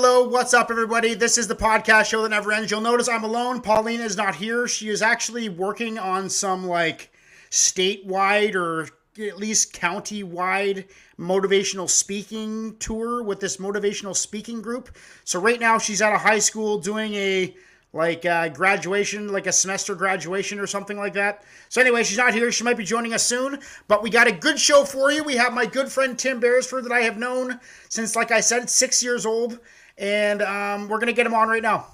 Hello, what's up, everybody? This is the podcast show that never ends. You'll notice I'm alone. Pauline is not here. She is actually working on some like statewide or at least county-wide motivational speaking tour with this motivational speaking group. So right now she's at a high school doing a like uh, graduation, like a semester graduation or something like that. So anyway, she's not here. She might be joining us soon, but we got a good show for you. We have my good friend Tim Beresford that I have known since, like I said, six years old, and um, we're gonna get him on right now.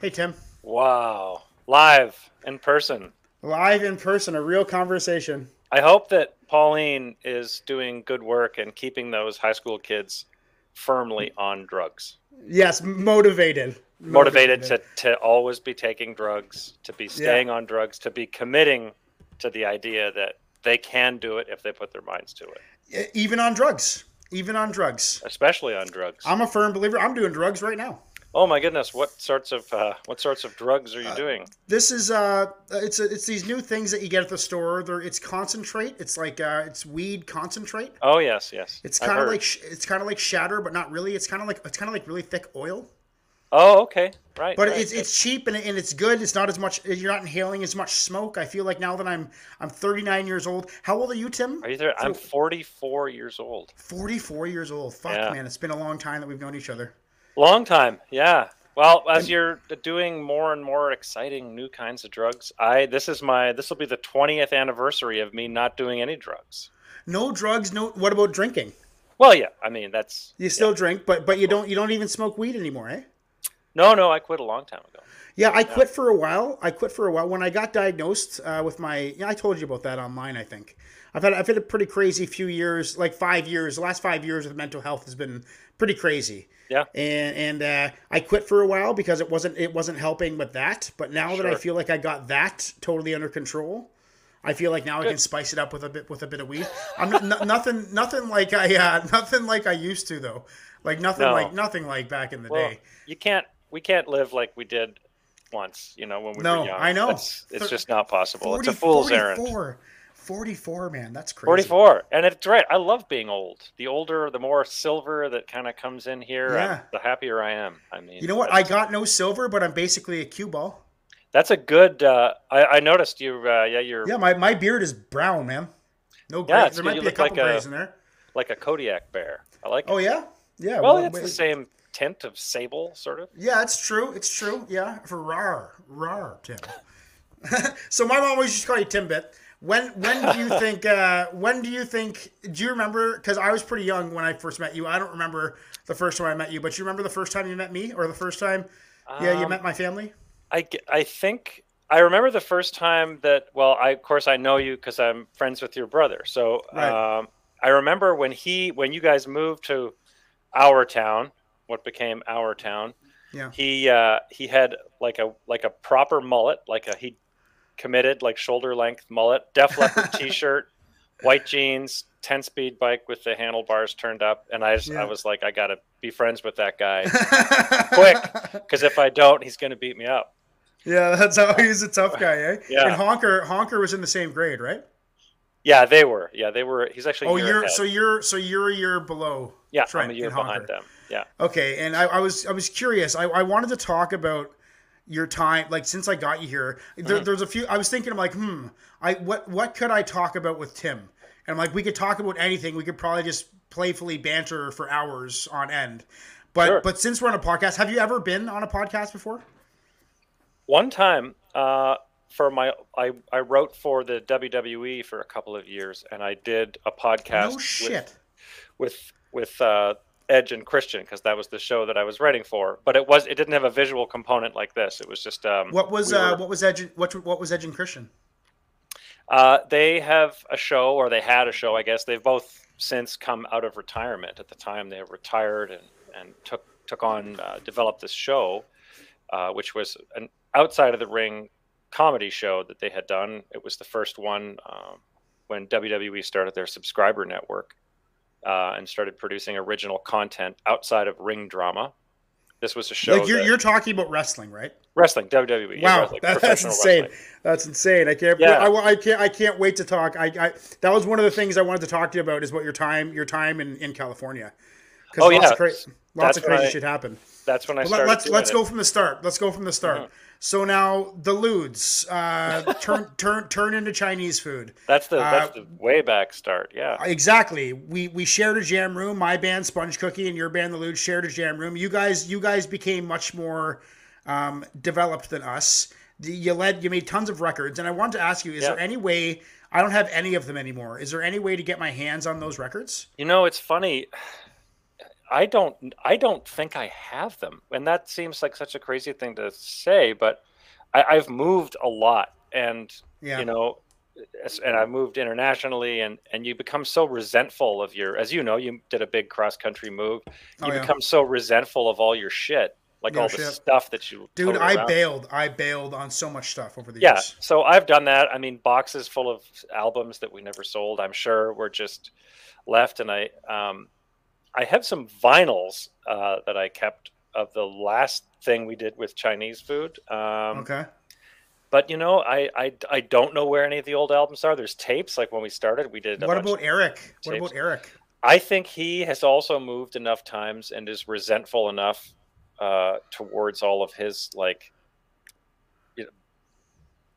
Hey Tim. Wow, live in person. Live in person, a real conversation. I hope that Pauline is doing good work and keeping those high school kids firmly on drugs. Yes, motivated. Motivated, to, to always be taking drugs, to be staying yeah. on drugs, to be committing to the idea that they can do it if they put their minds to it. Even on drugs. Even on drugs. Especially on drugs. I'm a firm believer. I'm doing drugs right now. Oh my goodness! What sorts of uh, what sorts of drugs are you uh, doing? This is uh, it's a, it's these new things that you get at the store. They're, it's concentrate. It's like uh, it's weed concentrate. Oh yes, yes. It's kind of like it's kind of like shatter, but not really. It's kind of like it's kind of like really thick oil. Oh okay, right. But right. it's it's cheap and, and it's good. It's not as much. You're not inhaling as much smoke. I feel like now that I'm I'm 39 years old. How old are you, Tim? Are you there? I'm 44 years old. 44 years old. Fuck yeah. man, it's been a long time that we've known each other. Long time, yeah. Well, as you're doing more and more exciting new kinds of drugs, I this is my this will be the 20th anniversary of me not doing any drugs. No drugs, no what about drinking? Well, yeah, I mean, that's You still yeah. drink, but but you don't you don't even smoke weed anymore, eh? No, no, I quit a long time ago. Yeah, I quit for a while. I quit for a while when I got diagnosed uh, with my. Yeah, I told you about that online. I think I've had I've had a pretty crazy few years, like five years. The last five years with mental health has been pretty crazy. Yeah. And and uh, I quit for a while because it wasn't it wasn't helping with that. But now sure. that I feel like I got that totally under control, I feel like now Good. I can spice it up with a bit with a bit of weed. I'm not, n- nothing nothing like I uh, nothing like I used to though. Like nothing no. like nothing like back in the well, day. You can't we can't live like we did once, you know, when we no, were young. I know. It's, it's just not possible. 40, it's a fool's 44. errand. 44, man. That's crazy. 44. And it's right. I love being old. The older, the more silver that kind of comes in here, yeah. the happier I am. I mean, you know what? I got no silver, but I'm basically a cue ball. That's a good. Uh, I, I noticed you. Uh, yeah, you're. Yeah, my, my beard is brown, man. No gray. Yeah, there might be a couple like grays a, in there. Like a Kodiak bear. I like. Oh yeah, yeah. Well, well it's wait. the same tint of sable, sort of. Yeah, it's true. It's true. Yeah, for rar, rar, Tim. so my mom always just to call you Timbit. When when do you think? Uh, when do you think? Do you remember? Because I was pretty young when I first met you. I don't remember the first time I met you, but you remember the first time you met me, or the first time? Um, yeah, you met my family. I I think I remember the first time that. Well, I of course I know you because I'm friends with your brother. So right. um, I remember when he when you guys moved to our town, what became our town. Yeah. He uh, he had like a like a proper mullet, like a he committed like shoulder length mullet, Def Leppard t-shirt, white jeans, 10 speed bike with the handlebars turned up. And I, just, yeah. I was like, I got to be friends with that guy quick. Cause if I don't, he's going to beat me up. Yeah. That's how he's a tough guy. Eh? Yeah. And Honker, Honker was in the same grade, right? Yeah, they were. Yeah, they were. He's actually. Oh, you're ahead. so you're so you're a year below. Yeah, Trent I'm a year behind them. Yeah. Okay, and I, I was I was curious. I, I wanted to talk about your time like since i got you here there, mm-hmm. there's a few i was thinking i'm like hmm i what what could i talk about with tim and i'm like we could talk about anything we could probably just playfully banter for hours on end but sure. but since we're on a podcast have you ever been on a podcast before one time uh for my I, I wrote for the WWE for a couple of years and I did a podcast no shit. with with, with uh Edge and Christian because that was the show that I was writing for. But it was it didn't have a visual component like this. It was just um, what was we uh, what was Edge what what was Edge and Christian? Uh, they have a show, or they had a show, I guess. They've both since come out of retirement. At the time, they retired and and took took on uh, developed this show, uh, which was an outside of the ring comedy show that they had done. It was the first one um, when WWE started their subscriber network uh, and started producing original content outside of ring drama. This was a show. Like you're, that, you're talking about wrestling, right? Wrestling, WWE. Wow, wrestling, that, that's insane. Wrestling. That's insane. I can't. Yeah. I, I, can't. I can't wait to talk. I, I that was one of the things I wanted to talk to you about is what your time your time in, in California. Because Oh, lots yeah. of, cra- lots That's of crazy I- shit happened. That's when I let, us let's it. go from the start. Let's go from the start. Mhm. So now the ludes uh, turn turn turn into Chinese food. That's the that's Uh, the way back start. Yeah. Exactly. We we shared a jam room. My band Sponge Cookie and your band The Ludes shared a jam room. You guys you guys became much more um, developed than us. You led you made tons of records, and I wanted to ask you: Is Yeah. there any way? I don't have any of them anymore. Is there any way to get my hands on those records? You know, it's funny. I don't I don't think I have them. And that seems like such a crazy thing to say, but I, I've moved a lot and Yeah. you know and I moved internationally and and you become so resentful of your as you know, you did a big cross country move. You Oh, yeah. become so resentful of all your shit, like Your all the stuff that you Dude, I around. bailed. I bailed on so much stuff over the Yeah, years. Yeah. So I've done that. I mean, boxes full of albums that we never sold. I'm sure were just left, and I um, I have some vinyls uh, that I kept of the last thing we did with Chinese food. Um, Okay. But you know, I, I I don't know where any of the old albums are. There's tapes. Like when we started, we did. What about Eric? What about Eric? I think he has also moved enough times and is resentful enough uh, towards all of his like, you know,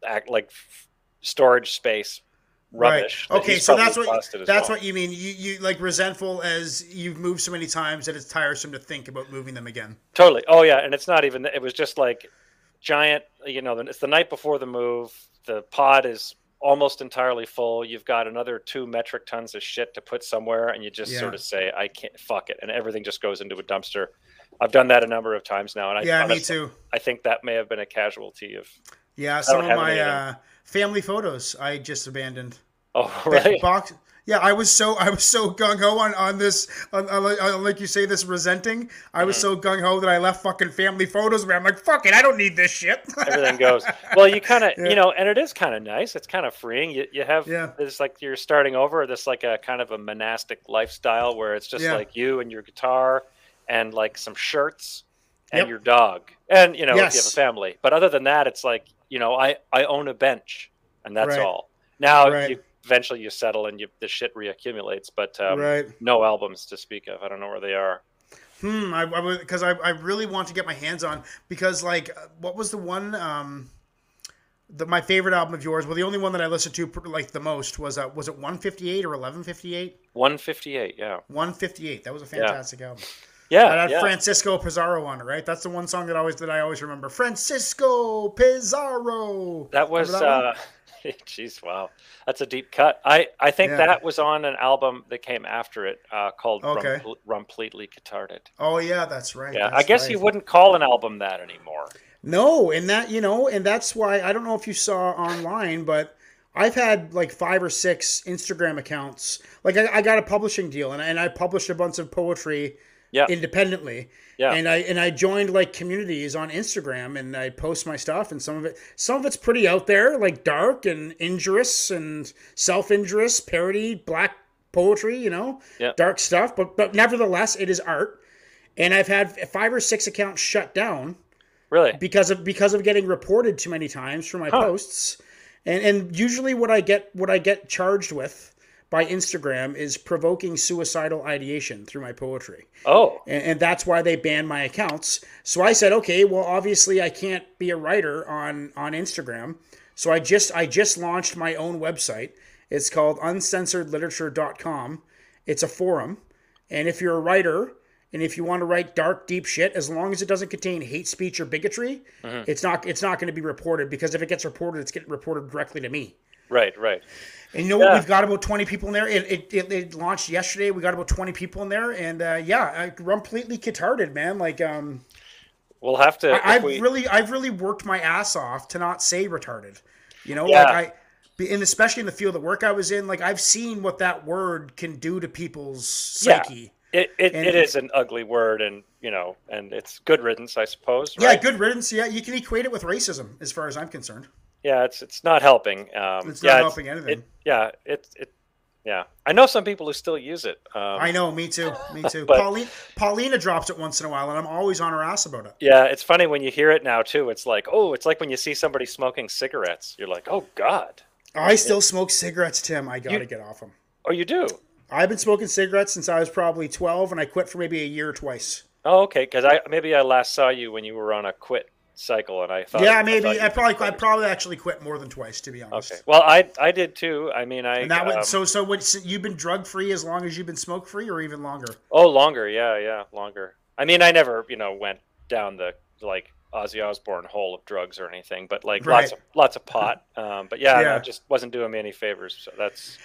act like storage space rubbish. Right. Okay, so that's what that's well. what you mean. You you like resentful as you've moved so many times that it's tiresome to think about moving them again. Totally. Oh yeah, and it's not even. It was just like giant. You know, it's the night before the move. The pod is almost entirely full. You've got another two metric tons of shit to put somewhere, and you just Yeah. sort of say, "I can't fuck it," and everything just goes into a dumpster. I've done that a number of times now, and I yeah, me too. I think that may have been a casualty of. Yeah, some of my uh, family photos I just abandoned. Oh right. Box. Yeah, I was so I was so gung ho on on this on, on, like- on, like you say this resenting. I was Mm-hmm. so gung ho that I left fucking family photos where I'm like, fuck it, I don't need this shit. Everything goes well. You kind of, Yeah. you know, and it is kind of nice. It's kind of freeing. You, you have Yeah. this like you're starting over. This like a kind of a monastic lifestyle where it's just Yeah. like you and your guitar and like some shirts and Yep. your dog and you know if you have a family. But other than that, it's like you know I I own a bench and that's Right. all. Now Right. you eventually you settle and you the shit reaccumulates, but um, right. no albums to speak of. I don't know where they are. Hmm. I because I, I really want to get my hands on because like what was the one um the my favorite album of yours? Well, the only one that I listened to like the most was uh was it 158 or 1158? 158, yeah, 158. That was a fantastic album. Yeah, That yeah. Francisco Pizarro one, right? That's the one song that always that I always remember. Francisco Pizarro. That was that uh jeez, wow. That's a deep cut. I I think Yeah. that was on an album that came after it uh called Okay. Rumpl- Rumpletely Catarded. Oh yeah, that's right. Yeah, I guess right. you wouldn't call an album that anymore. No, and that you know, and that's why I don't know if you saw online, but I've had like five or six Instagram accounts. Like I, I got a publishing deal, and I, and I published a bunch of poetry Yeah. independently. Yeah. And I and I joined like communities on Instagram, and I post my stuff, and some of it some of it's pretty out there, like dark and injurious and self injurious parody, black poetry, you know, Yeah. dark stuff. But but nevertheless, it is art. And I've had five or six accounts shut down Really? because of because of getting reported too many times for my Huh. posts and and usually what i get what i get charged with by instagram is provoking suicidal ideation through my poetry. Oh, and, and that's why they banned my accounts. So i said okay well obviously i can't be a writer on on instagram. So i just i just launched my own website. It's called uncensoredliterature.com it's a forum. And if you're a writer and if you want to write dark deep shit as long as it doesn't contain hate speech or bigotry uh-huh. it's not it's not going to be reported because if it gets reported it's getting reported directly to me right, right. and you know what? We've got about 20 people in there. It, it, it, it launched yesterday. We got about 20 people in there. And uh, yeah, I, completely catarded, man. Like, um, We'll have to. I, I've we- really, I've really worked my ass off to not say retarded. You know, Yeah. like I, and especially in the field of work I was in, like I've seen what that word can do to people's Yeah. psyche. it, it, and- it is an ugly word, and you know, and it's good riddance, I suppose. Yeah, right? good riddance. Yeah, you can equate it with racism, as far as I'm concerned. Yeah, it's it's not helping. Um, It's yeah, not helping anything. It, yeah, it it. Yeah, I know some people who still use it. Um, I know, me too, me too. But- Pauline, Paulina drops it once in a while, and I'm always on her ass about it. Yeah, it's funny when you hear it now too. It's like, oh, it's like when you see somebody smoking cigarettes. You're like, oh God. I still smoke cigarettes, Tim. I gotta You- get off them. Oh, you do? I've been smoking cigarettes since I was probably 12, and I quit for maybe a year twice. Oh, okay. Because I maybe I last saw you when you were on a quit cycle, and I thought. yeah, maybe I, you- probably I probably actually quit more than twice, to be honest. Okay. Well, I I did too. I mean, I. And that um, would, so so what? so you've been drug free as long as you've been smoke free, or even longer? Oh, longer. Yeah, yeah, longer. I mean, I never, you know, went down the like Ozzy Osbourne hole of drugs or anything, but like lots of lots of pot. Um, but yeah, Yeah. it just wasn't doing me any favors. So that's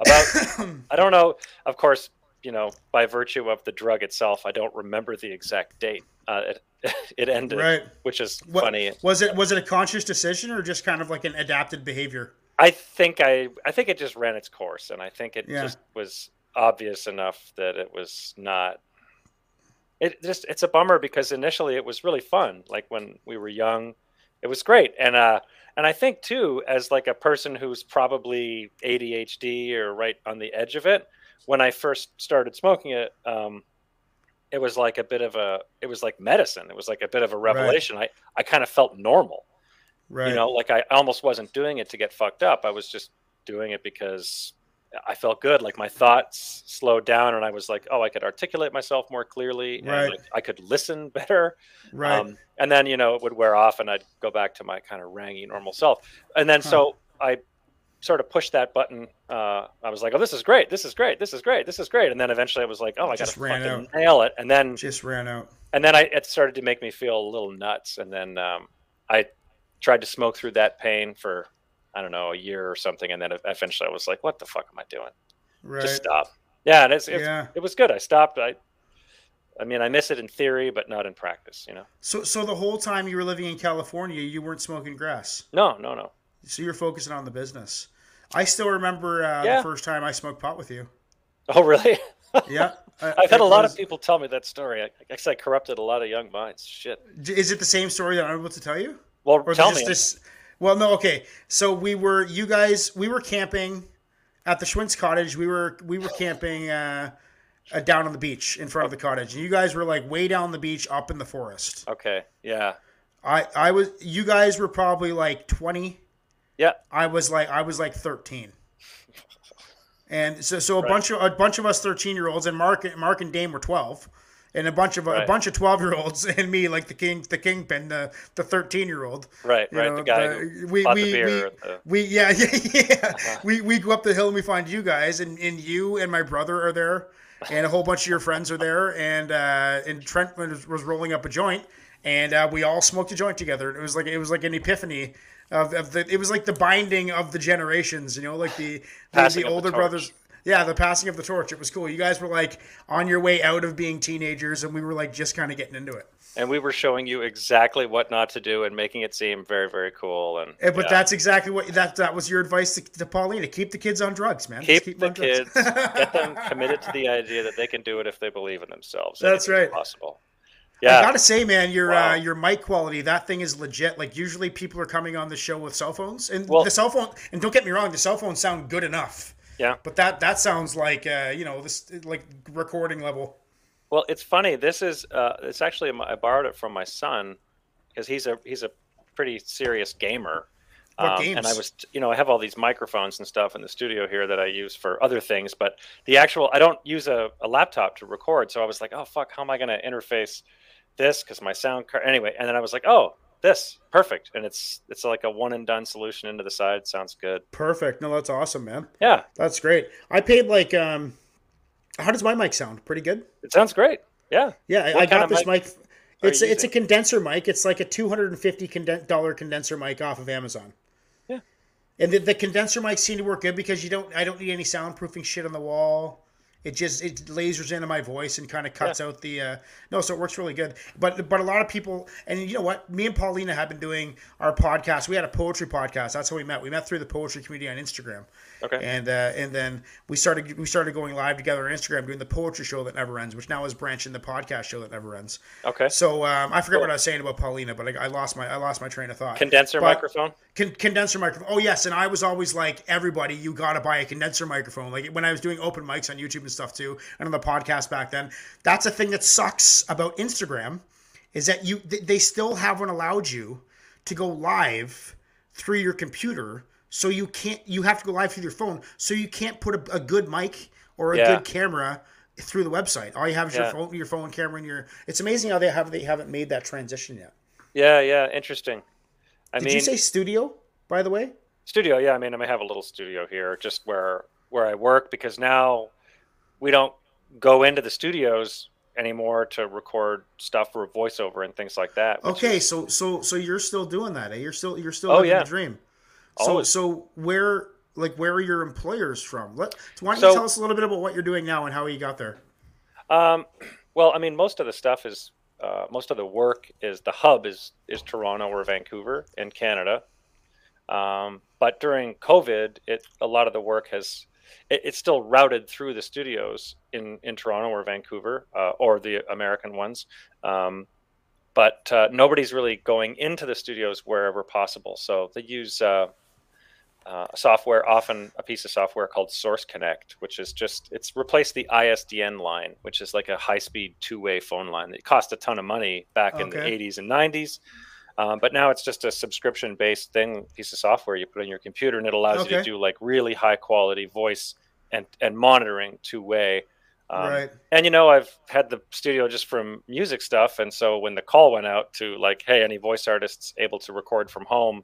about. I don't know. Of course, you know, by virtue of the drug itself, I don't remember the exact date. Uh, it it ended, Right. which is What, funny. Was it was it a conscious decision or just kind of like an adapted behavior? I think I I think it just ran its course, and I think it Yeah. just was obvious enough that it was not. It just it's a bummer because initially it was really fun. Like when we were young, it was great, and uh, and I think too, as like a person who's probably ADHD or right on the edge of it, when I first started smoking it, um, it was like a bit of a it was like medicine. It was like a bit of a revelation. I I kind of felt normal Right. you know like i almost wasn't doing it to get fucked up i was just doing it because i felt good like my thoughts slowed down and i was like oh i could articulate myself more clearly Right. like, i could listen better right. um, and then you know it would wear off and i'd go back to my kind of rangy normal self and then so i sort of pushed that button uh, i was like oh this is great this is great this is great this is great and then eventually i was like oh i gotta ran fucking out. nail it and then just ran out. and then I it started to make me feel a little nuts, and then um, I tried to smoke through that pain for I don't know a year or something, and then eventually I was like, "What the fuck am I doing? Right. Just stop." Yeah, and it's, it's Yeah. it was good. I stopped. I I mean, I miss it in theory, but not in practice. You know? So so the whole time you were living in California, you weren't smoking grass. No, no, no. So you're focusing on the business. I still remember uh, Yeah. the first time I smoked pot with you. Oh, really? Yeah. Uh, I've had a lot was- of people tell me that story. I, I guess I corrupted a lot of young minds. Shit. Is it the same story that I'm able to tell you? Well, Or tell just me. this? Well, no. Okay. So we were, you guys, we were camping at the Schwintz cottage. We were, we were camping uh, uh, down on the beach in front of the cottage, and you guys were like way down the beach, up in the forest. Okay. Yeah. I, I was, you guys were probably like twenty. Yeah. I was like, I was like thirteen. And so, so a Right. bunch of a bunch of us thirteen year olds, and Mark, Mark and Dame were twelve, and a bunch of a bunch of twelve year olds, and me, like the king, the kingpin, the the thirteen year old. Right. Right. know, the guy the- we we the we, we yeah yeah yeah. Uh-huh. We we go up the hill and we find you guys, and, and you and my brother are there, and a whole bunch of your friends are there, and uh, and Trent was, was rolling up a joint, and uh, we all smoked a joint together. It was like it was like an epiphany. Of, of the, it was like the binding of the generations, you know, like the the, the of the older brothers. Yeah, the passing of the torch. It was cool. You guys were like on your way out of being teenagers, and we were like just kind of getting into it. and we were showing you exactly what not to do and making it seem very very cool and Eh, But yeah. that's exactly what that that was your advice to, to Paulina. Keep the kids on drugs, man. Just keep, the kids get them committed to the idea that they can do it if they believe in themselves That's right. possible I gotta say, man, your Wow. uh, your mic quality, that thing is legit. Like usually people are coming on the show with cell phones, and Well- the cell phone. And don't get me wrong, the cell phones sound good enough. yeah But that that sounds like uh, you know this like recording level. well it's funny this is uh it's actually i borrowed it from my son because he's a he's a pretty serious gamer Um, games? and I was, you know, I have all these microphones and stuff in the studio here that I use for other things, but the actual, I don't use a, a laptop to record. So I was like, oh, fuck, how am I going to interface this? Because my sound card, anyway. And then I was like, oh, this, perfect. And it's, it's like a one and done solution into the side. Sounds good. Perfect. No, that's awesome, man. Yeah, That's great. I paid like um, how does my mic sound? Pretty good. it sounds great. Yeah. Yeah, I, What I got this mic mic. It's a, it's a condenser mic. It's like a two hundred and fifty dollar condenser mic off of Amazon. Yeah. And the, the condenser mics seem to work good because you don't. I don't need any soundproofing shit on the wall. It just it lasers into my voice and kind of cuts out the. Uh, no, so it works really good. But but a lot of people and you know what? Me and Paulina have been doing our podcast. We had a poetry podcast. That's how we met. We met through the poetry community on Instagram. Okay. And uh, and then we started we started going live together on Instagram doing the poetry show that never ends, which now is branching the podcast show that never ends. Okay. So um, I forgot what I was saying about Paulina, but I, I lost my I lost my train of thought. Condenser But- microphone. Con- condenser microphone. Oh yes, and I was always like everybody, you got to buy a condenser microphone. Like when I was doing open mics on YouTube and stuff too, and on the podcast back then. That's a thing that sucks about Instagram, is that you they still haven't allowed you to go live through your computer, so you can't. You have to go live through your phone, so you can't put a, a good mic or a Yeah. good camera through the website. All you have is your phone, your phone camera, and your. It's amazing how they have they haven't made that transition yet. Yeah, yeah, interesting. I Did mean, you say studio? By the way, studio. Yeah, I mean, I may have a little studio here, just where where I work, because now we don't go into the studios anymore to record stuff for voiceover and things like that. okay, is- so so so you're still doing that. Eh? You're still you're still Oh, living yeah. the dream. So Always. so where like where are your employers from? Let why don't So- you tell us a little bit about what you're doing now and how you got there? Um, well, I mean, most of the stuff is uh, most of the work is the hub is is Toronto or Vancouver in Canada. Um, but during COVID, it a lot of the work has it, it's still routed through the studios in in Toronto or Vancouver uh, or the American ones. Um, but uh, nobody's really going into the studios wherever possible. So they use uh, uh, software, often a piece of software called Source Connect, which is just it's replaced the ISDN line, which is like a high-speed two-way phone line that cost a ton of money back in the 80s and 90s. Um, but now it's just a subscription-based thing, piece of software you put on your computer, and it allows you to do like really high-quality voice and and monitoring two-way. Um, right. and you know, I've had the studio just from music stuff, and so when the call went out to like, hey, any voice artists able to record from home,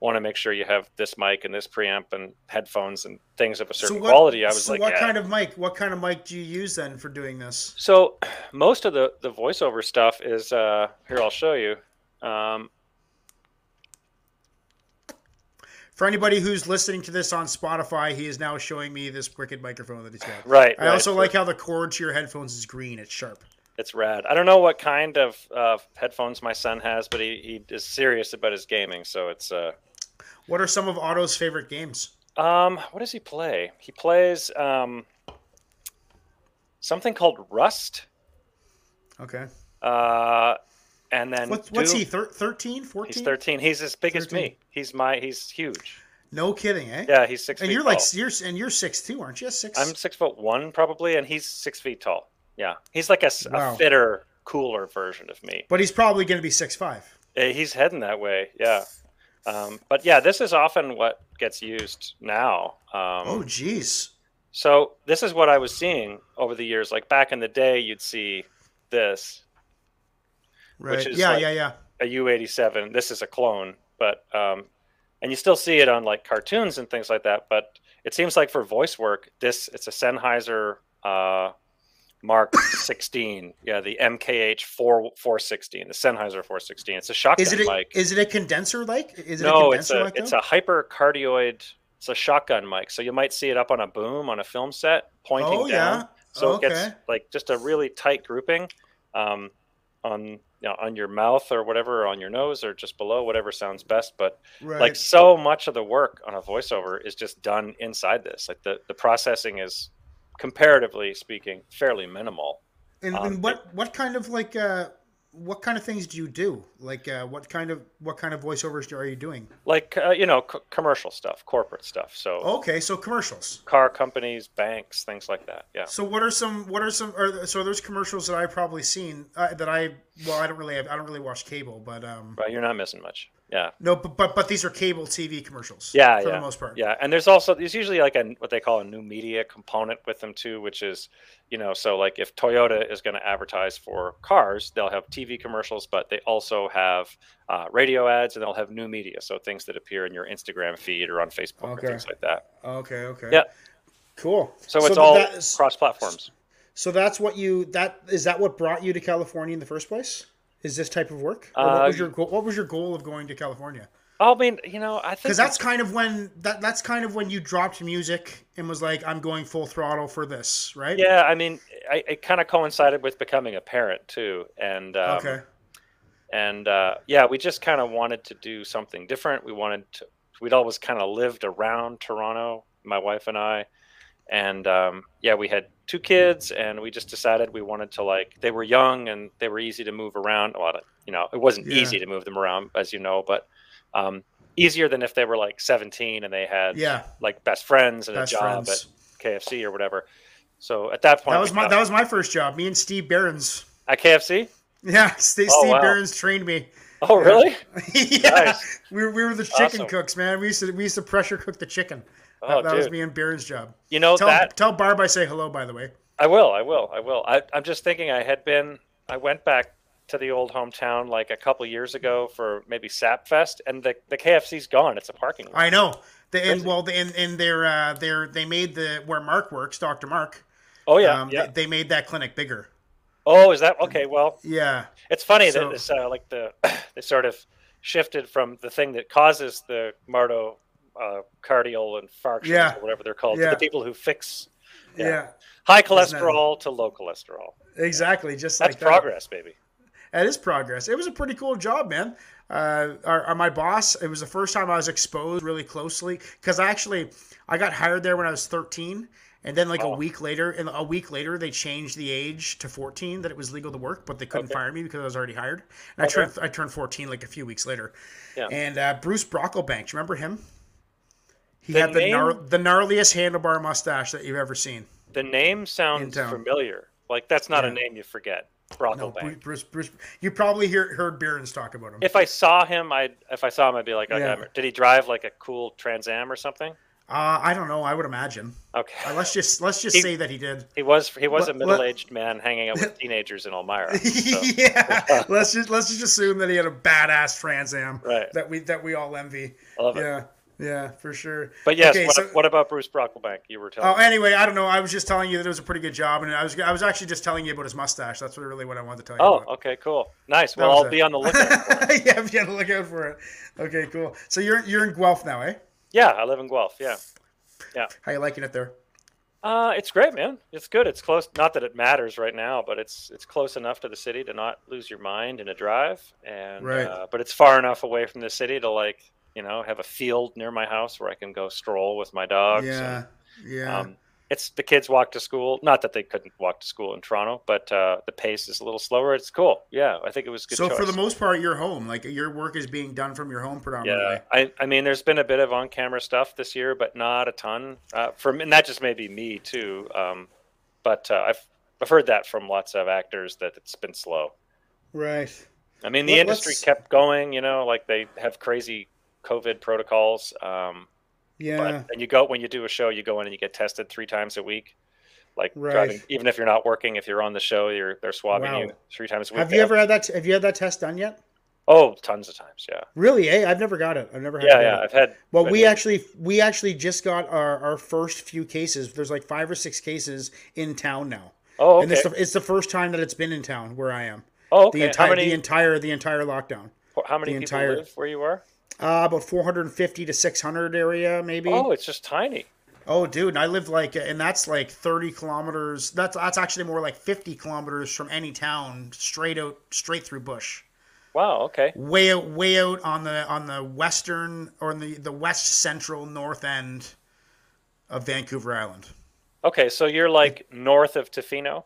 want to make sure you have this mic and this preamp and headphones and things of a certain quality. I was so like, what yeah. kind of mic? What kind of mic do you use then for doing this? So most of the the voiceover stuff is uh, here. I'll show you. Um, For anybody who's listening to this on Spotify, he is now showing me this wicked microphone that he's got. right. I right. also like how the cord to your headphones is green. It's sharp. it's rad. I don't know what kind of uh, headphones my son has, but he, he is serious about his gaming. So it's uh, What are some of Otto's favorite games? Um, what does he play? He plays um, something called Rust. Okay. Uh, and then What, what's Doom. he? Thir- 13, 14? He's 13. He's as big as me. He's my. He's huge. No kidding, eh? Yeah, he's six And feet you're tall. like you're and you're six two, aren't you? Six. I'm six foot one probably, and he's six feet tall. Yeah, he's like a, Wow. fitter, cooler version of me. but he's probably going to be six five. Uh, He's heading that way. Yeah. Um, but yeah, this is often what gets used now. Um, Oh, jeez. So this is what I was seeing over the years. Like back in the day, you'd see this Right. is Yeah, like- yeah, yeah. a U87. This is a clone, but um, and you still see it on like cartoons and things like that. But it seems like for voice work, this it's a Sennheiser uh, Mark 16. Yeah, the MKH 4 416, the Sennheiser 416. It's a shotgun Is it a, mic. is it a condenser like? Is it a no, it's condenser a like it's a hypercardioid. It's a shotgun mic, so you might see it up on a boom on a film set, pointing Oh, down. yeah. So Okay. it gets like just a really tight grouping um, on you know, on your mouth or whatever, or on your nose or just below, whatever sounds best. But right. like so much of the work on a voiceover is just done inside this. Like the the processing is comparatively speaking fairly minimal. and, um, and what what kind of like uh what kind of things do you do? Like uh what kind of what kind of voiceovers are you doing? Like uh, you know, c- commercial stuff, corporate stuff. So Okay, so commercials. car companies, banks, things like that. Yeah. So what are some what are some are, so there's commercials that I've probably seen uh, that I well I don't really have I don't really watch cable but um Right, you're not missing much. Yeah. no but but, but these are cable TV commercials Yeah, for yeah, the most part Yeah, and there's also there's usually like a what they call a new media component with them too, which is you know so like if Toyota is going to advertise for cars, they'll have TV commercials, but they also have uh, radio ads and they'll have new media, so things that appear in your Instagram feed or on Facebook Okay. or things like that. okay okay Yeah. cool So it's th- all is- cross platforms. so that's what you that is that what brought you to California in the first place is this type of work or what was your goal what was your goal of going to California I mean, you know, I think because that's kind of when that that's kind of when you dropped music and was like I'm going full throttle for this right yeah. I mean, I, it kind of coincided with becoming a parent too, and um, okay and uh, yeah, we just kind of wanted to do something different. We wanted to. We'd always kind of lived around Toronto, my wife and I, and um, yeah, we had two kids, and we just decided we wanted to like. They were young and they were easy to move around. A lot of you know, it wasn't Yeah. easy to move them around, as you know, but um, easier than if they were like 17 and they had yeah like best friends and best a job friends at KFC or whatever. So at that point, that was my thought- that was my first job me and Steve Barons at KFC. Yeah, Steve, Oh, Steve wow. Barons trained me. Oh, really? yeah, Nice. we, were, we were the chicken Awesome. cooks, man. We used to we used to pressure cook the chicken. Oh, that that was me and Baron's job. You know Tell that tell Barb I say hello. By the way. I will, I will, I will. I, I'm just thinking I had been, I went back to the old hometown like a couple years ago for maybe Sap Fest, and the, the KFC's gone. It's a parking lot. I know. The, and well, the, and, and they're uh, they're they made the where Mark works, Doctor Mark. oh yeah, um, yeah. They, they made that clinic bigger. oh, is that okay? Well, Yeah. it's funny So- that it's uh, like the they sort of shifted from the thing that causes the Mardo uh, cardial infarction Yeah. or whatever they're called Yeah. to the people who fix Yeah. Yeah. high cholesterol to low cholesterol. Exactly. Just That's like that. progress, baby. That is progress. It was a pretty cool job, man. Uh, our, our- my boss. It was the first time I was exposed really closely because I actually I got hired there when I was 13, and then like a Oh. week later, and a week later they changed the age to 14 that it was legal to work, but they couldn't Okay. fire me because I was already hired. And I turned I turned 14 like a few weeks later. Yeah. And uh, Bruce Brocklebank, do you remember him? He The had the name- gnar- the gnarliest handlebar mustache that you've ever seen. The name sounds familiar. Like that's not Yeah. a name you forget. No, Brocklebank. Bruce, Bruce, Bruce. You probably hear, heard Behrens talk about him. If I saw him, I'd if I saw him, I'd be like, okay, Yeah. Did he drive like a cool Trans Am or something? Uh, I don't know. I would imagine. Okay. Uh, let's just let's just He- say that he did. He was he was Let- a middle aged man hanging out with teenagers in Elmira. so- yeah. let's just let's just assume that he had a badass Trans Am Right. that we that we all envy. I love it. Yeah. For sure. But yes, Okay, what, so- what about Bruce Brocklebank? You were telling Oh, me. anyway, I don't know. I was just telling you that it was a pretty good job, and I was I was actually just telling you about his mustache. That's really what I wanted to tell you. Oh, about. okay, cool. Nice. That Well, I'll it. be on the lookout. for it. yeah, be on the lookout for it. Okay, cool. So you're you're in Guelph now, eh? Yeah, I live in Guelph. Yeah, yeah. How you liking it there? Uh, it's great, man. It's good. It's close. Not that it matters right now, but it's it's close enough to the city to not lose your mind in a drive, and Right. uh, but it's far enough away from the city to like you know have a field near my house where I can go stroll with my dogs. Yeah, yeah. Um, it's the kids walk to school. Not that they couldn't walk to school in Toronto, but uh, the pace is a little slower. It's cool. Yeah, I think it was good. so choice. for the most part, you're home. Like your work is being done from your home predominantly. Yeah, I, I mean, there's been a bit of on-camera stuff this year, but not a ton. Uh, from and that just may be me too. Um, but uh, I've I've heard that from lots of actors that it's been slow. Right. I mean, the Let- industry let's- kept going. You know, like they have crazy COVID protocols. Um, Yeah. and you go when you do a show, you go in and you get tested three times a week. Like Right. driving, even if you're not working, if you're on the show, you're they're swabbing Wow. you three times a week. have you ever had that? Have you had that test done yet? Oh, tons of times. Yeah. Really? Eh? I've never got it. I've never had. Yeah, yeah. it. I've had. Well, we actually we actually just got our, our first few cases. There's like five or six cases in town now, Oh, and okay. it's the, it's the first time that it's been in town where I am. oh, okay. The entire the entire the entire lockdown. how many the people entire- live where you are? Uh, about 450 to 600 area maybe. Oh, it's just tiny. Oh, dude, I live like, and that's like 30 kilometers. That's that's actually more like 50 kilometers from any town, straight out, straight through bush. Wow. Okay. Way out, way out on the on the western or the the west central north end of Vancouver Island, Okay. So you're like north of Tofino,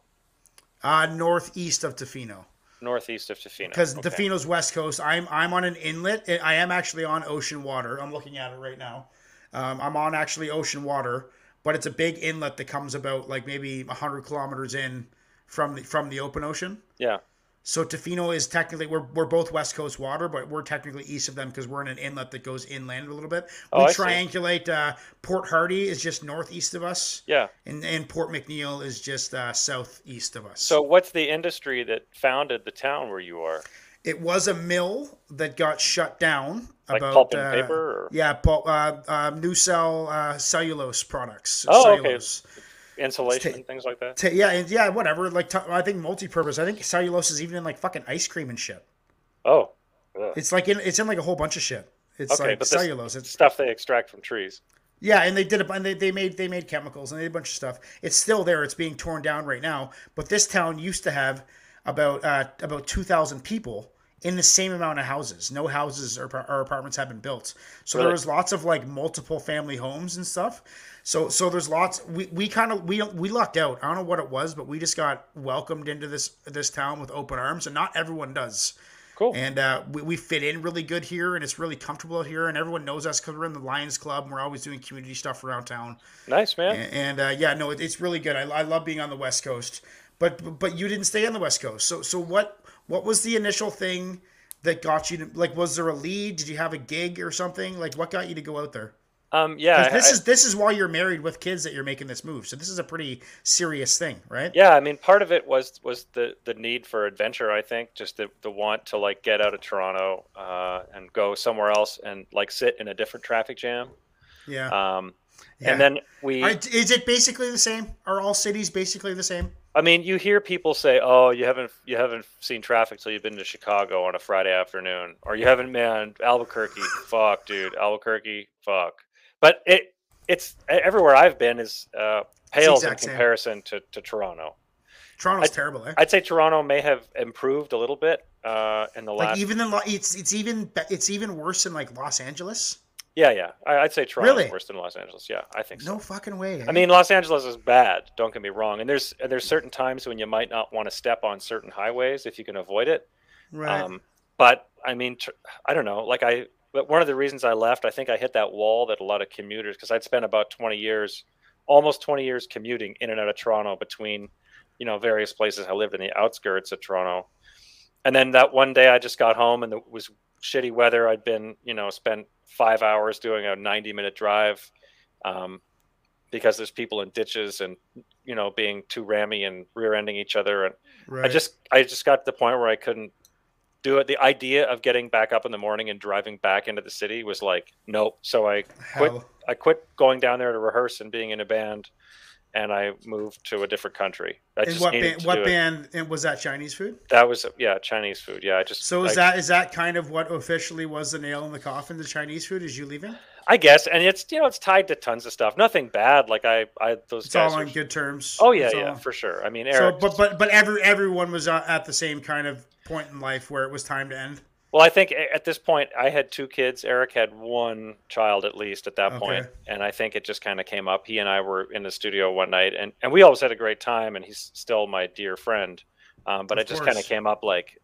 uh, northeast of Tofino. Northeast of Tofino. Because okay. Tofino's west coast. I'm I'm on an inlet. I am actually on ocean water. I'm looking at it right now. Um, I'm on actually ocean water, but it's a big inlet that comes about like maybe 100 kilometers in from the from the open ocean. Yeah. So Tofino is technically we're, we're both west coast water, but we're technically east of them because we're in an inlet that goes inland a little bit. Oh, we see. triangulate. Uh, Port Hardy is just northeast of us, Yeah. and and Port McNeill is just uh, southeast of us. So what's the industry that founded the town where you are? It was a mill that got shut down. Like about, pulp and uh, paper? Or Yeah, pulp, uh, uh, Neucel uh, cellulose products. Oh, okay. Insulation and things like that? Yeah, and yeah, whatever. Like t- I think multi-purpose. I think cellulose is even in like fucking ice cream and shit. Oh. ugh. It's like in it's in like a whole bunch of shit. It's Okay, like but cellulose. It's Stuff they extract from trees. yeah, and they did a and they, they made they made chemicals and they did a bunch of stuff. It's still there. It's being torn down right now. But this town used to have about uh, about two thousand people in the same amount of houses. No houses or, or apartments have been built. So there was lots of like multiple family homes and stuff. So so there's lots. We, we kind of we we lucked out. I don't know what it was, but we just got welcomed into this this town with open arms, and not everyone does. Cool. And uh, we, we fit in really good here, and it's really comfortable out here, and everyone knows us because we're in the Lions Club, and we're always doing community stuff around town. nice, man. And, and uh, yeah, no, it, it's really good. I, I love being on the West Coast, but but you didn't stay on the West Coast. So so what what was the initial thing that got you to like? Was there a lead? Did you have a gig or something? Like, what got you to go out there? Um, yeah, this I- is this is while you're married with kids that you're making this move. So this is a pretty serious thing, right? yeah. I mean, part of it was was the the need for adventure. I think just the the want to like get out of Toronto uh, and go somewhere else and like sit in a different traffic jam. Yeah. Um, yeah. And then we, Are- is it basically the same? Are all cities basically the same? I mean, you hear people say, "Oh, you haven't you haven't seen traffic till you've been to Chicago on a Friday afternoon," or "You haven't, man, Albuquerque, fuck, dude, Albuquerque, fuck." But it it's everywhere I've been is uh, pales in same. comparison to, to Toronto. Toronto's I- terrible, eh? I'd say Toronto may have improved a little bit uh, in the like last. even in Lo- it's it's even it's even worse in like Los Angeles. yeah, yeah, I, I'd say Toronto's Really? worse than Los Angeles. Yeah, I think so. No fucking way. eh? I mean, Los Angeles is bad. Don't get me wrong. And there's and there's certain times when you might not want to step on certain highways if you can avoid it. right? Um, but I mean, tr- I don't know. Like I, but one of the reasons I left, I think I hit that wall that a lot of commuters, because I'd spent about 20 years, almost 20 years commuting in and out of Toronto between, you know, various places. I lived in the outskirts of Toronto, and then that one day I just got home and it was shitty weather. I'd been, you know, spent five hours doing a 90 minute drive. Um, because there's people in ditches and you know being too rammy and rear-ending each other and right. I just I just got to the point where I couldn't do it. The idea of getting back up in the morning and driving back into the city was like nope. So I quit. Hell. I quit going down there to rehearse and being in a band, and I moved to a different country. I And just what to What it. band? And was that Chinese food? That was yeah Chinese food. Yeah, I just So is I, that is that kind of what officially was the nail in the coffin? The Chinese food? Is you leaving? I guess, and it's you know it's tied to tons of stuff. Nothing bad. Like I I those It's guys. all on good terms. oh yeah It's yeah all- for sure. I mean So, but but but every everyone was uh, at the same kind of point in life where it was time to end. Well, I think at this point I had two kids. Eric had one child at least at that point, and I think it just kind of came up. He and I were in the studio one night, and, and we always had a great time. And he's still my dear friend, um, but Of it just kind of came up like,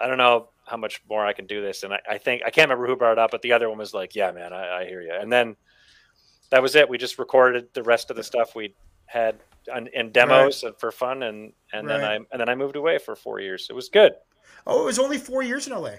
I don't know how much more I can do this. And I, I think I can't remember who brought it up, but the other one was like, Yeah, man, I, I hear you. And then that was it. We just recorded the rest of the stuff we had in demos and for fun, and and then I and then I moved away for four years. It was good. Oh, it was only four years in LA.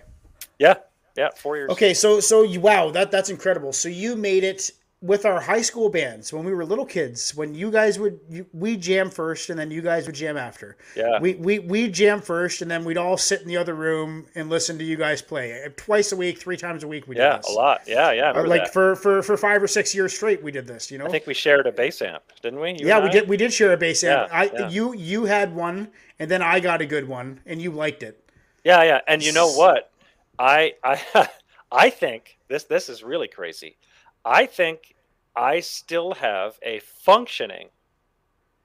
Yeah, yeah, four years. Okay, so so you wow, that that's incredible. So you made it with our high school bands when we were little kids. When you guys would you, we jam first, and then you guys would jam after. Yeah. We we we jam first, and then we'd all sit in the other room and listen to you guys play twice a week, three times a week. We did Yeah, this. a lot. Yeah, yeah. Uh, like that. for for for five or six years straight, we did this. You know. I think we shared a bass amp, didn't we? You yeah, we did. We did share a bass amp. Yeah, I yeah. you you had one, and then I got a good one, and you liked it. Yeah, yeah. And you know what? I I I think this this is really crazy. I think I still have a functioning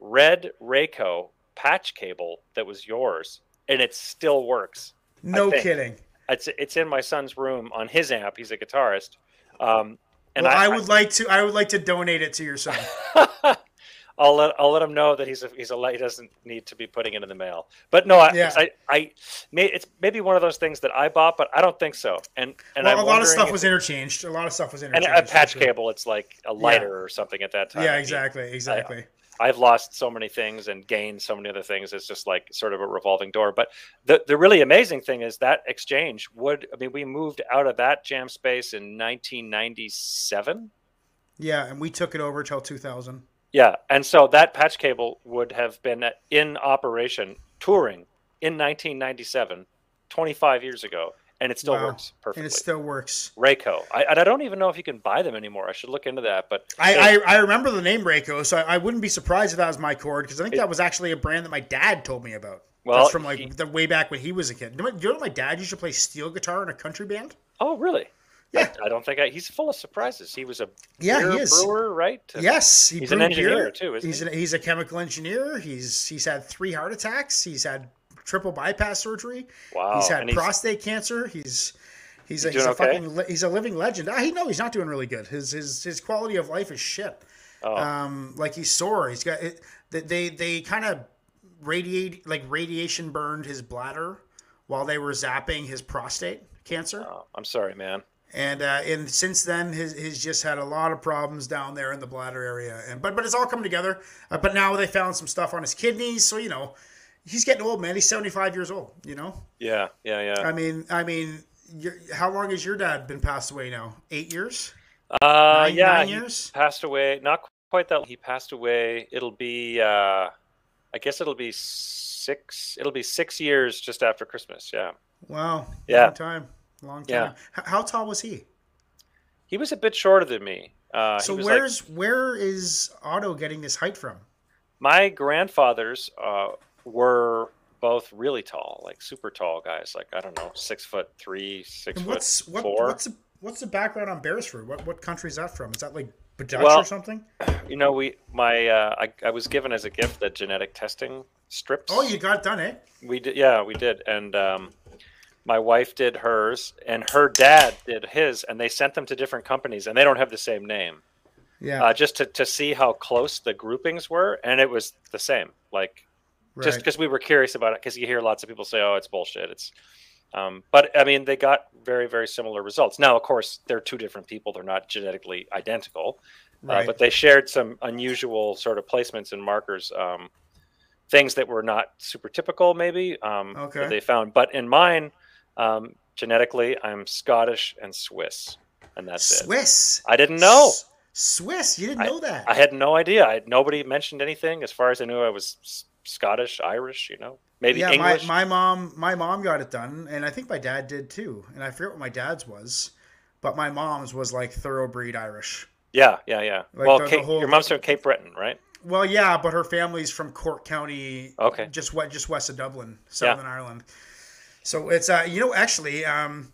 red Rayco patch cable that was yours, and it still works. No kidding. It's it's in my son's room on his amp. He's a guitarist. Um, and well, I, I, would like to. I would like to donate it to your son. I'll let I'll let him know that he's a he's a he doesn't need to be putting it in the mail. But no, I Yeah. I, I may, it's maybe one of those things that I bought, but I don't think so. And and well, a lot of stuff if- was interchanged. A lot of stuff was interchanged. and a patch cable. It's like a lighter or something at that time. Yeah, exactly, exactly. I've lost so many things and gained so many other things. It's just like sort of a revolving door. But the the really amazing thing is that exchange would. I mean, we moved out of that jam space in 1997. yeah, and we took it over till 2000. Yeah, and so that patch cable would have been in operation touring in 1997, 25 years ago, and it still Wow. works perfectly. And it still works. Rayco. I, I don't even know if you can buy them anymore. I should look into that. But I, I, I remember the name Rayco, so I, I wouldn't be surprised if that was my cord because I think It- that was actually a brand that my dad told me about. Well, That's from like he- the way back when he was a kid. You you know my dad used to play steel guitar in a country band? oh, really? Yeah. I, I don't think I, he's full of surprises. He was a Yeah, beer he is. brewer, right? Yes, he He's an engineer, beer. too, isn't he's he? An, he's a chemical engineer. He's he's had three heart attacks. He's had triple bypass surgery. Wow. he's had and he's, prostate cancer. He's he's a, He's he's a okay? fucking he's a living legend. Ah, he no, he's not doing really good. His his his quality of life is shit. oh, Um, like he's sore. He's got it. They they, they kind of radiate like radiation burned his bladder while they were zapping his prostate cancer. oh, I'm sorry, man. And uh, and since then, his he's just had a lot of problems down there in the bladder area. And but but it's all coming together. Uh, but now they found some stuff on his kidneys, so you know, he's getting old, man. He's seventy five years old. You know, Yeah, yeah, yeah. I mean, I mean, how long has your dad been passed away now? Eight years? Uh, Nine- yeah, nine years? passed away. Not quite that. He passed away. It'll be. Uh, I guess it'll be six. It'll be six years just after Christmas. Yeah. Wow. Yeah. Time. Long time. Yeah. How tall was he? He was a bit shorter than me. Uh, so he was like- where's where is Otto getting this height from? my grandfathers uh, were both really tall, like super tall guys. Like I don't know, six foot three, six And foot what's what, four. what's the what's the background on Beresford? What what country is that from? Is that like Dutch Well- or something? You know, we my uh, I, I was given as a gift the genetic testing strips. Oh, you got done, eh? We did, yeah, we did, and um, my wife did hers, and her dad did his, and they sent them to different companies, and they don't have the same name, Yeah. uh, just to, to see how close the groupings were, and it was the same, like just because we were curious about it, because you hear lots of people say, "Oh, it's bullshit," it's. Um, but I mean, they got very, very similar results. Now, of course, they're two different people; they're not genetically identical, uh, right. but they shared some unusual sort of placements and markers, um, things that were not super typical, maybe um, Okay. that they found. But in mine, um, genetically, I'm Scottish and Swiss, and that's it. Swiss. I didn't know. S- Swiss. You didn't know that. I had no idea. I, nobody mentioned anything. As far as I knew, I was S- Scottish, Irish. You know, maybe yeah, English. my, my mom my mom got it done, and I think my dad did too. And I forget what my dad's was, but my mom's was like thoroughbreed Irish. yeah, yeah, yeah. Like well, the- the whole- your mom's from Cape Breton, right? Well, yeah, but her family's from Cork County, Okay. just what just west of Dublin, Southern Ireland. So it's uh, you know, actually, um,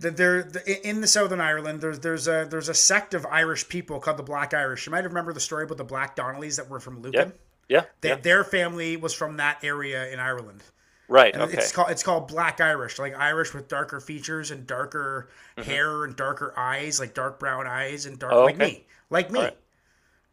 the, there the, in the Southern Ireland, there's there's a there's a sect of Irish people called the Black Irish. You might remember the story about the Black Donnellys that were from Lucan. Yeah, They, yeah. Their family was from that area in Ireland. Right. And Okay. It's called it's called Black Irish, like Irish with darker features and darker Mm-hmm. hair and darker eyes, like dark brown eyes and dark Oh, like me, like me, right.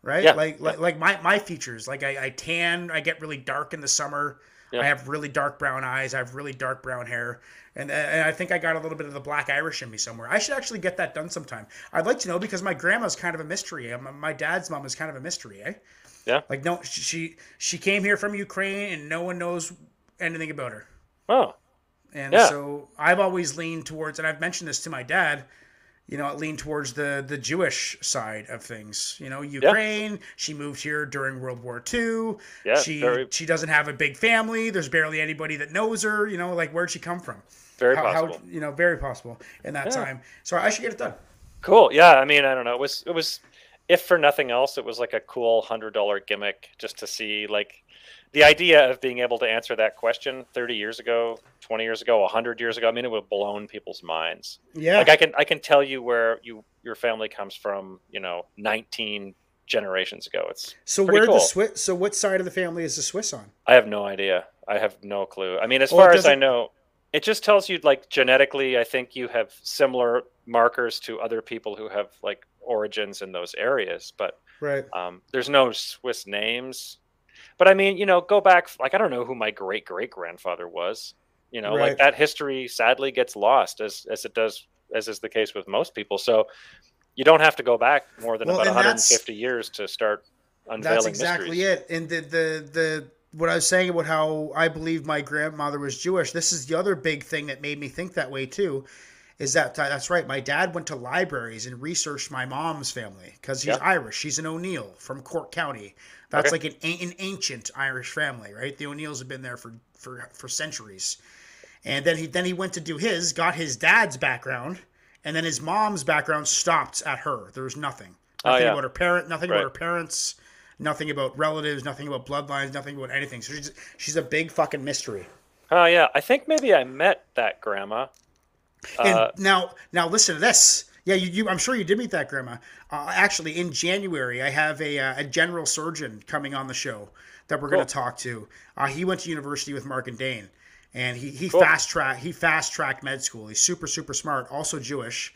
right? Yeah, Like like like my my features, like I, I tan, I get really dark in the summer. Yeah. I have really dark brown eyes. I have really dark brown hair, and and I think I got a little bit of the Black Irish in me somewhere. I should actually get that done sometime. I'd like to know because my grandma's kind of a mystery. My- My dad's mom is kind of a mystery, eh? Yeah. Like no, she she came here from Ukraine, and no one knows anything about her. Oh. And Yeah. so I've always leaned towards, and I've mentioned this to my dad. You know, I lean towards the the Jewish side of things. You know, Ukraine. She moved here during World War II. Yeah, she very- she doesn't have a big family. There's barely anybody that knows her. You know, like where'd she come from? Very how, possible. How, you know, very possible in that Yeah. time. So I should get it done. Cool. Yeah. I mean, I don't know. It was it was if for nothing else, it was like a cool hundred dollar gimmick just to see like the idea of being able to answer that question 30 years ago 20 years ago 100 years ago i mean it would have blown people's minds Yeah. like i can i can tell you where you your family comes from you know 19 generations ago it's so where the. Swiss? So what side of the family is the Swiss on? i have no idea i have no clue i mean as Well, far as i know it just tells you like genetically i think you have similar markers to other people who have like origins in those areas but Right. um, there's no swiss names but i mean you know go back like i don't know who my great great grandfather was you know Right. like that history sadly gets lost as as it does as is the case with most people so you don't have to go back more than Well, about 150 years to start unveiling That's exactly mysteries. it. And the the the what I was saying about how I believe my grandmother was Jewish. This is the other big thing that made me think that way too. Is that uh, that's right? My dad went to libraries and researched my mom's family because he's Yeah. Irish. She's an O'Neill from Cork County. That's Okay. like an, an ancient Irish family, right? The O'Neills have been there for for for centuries. And then he then he went to do his, got his dad's background, and then his mom's background stopped at her. There was nothing. Oh, Nothing yeah. about her parent, nothing Right. about her parents, nothing about relatives, nothing about bloodlines, nothing about anything. So she's she's a big fucking mystery. oh yeah i think maybe i met that grandma And uh, now now listen to this. Yeah, you, you I'm sure you did meet that grandma. Uh, actually, in January, I have a, uh, a general surgeon coming on the show that we're going to talk to. Uh, he went to university with Mark and Dane, and he he Cool. fast track he fast tracked med school. He's super super smart, also Jewish,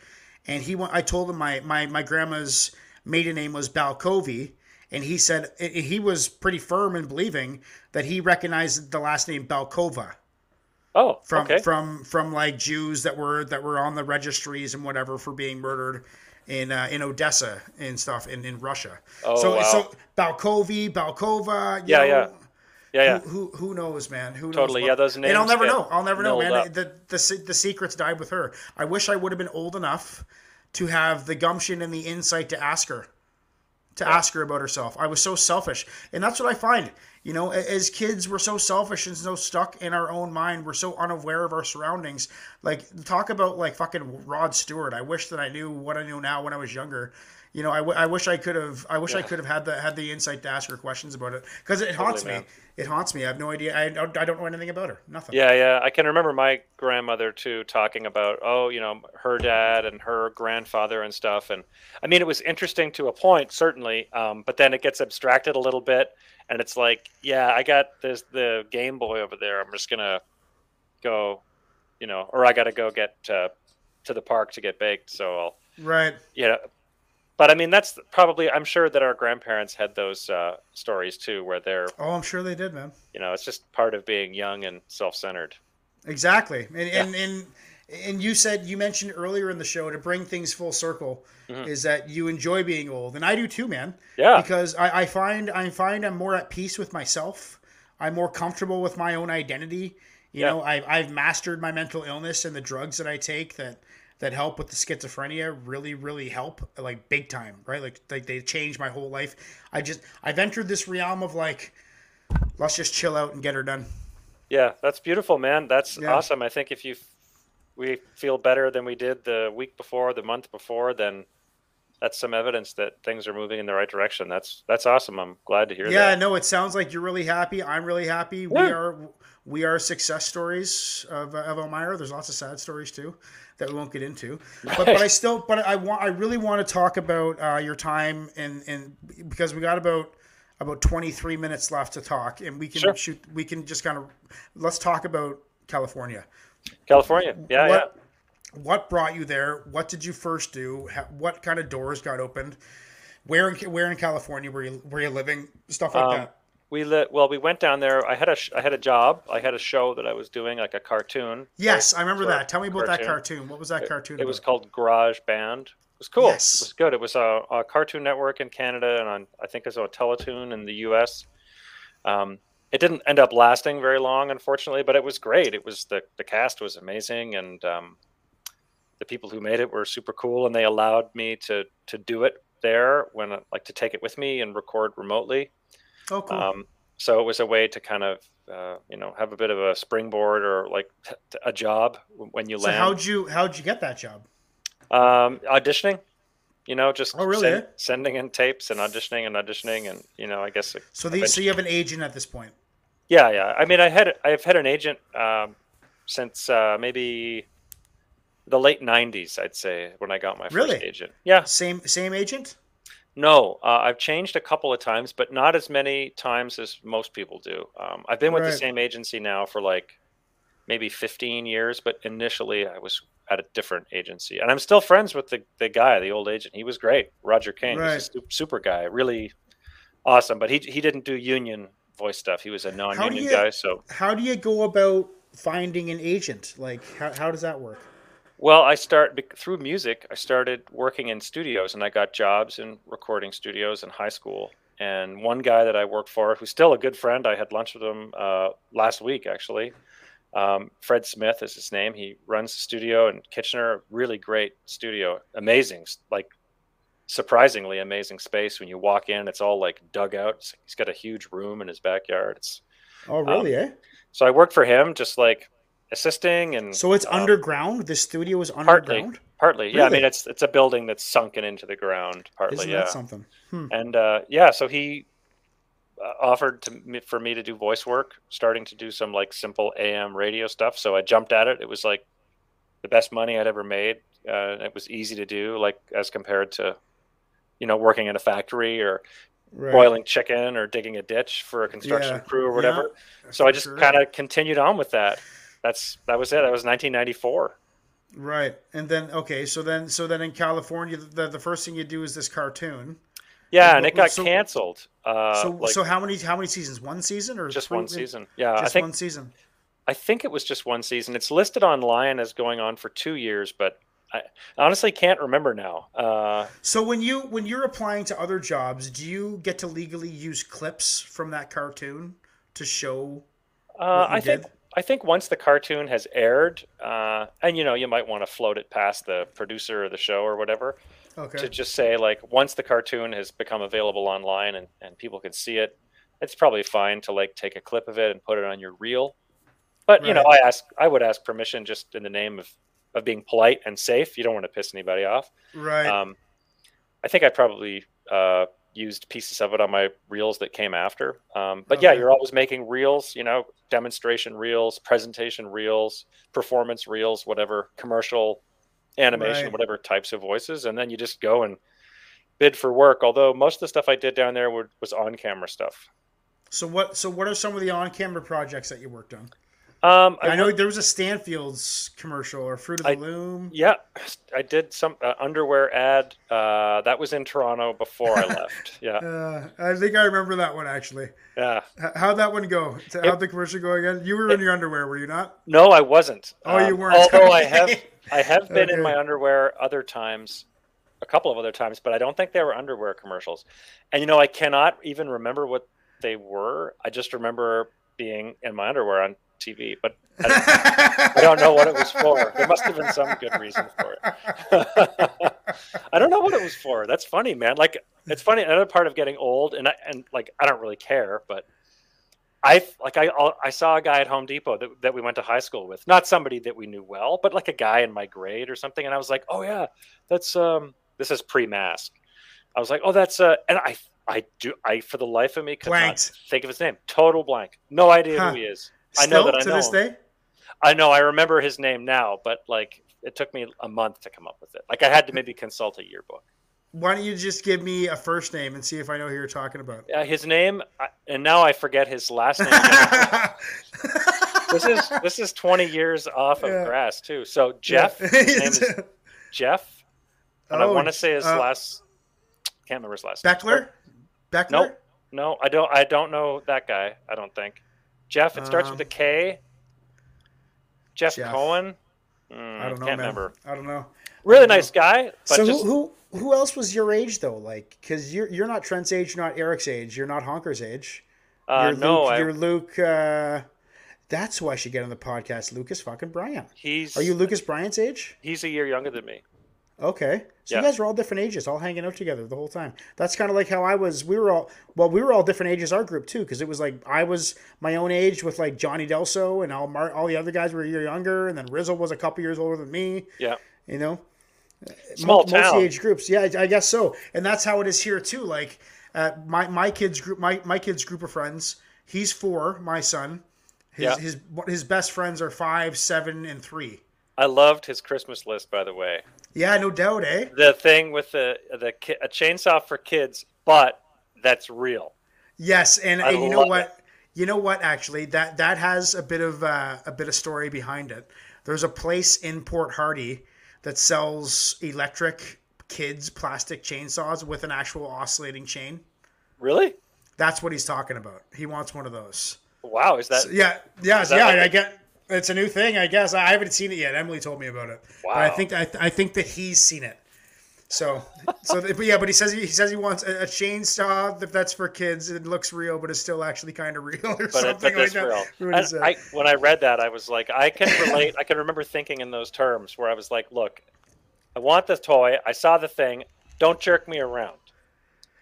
and he went. I told him my my my grandma's maiden name was Balkovi. And he said he was pretty firm in believing that he recognized the last name Balkova oh from okay from from like Jews that were that were on the registries and whatever for being murdered in uh, in Odessa and stuff in, in Russia. Oh, so wow. so Balkovi, Balkova, you Yeah, know, yeah. Yeah, yeah. Who, who who knows, man? Who knows? Totally, what- yeah, those names. And I'll never know. I'll never know, man. up. The, the the secrets died with her. I wish I would have been old enough to have the gumption and the insight to ask her, to ask her about herself. I was so selfish, and that's what I find. You know, as kids, we're so selfish and so stuck in our own mind. We're so unaware of our surroundings. Like talk about like fucking Rod Stewart. I wish that I knew what I knew now when I was younger. You know, I, w- I wish I could have. I wish I could have had the had the insight to ask her questions about it because it haunts Totally, me. man. It haunts me. I have no idea. I, don't- I don't know anything about her. Nothing. Yeah, yeah. I can remember my grandmother too talking about, oh, you know, her dad and her grandfather and stuff. And I mean, it was interesting to a point, certainly. Um, but then it gets abstracted a little bit, and it's like, yeah, I got this the Game Boy over there. I'm just gonna go, you know, or I got to go get uh, to the park to get baked. So I'll, Right. you know. But I mean, that's probably. I'm sure that our grandparents had those uh, stories too, where they're, Oh, I'm sure they did, man. you know, it's just part of being young and self-centered. Exactly. And and and and you said you mentioned earlier in the show to bring things full circle Mhm. is that you enjoy being old, and I do too, man. Yeah. Because I, I find I find I'm more at peace with myself. I'm more comfortable with my own identity. You Yeah. know, I've I've mastered my mental illness, and the drugs that I take that that help with the schizophrenia really really help like big time right like like they changed my whole life i just i've entered this realm of like let's just chill out and get her done Yeah, that's beautiful, man. That's Yeah. awesome. I think if you we feel better than we did the week before, the month before, then that's some evidence that things are moving in the right direction. That's that's awesome. I'm glad to hear yeah that. no it sounds like you're really happy i'm really happy we are we are success stories of, of elmira. There's lots of sad stories too that we won't get into. But, but i still but i want i really want to talk about uh, your time and and because we got about about 23 minutes left to talk and we can Sure. shoot we can just kind of let's talk about california. California. Yeah, what what brought you there? What did you first do? What kind of doors got opened? Where in where in california were you were you living? Stuff like Um, that We lit, well, we went down there. I had a sh- I had a job. I had a show that I was doing, like a cartoon. Yes, I remember that. Tell me about that cartoon. cartoon. What was that cartoon? It was about? called Garage Band. It was cool. Yes. It was good. It was a, a Cartoon Network in Canada and on I think it was on Teletoon in the U.S. Um, it didn't end up lasting very long, unfortunately, but it was great. It was the the cast was amazing and um, the people who made it were super cool, and they allowed me to to do it there when like to take it with me and record remotely. Oh, cool. Um, so it was a way to kind of uh, you know have a bit of a springboard or like t- a job when you so land. how'd you how'd you get that job? Um, auditioning, you know, just Oh, really, send- sending in tapes and auditioning and auditioning, and you know, I guess, So these, so you have an agent at this point. yeah, yeah. I mean, I had I've had an agent um, since uh, maybe the late '90s, I'd say, when I got my first Really? agent. Yeah, Same same agent. No, uh, I've changed a couple of times, but not as many times as most people do. Um, I've been with the same agency now for like maybe 15 years, but initially I was at a different agency, and I'm still friends with the, the guy, the old agent. He was great, Roger King. Right. He's a super guy, really awesome. But he he didn't do union voice stuff. He was a non-union you- guy. So How do you go about finding an agent? Like how, how does that work? Well, I start through music. I started working in studios, and I got jobs in recording studios in high school. And one guy that I worked for, who's still a good friend, I had lunch with him uh, last week actually. Um, Fred Smith is his name. He runs the studio in Kitchener. Really great studio, amazing, like surprisingly amazing space. When you walk in, it's all like dug out. He's got a huge room in his backyard. It's Oh really? eh? so I worked for him, just like assisting and So it's um, underground. The studio is partly, underground. partly. Yeah, I mean it's it's a building that's sunken into the ground. Partly, Isn't yeah. that something? Hmm. And uh, yeah, so he uh, offered to me, for me to do voice work, starting to do some like simple AM radio stuff. So I jumped at it. It was like the best money I'd ever made. Uh, it was easy to do, like as compared to, you know, working in a factory or Right. boiling chicken or digging a ditch for a construction Yeah, crew or yeah, whatever. so I just sure. kind of continued on with that. That's that was it. That was 1994. Right, and then okay, so then so then in California, the, the first thing you do is this cartoon. Yeah, Like, and it got so- canceled. Uh, so like so how many how many seasons? One season or just three- one season. Yeah, Just I think one season. I think it was just one season. It's listed online as going on for two years, but I honestly can't remember now. Uh, So when you when you're applying to other jobs, do you get to legally use clips from that cartoon to show? Uh, I think did? I think once the cartoon has aired, uh, and you know, you might want to float it past the producer of the show or whatever Okay. to just say like once the cartoon has become available online and, and people can see it, it's probably fine to like take a clip of it and put it on your reel. But you know, I ask I would ask permission just in the name of of being polite and safe. You don't want to piss anybody off. right. Um, I think I probably uh, used pieces of it on my reels that came after. Um, but yeah, you're always making reels, you know, demonstration reels, presentation reels, performance reels, whatever, commercial animation, Right. whatever types of voices. And then you just go and bid for work. Although most of the stuff I did down there would, was on camera stuff. so what? So what are some of the on-camera projects that you worked on? Um, I, I, know there was a Stanfield's commercial or Fruit of the I- Loom. yeah, I did some uh, underwear ad. Uh, that was in Toronto before I left. Yeah. Uh, I think I remember that one actually. Yeah. How'd that one go? How'd the commercial go again? You were in your underwear, were you not? No, I wasn't. Oh, you Um, weren't. Although I have, I have been in my underwear other times, a couple of other times, but I don't think they were underwear commercials. And you know, I cannot even remember what they were. I just remember being in my underwear on TV, but I don't, I don't know what it was for. There must have been some good reason for it. I don't know what it was for. That's funny, man. Like it's funny. Another part of getting old, and I, and like I don't really care, but I like I I saw a guy at Home Depot that, that we went to high school with. Not somebody that we knew well, but like a guy in my grade or something. And I was like, oh yeah, that's um this is pre-mask. I was like, oh that's uh, and I I do I for the life of me could Blanked. not think of his name. Total blank. No idea Huh. who he is. I know that I to know this him. day. I know I remember his name now, but like it took me a month to come up with it. Like I had to maybe consult a yearbook. Why don't you just give me a first name and see if I know who you're talking about? Uh, his name, I- and now I forget his last name. this is this is 20 years off of Yeah. grass too. So Jeff, Yeah. his name is Jeff, and I Oh, want to say his uh, last. Can't remember his last. name. Beckler. Beckler. Nope. No, I don't. I don't know that guy. I don't think. Jeff. It starts with a Um, Jeff, Jeff. Cohen. Mm, I don't know, Can't man. remember. I don't know. Really don't know. nice guy, but so just who, who who else was your age though? Like, because you're you're not Trent's age, you're not Eric's age, you're not Honker's age. uh, you're no. Luke, I, you're Luke. Uh, that's who I should get on the podcast. Lucas fucking Bryant. he's Are you Lucas Bryant's age? He's a year younger than me. Okay. So Yeah. you guys are all different ages, all hanging out together the whole time. That's kind of like how I was. We were all well, we were all different ages. Our group too, because it was like I was my own age with like Johnny Delso and all Mar- all the other guys were a year younger, and then Rizzle was a couple years older than me. Yeah. You know, Small town. age groups. Yeah, I, I guess so. And that's how it is here too. Like uh, my my kids group, my my kids group of friends. He's four. My son. His Yeah. his his best friends are five, seven, and three. I loved his Christmas list, by the way. Yeah, no doubt, eh? The thing with the the a chainsaw for kids, but that's real. Yes, and, I and you know what? You know what? Actually, that that has a bit of uh, a bit of story behind it. There's a place in Port Hardy that sells electric kids plastic chainsaws with an actual oscillating chain. Really? That's what he's talking about. He wants one of those. Wow. Is that? Yeah, yeah, that yeah. like I get it's a new thing. I guess I haven't seen it yet. Emily told me about it. But I think I, I think that he's seen it. So, so but yeah, but he says he, he says he wants a, a chainsaw that that's for kids. It looks real, but it's still actually kind of real or but it, something but like that. real. What he And said. I, when I read that, I was like, I can relate. I can remember thinking in those terms where I was like, look, I want the toy. I saw the thing. Don't jerk me around.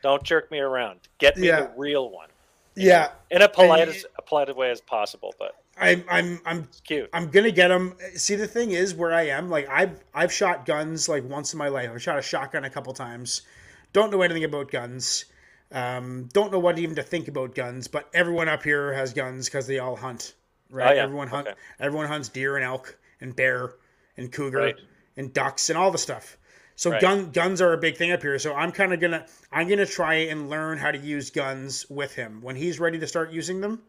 Don't jerk me around. Get me Yeah. the real one yeah, in a polite, as, a polite way as possible. But I'm I'm I'm it's cute. I'm gonna get them. See, the thing is, where I am, like I've I've shot guns like once in my life. I've shot a shotgun a couple times. Don't know anything about guns. Um, don't know what even to think about guns. But everyone up here has guns because they all hunt. Right? Oh, yeah. Everyone hunt. Okay. Everyone hunts deer and elk and bear and cougar Right. and ducks and all the stuff. So Right. gun guns are a big thing up here. So I'm kind of gonna I'm gonna try and learn how to use guns with him when he's ready to start using them.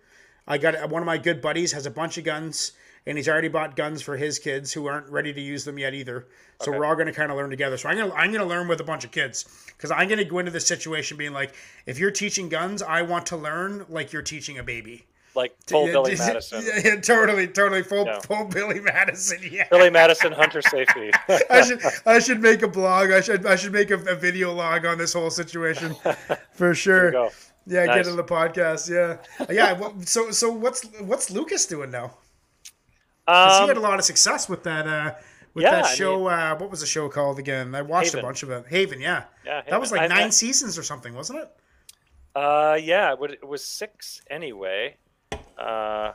I got one of my good buddies has a bunch of guns, and he's already bought guns for his kids who aren't ready to use them yet either. So Okay. we're all going to kind of learn together. So I'm gonna I'm gonna learn with a bunch of kids because I'm gonna go into this situation being like, if you're teaching guns, I want to learn like you're teaching a baby. like full Yeah, Billy Madison. Yeah, yeah, totally, totally full, Yeah. full Billy Madison. Yeah. Billy Madison, hunter safety. I should I should make a blog. I should I should make a, a video log on this whole situation for There sure. Yeah, Nice. get in the podcast. Yeah, yeah. So so what's what's Lucas doing now? 'Cause he had a Um, lot of success with that uh, with Yeah, that I show. uh, what was the show called again? I watched a bunch of it. Haven. Yeah, yeah, that was like I- nine I- seasons or something, wasn't it? Uh, yeah, it, it was six anyway. Uh,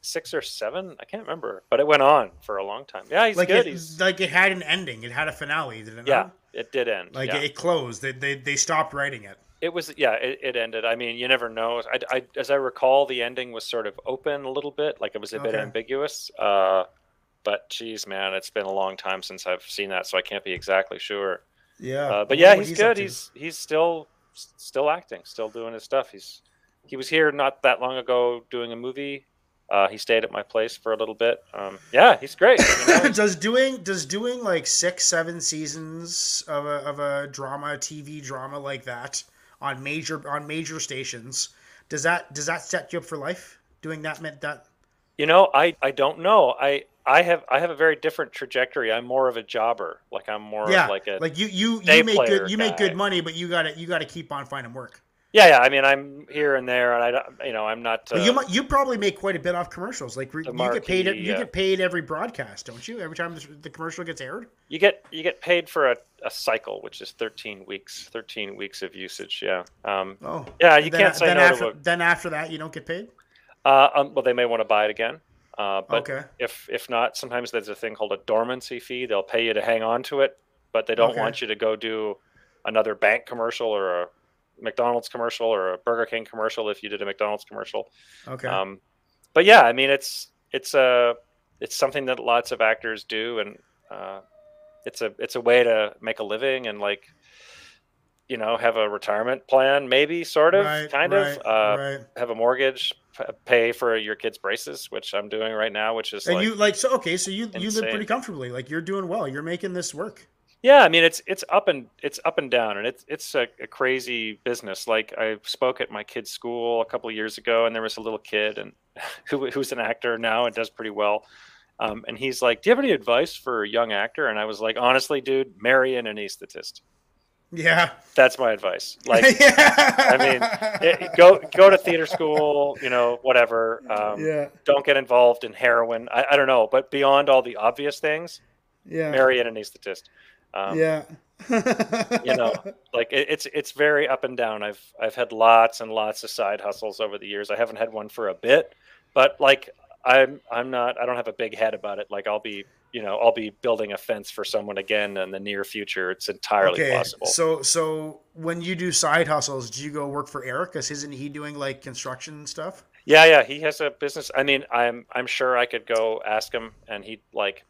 six or seven, I can't remember, but it went on for a long time. Yeah, he's Like good. it, he's like it had an ending. It had a finale. Did it? yeah, Not? it did end. Like yeah. it closed. They, they they stopped writing it. It was yeah, it, it ended. I mean, you never know. I, I, as I recall, the ending was sort of open a little bit, like it was a bit ambiguous. Uh, but geez, man, it's been a long time since I've seen that, so I can't be exactly sure. Yeah. Uh, but yeah, what he's good. He's he's still still acting, still doing his stuff. He's he was here not that long ago doing a movie. Uh, he stayed at my place for a little bit. Um, yeah, he's great. you know? does doing does doing like six seven seasons of a of a drama TV drama like that on major on major stations does that does that set you up for life doing that meant that You know, I, I don't know. I I have I have a very different trajectory. I'm more of a jobber. Like I'm more yeah of like a like you you you make good you make good money but you got to you got to keep on finding work yeah yeah. I mean, I'm here and there, and I don't you know I'm not. Uh, you might you probably make quite a bit off commercials like you get paid you yeah. get paid every broadcast don't you every time the- the commercial gets aired you get you get paid for a, a cycle, which is 13 weeks. 13 weeks of usage. Yeah. Um, oh yeah, you then, can't say then no after then after that you don't get paid Uh, um, well, they may want to buy it again. Uh, but okay if if not, sometimes there's a thing called a dormancy fee. They'll pay you to hang on to it, but they don't Okay. want you to go do another bank commercial or a McDonald's commercial or a Burger King commercial if you did a McDonald's commercial. okay Um, but yeah, I mean, it's it's a it's something that lots of actors do, and uh, it's a it's a way to make a living and like you know have a retirement plan, maybe sort of, Right, kind right, of. Uh, right. Have a mortgage, pay for your kids' braces, which I'm doing right now, which is And like you like so okay, so you you live pretty comfortably. Like you're doing well. You're making this work. Yeah, I mean it's it's up and it's up and down, and it's it's a, a crazy business. Like I spoke at my kid's school a couple of years ago, and there was a little kid and who who's an actor now and does pretty well. Um, and he's like, "Do you have any advice for a young actor?" And I was like, "Honestly, dude, marry an anesthetist. Yeah. That's my advice. Like, yeah. I mean, it, go go to theater school, you know, whatever. Um, yeah. Don't get involved in heroin. I, I don't know, but beyond all the obvious things, Yeah. marry an anesthetist. Um, yeah. you know like it, it's it's very up and down i've i've had lots and lots of side hustles over the years i haven't had one for a bit but like i'm i'm not i don't have a big head about it like i'll be you know i'll be building a fence for someone again in the near future it's entirely okay. possible So so when you do side hustles, do you go work for Eric? Cause isn't he doing like construction stuff? yeah yeah he has a business i mean i'm i'm sure i could go ask him and he'd like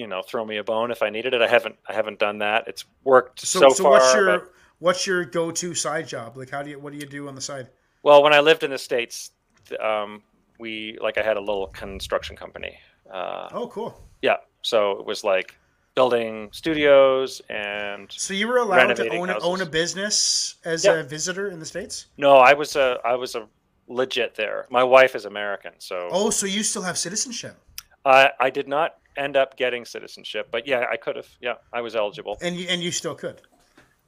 you know throw me a bone if i needed it i haven't i haven't done that it's worked So so, so, far what's your but- what's your go to side job? Like how do you what do you do on the side? Well, when I lived in the states, um, we like I had a little construction company. Uh, Oh, cool. yeah, so it was like building studios and So you were allowed to own houses. own a business as Yeah. a visitor in the states? no, I was a I was a legit there. My wife is American, so Oh, so you still have citizenship. I I did not end up getting citizenship, but yeah, I could have. Yeah, I was eligible. And you and you still could.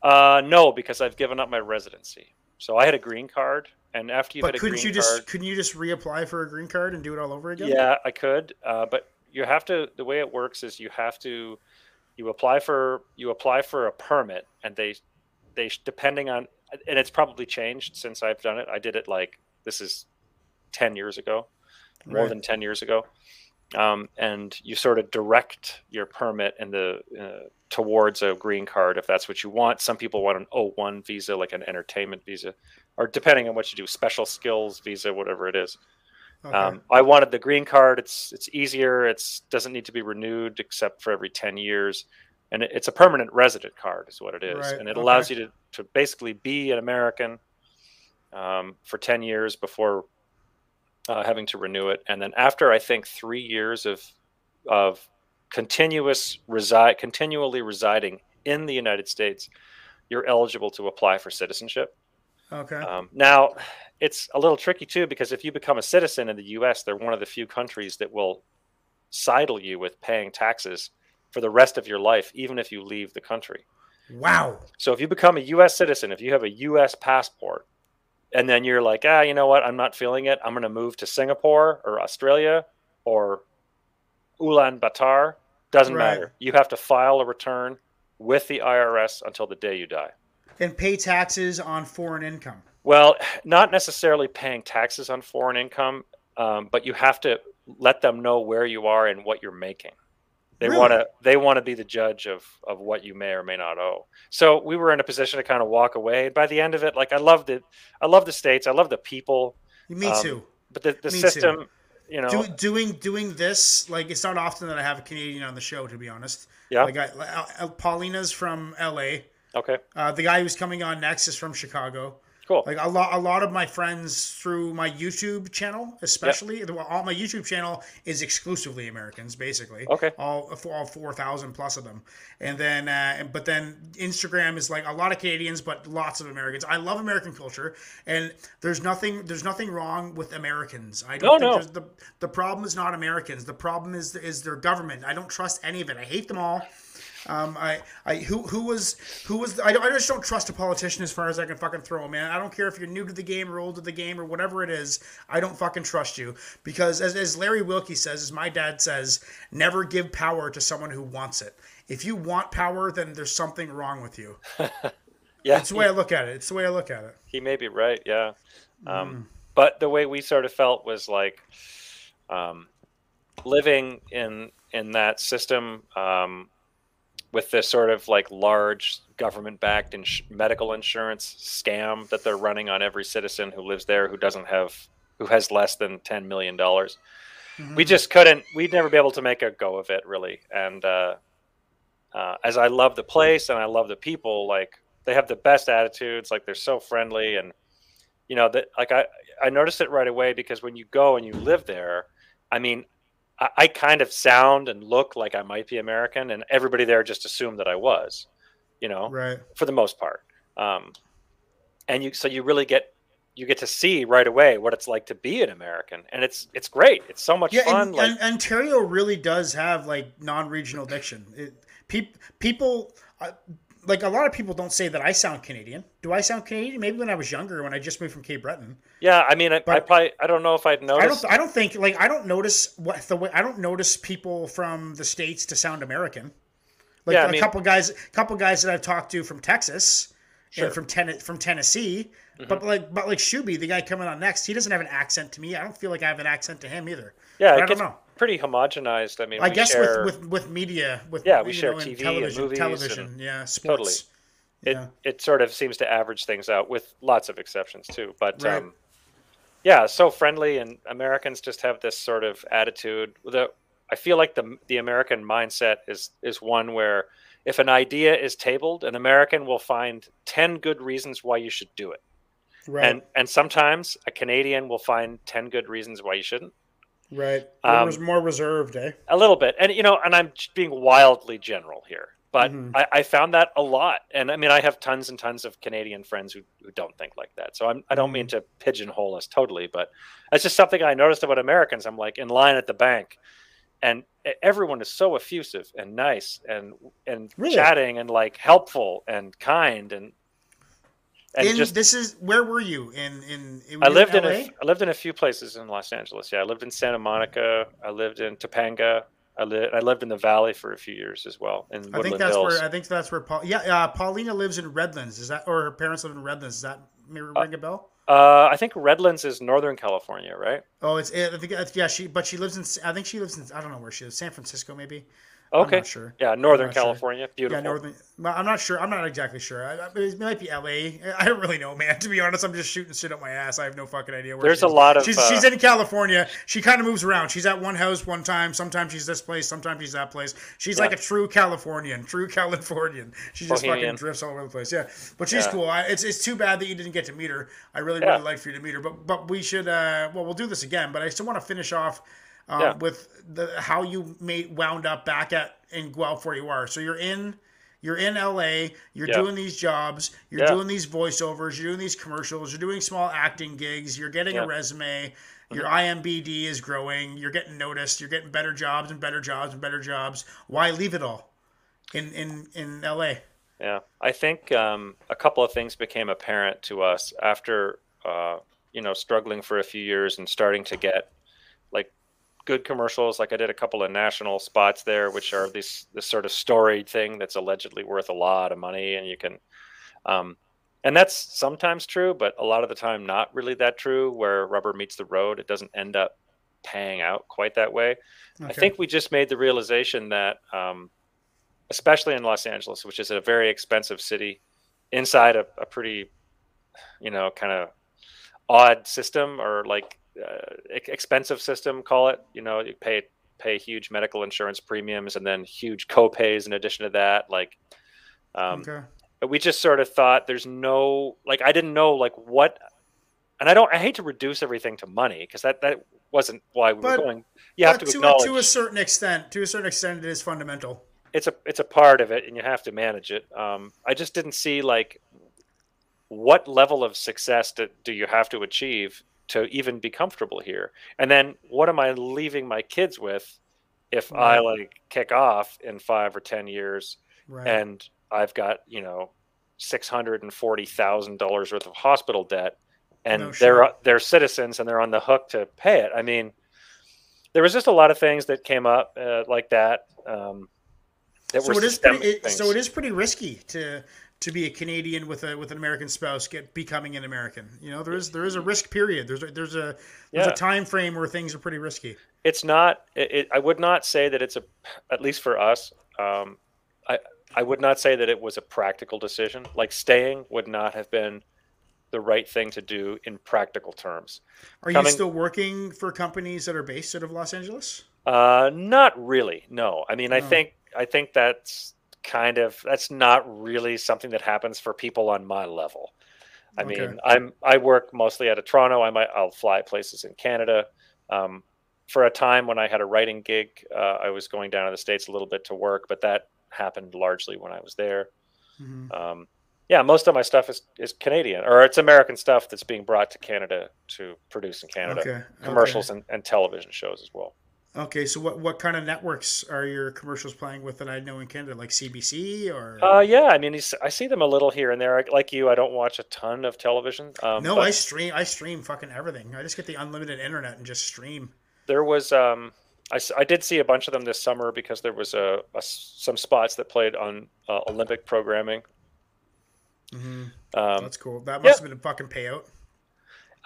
Uh, no, because I've given up my residency. So I had a green card, and after you've But had a couldn't green you just card, couldn't you just reapply for a green card and do it all over again? Yeah, I could, uh, but you have to. The way it works is you have to, you apply for you apply for a permit, and they, they depending on, and it's probably changed since I've done it. I did it like this is, ten years ago, more Right. than ten years ago, um, and you sort of direct your permit in the uh, towards a green card if that's what you want. Some people want an O1 visa, like an entertainment visa, or depending on what you do, special skills visa, whatever it is. Okay. Um, I wanted the green card. It's it's easier. It's doesn't need to be renewed except for every ten years, and it, it's a permanent resident card, is what it is, Right, and it okay. allows you to to basically be an American um, for ten years before uh, having to renew it, and then after I think three years of of continuous reside continually residing in the United States, you're eligible to apply for citizenship. Okay. Um, now, it's a little tricky too because if you become a citizen in the U.S., they're one of the few countries that will sidle you with paying taxes for the rest of your life, even if you leave the country. wow. So if you become a U.S. citizen, if you have a U.S. passport, and then you're like, ah, you know what, I'm not feeling it. I'm going to move to Singapore or Australia or Ulaanbaatar. Doesn't Right. matter. You have to file a return with the IRS until the day you die. And pay taxes on foreign income. Well, not necessarily paying taxes on foreign income, um, but you have to let them know where you are and what you're making. They Really? want to they want to be the judge of of what you may or may not owe. So we were in a position to kind of walk away. By the end of it, like I love the I love the states, I love the people, Me Um, too. but the, the Me too. system, you know, Do, doing doing this like it's not often that I have a Canadian on the show to be honest. yeah, Like I, Paulina's from L.A. okay, Uh, the guy who's coming on next is from Chicago. Cool, Like a lot, a lot of my friends through my YouTube channel, especially the all my YouTube channel is exclusively Americans, basically. Okay. All all four thousand plus of them, and then uh, but then Instagram is like a lot of Canadians, but lots of Americans. I love American culture, and there's nothing there's nothing wrong with Americans. I don't No, think no. the the problem is not Americans. The problem is is their government. I don't trust any of it. I hate them all. Um, I, I, who, who was, who was, I, I just don't trust a politician as far as I can fucking throw 'em, man. I don't care if you're new to the game or old to the game or whatever it is. I don't fucking trust you because, as, as Larry Wilkie says, as my dad says, never give power to someone who wants it. If you want power, then there's something wrong with you. yeah, It's the way I look at it. It's the way I look at it. he may be right yeah Mm. um, but the way we sort of felt was like um, living in in that system um, with this sort of like large government backed ins- medical insurance scam that they're running on every citizen who lives there who doesn't have who has less than 10 million dollars. We just couldn't we'd never be able to make a go of it really. And uh, uh, as i love the place and i love the people like they have the best attitudes like they're so friendly and you know that like i i noticed it right away because when you go and you live there i mean I, I kind of sound and look like i might be american and everybody there just assumed that i was you know Right. for the most part um, and you so you really get you get to see right away what it's like to be an american and it's it's great it's so much Yeah, fun and, like and Ontario really does have like non-regional diction. It, peop, people, uh, like a lot of people don't say that I sound Canadian. Do I sound Canadian? Maybe when I was younger, when I just moved from Cape Breton. yeah i mean i, I probably i don't know if i'd I don't. I don't think like I don't notice what the way I don't notice people from the states to sound American. Like Yeah, a mean- couple guys, a couple guys that I've talked to from Texas Sure. Mm-hmm. and from ten, from Tennessee. But like, but like Shuby, the guy coming on next, he doesn't have an accent to me. I don't feel like I have an accent to him either. yeah But I don't know. Pretty homogenized. I mean I we guess share, with, with with media, with Yeah, we share know, TV and television, movies television, and- yeah, sports. it, yeah. it sort of seems to average things out with lots of exceptions too. But Right. um, yeah so friendly and americans just have this sort of attitude. The i feel like the the american mindset is is one where if an idea is tabled an american will find 10 good reasons why you should do it. Right, and and sometimes a canadian will find 10 good reasons why you shouldn't right. Um, res- more reserved, eh? a little bit and you know and i'm being wildly general here but Mhm. I, I found that a lot and i mean i have tons and tons of canadian friends who, who don't think like that so I'm, i don't mean to pigeonhole us totally but it's just something i noticed about americans i'm like in line at the bank and everyone is so effusive and nice and and Really? chatting and like helpful and kind and and in just this is where were you in in? were I lived in LA? a, I lived in a few places in Los Angeles. Yeah, I lived in Santa Monica. I lived in Topanga. I lived I lived in the Valley for a few years as well in Woodland I think that's Hills. where I think that's where Paul. Yeah, uh, Paulina lives in Redlands. Is that or her parents live in Redlands? Is that maybe ring a bell? uh, I think Redlands is Northern California, right? Oh, it's I think yeah. She but she lives in. I think she lives in. I don't know where she lives. San Francisco, maybe. I'm Okay. not sure. Yeah, Northern not sure. California, beautiful. Yeah, northern. I'm not sure. I'm not exactly sure. I, it might be L.A. I don't really know, man. To be honest, I'm just shooting shit up my ass. I have no fucking idea where. There's she a is. lot of, She's, uh, she's in California. She kind of moves around. She's at one house one time. Sometimes she's this place. Sometimes she's that place. She's like a true Californian. True Californian. She just Bohemian. fucking drifts all over the place. Yeah, but she's Yeah. cool. I, it's it's too bad that you didn't get to meet her. I really Yeah. really like for you to meet her. But but we should. Uh, well, we'll do this again. But I still want to finish off. Um, Yeah. With the how you made wound up back at in Guelph where you are. So you're in You're in LA. You're Yeah. doing these jobs. You're Yeah. doing these voiceovers. You're doing these commercials. You're doing small acting gigs. You're getting Yeah. a resume. Your Mm-hmm. IMBD is growing. You're getting noticed. You're getting better jobs and better jobs and better jobs. Why leave it all in in in LA? Yeah, I think um, a couple of things became apparent to us after uh, you know struggling for a few years and starting to get good commercials. Like I did a couple of national spots there, which are this this sort of storied thing that's allegedly worth a lot of money, and you can. Um, and that's sometimes true, but a lot of the time not really that true. Where rubber meets the road, it doesn't end up paying out quite that way. I think we just made the realization that, um, especially in Los Angeles, which is a very expensive city, inside a, a pretty, you know, kind of odd system or like uh, expensive system, call it. You know, you pay pay huge medical insurance premiums and then huge co-pays in addition to that. Like, um, okay. we just sort of thought there's no like I didn't know like what and I don't I hate to reduce everything to money because that that wasn't why we But- were going you have But to to, acknowledge a, to a certain extent, to a certain extent, it is fundamental. it's a it's a part of it and you have to manage it um, I just didn't see like what level of success do, do you have to achieve to even be comfortable here and then what am I leaving my kids with if I like kick off in five or ten years Right. and I've got you know six hundred and forty thousand dollars worth of hospital debt, and No they're they're citizens and they're on the hook to pay it. I mean, there was just a lot of things that came up uh, like that. Um, that so were it is pretty. It, so it is pretty risky to to be a Canadian with a with an American spouse, get becoming an American. You know, there is there is a risk period. There's a, there's a there's Yeah. a time frame where things are pretty risky. It's not. It, it, I would not say that it's a. At least for us, um, I I would not say that it was a practical decision. Like staying would not have been the right thing to do in practical terms. Are you still working for companies that are based out of Los Angeles? Uh, not really. No. I mean, I think I think that's kind of that's not really something that happens for people on my level. I Okay. mean, I'm I work mostly out of Toronto. I might I'll fly places in Canada. Um, for a time when I had a writing gig, uh, I was going down to the states a little bit to work, but that happened largely when I was there. Mhm. Um, yeah, most of my stuff is, is Canadian, or it's American stuff that's being brought to Canada to produce in Canada. Okay. Commercials and, and television shows as well. Okay. So what what kind of networks are your commercials playing with that I know in Canada, like CBC or? Uh, yeah, I mean, I see them a little here and there. Like you, I don't watch a ton of television. Um, no, but I stream. I stream fucking everything. I just get the unlimited internet and just stream. there was. Um, I, I did see a bunch of them this summer because there was a, a some spots that played on uh, Olympic programming. hmm Um, That's cool. That yeah. must have been a fucking payout.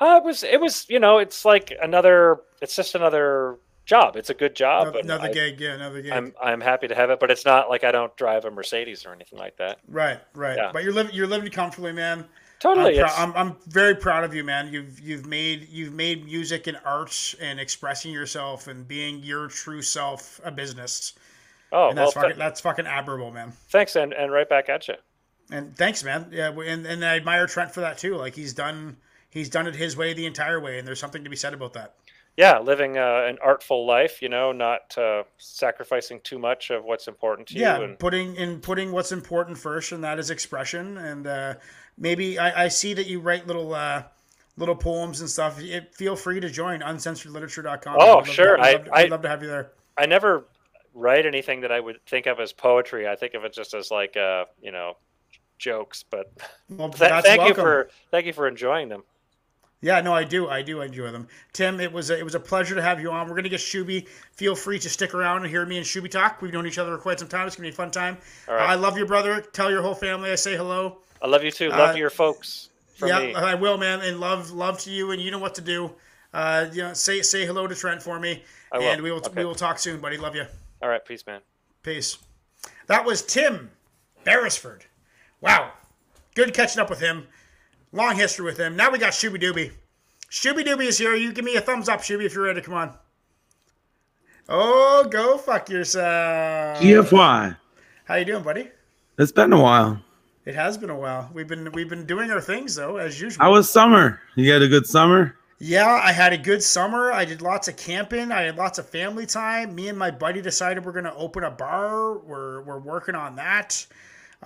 uh, it was. It was. You know, it's like another. It's just another job. It's a good job. Another, another I, gig, yeah, another gig. I'm I'm happy to have it, but it's not like I don't drive a Mercedes or anything like that. right, right. Yeah. But you're living, you're living comfortably, man. Totally. I'm, I'm, I'm very proud of you, man. You've you've made you've made music and arts and expressing yourself and being your true self a business, oh, and well, that's th- fucking that's fucking admirable, man. thanks, and, and right back at you. And thanks, man. Yeah, and and I admire Trent for that too. Like he's done he's done it his way the entire way, and there's something to be said about that. Yeah, living uh, an artful life, you know, not uh, sacrificing too much of what's important to yeah you. And putting in putting what's important first and that is expression and uh, maybe I, I see that you write little uh, little poems and stuff it, feel free to join uncensoredliterature.com Oh, We'd sure. to, we'd I- love to, I- we'd love to have you there I never write anything that I would think of as poetry. I think of it just as like, uh, you know, jokes. But well, th- thank you for thank you for enjoying them. Yeah no i do i do enjoy them tim it was a, it was a pleasure to have you on we're gonna get shuby feel free to stick around and hear me and shuby talk we've known each other for quite some time it's gonna be a fun time right. i love your brother tell your whole family i say hello I love you too. Love Uh, your folks. Yeah, me. I will, man, and love love to you, and you know what to do. Uh, you know, say say hello to Trent for me, I will. and we will Okay. we will talk soon, buddy. Love you. All right, peace, man. Peace. That was Tim Beresford. Wow, good catching up with him. Long history with him. Now we got Shooby Dooby. Shooby Dooby is here. You give me a thumbs up, Shooby, if you're ready. Come on. Oh, go fuck yourself. GFY. How you doing, buddy? It's been a while. It has been a while. We've been we've been doing our things though, as usual. How was summer? You had a good summer? Yeah, I had a good summer. I did lots of camping. I had lots of family time. Me and my buddy decided we're going to open a bar. We're we're working on that.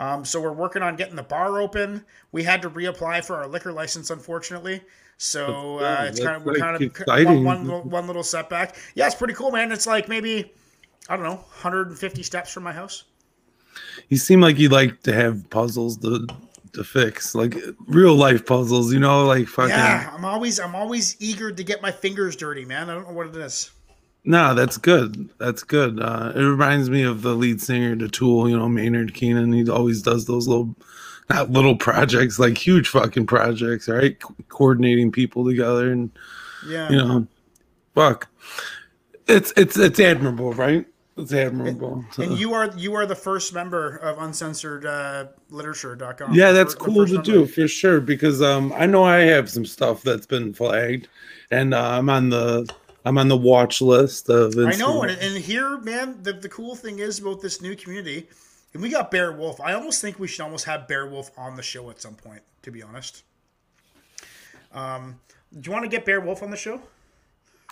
Um, so we're working on getting the bar open. We had to reapply for our liquor license, unfortunately. So uh, it's kind of we're like, kind of one, one, little, one little setback. Yeah, it's pretty cool, man. It's like maybe I don't know, 150 steps from my house. You seem like you like to have puzzles to to fix, like real life puzzles. You know, like fucking. Yeah, I'm always I'm always eager to get my fingers dirty, man. I don't know what it is. No, that's good. That's good. Uh, it reminds me of the lead singer to Tool. You know, Maynard Keenan. He always does those little, not little projects, like huge fucking projects, right? Co- coordinating people together and Yeah. you know, fuck. It's it's it's admirable, right? It's admirable. So- And you are you are the first member of uncensored uh, literature.com. yeah, that's The fir- the cool to member. do for sure because um I know I have some stuff that's been flagged, and uh, I'm on the I'm on the watch list of. I know, and, and here, man, the, the cool thing is about this new community, and we got Bear Wolf. I almost think we should almost have Bear Wolf on the show at some point, to be honest. Um, do you want to get Bear Wolf on the show?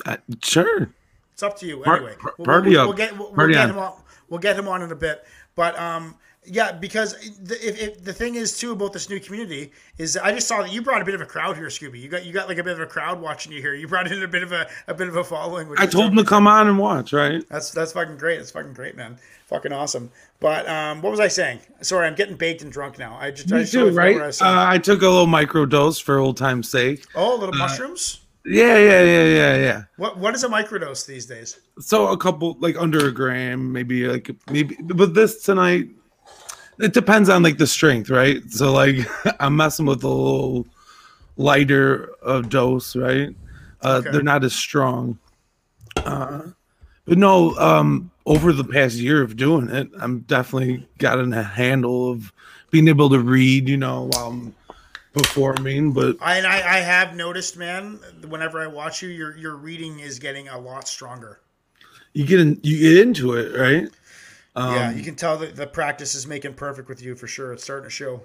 Uh, sure. It's up to you. Anyway, par- We'll- we'll, up. We'll get we'll, we'll get him on. We'll get him on in a bit. But um, yeah, because the, if, if the thing is too about this new community is I just saw that you brought a bit of a crowd here, Scooby. You got you got like a bit of a crowd watching you here. You brought in a bit of a, a bit of a following. I told them to come on and watch, right? That's that's fucking great. That's fucking great, man. Fucking awesome. But um, what was I saying? Sorry, I'm getting baked and drunk now. I just I just too, right? I Uh. I took a little micro dose for old time's sake. oh, little mushrooms. Yeah, yeah, yeah, yeah, yeah. What what is a microdose these days? So a couple, like under a gram, maybe like maybe. But this tonight, it depends on like the strength, right? So like I'm messing with a little lighter of dose, right? Uh, Okay. They're not as strong. Uh, but no, um, over the past year of doing it, I'm definitely gotten a handle of being able to read, you know, while I'm performing. But I, I I have noticed, man. Whenever I watch you, your your reading is getting a lot stronger. you get in, you get into it, right? Um, yeah, you can tell that the practice is making perfect with you for sure. It's starting to show.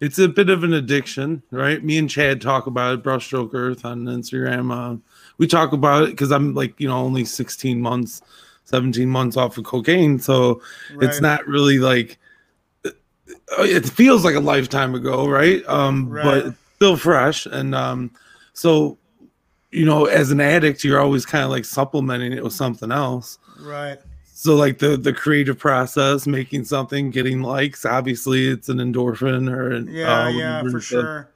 it's a bit of an addiction, right? Me and Chad talk about it, Brushstroke Earth on Instagram. Uh, we talk about it because I'm like, you know, only 16 months, 17 months off of cocaine. So it's not really like, uh, it feels like a lifetime ago, right? Um, Right. But still fresh. And um, so, you know, as an addict, you're always kind of like supplementing it with something else. Right. So like the the creative process, making something, getting likes. Obviously, it's an endorphin or an, Yeah, uh, yeah, for sure.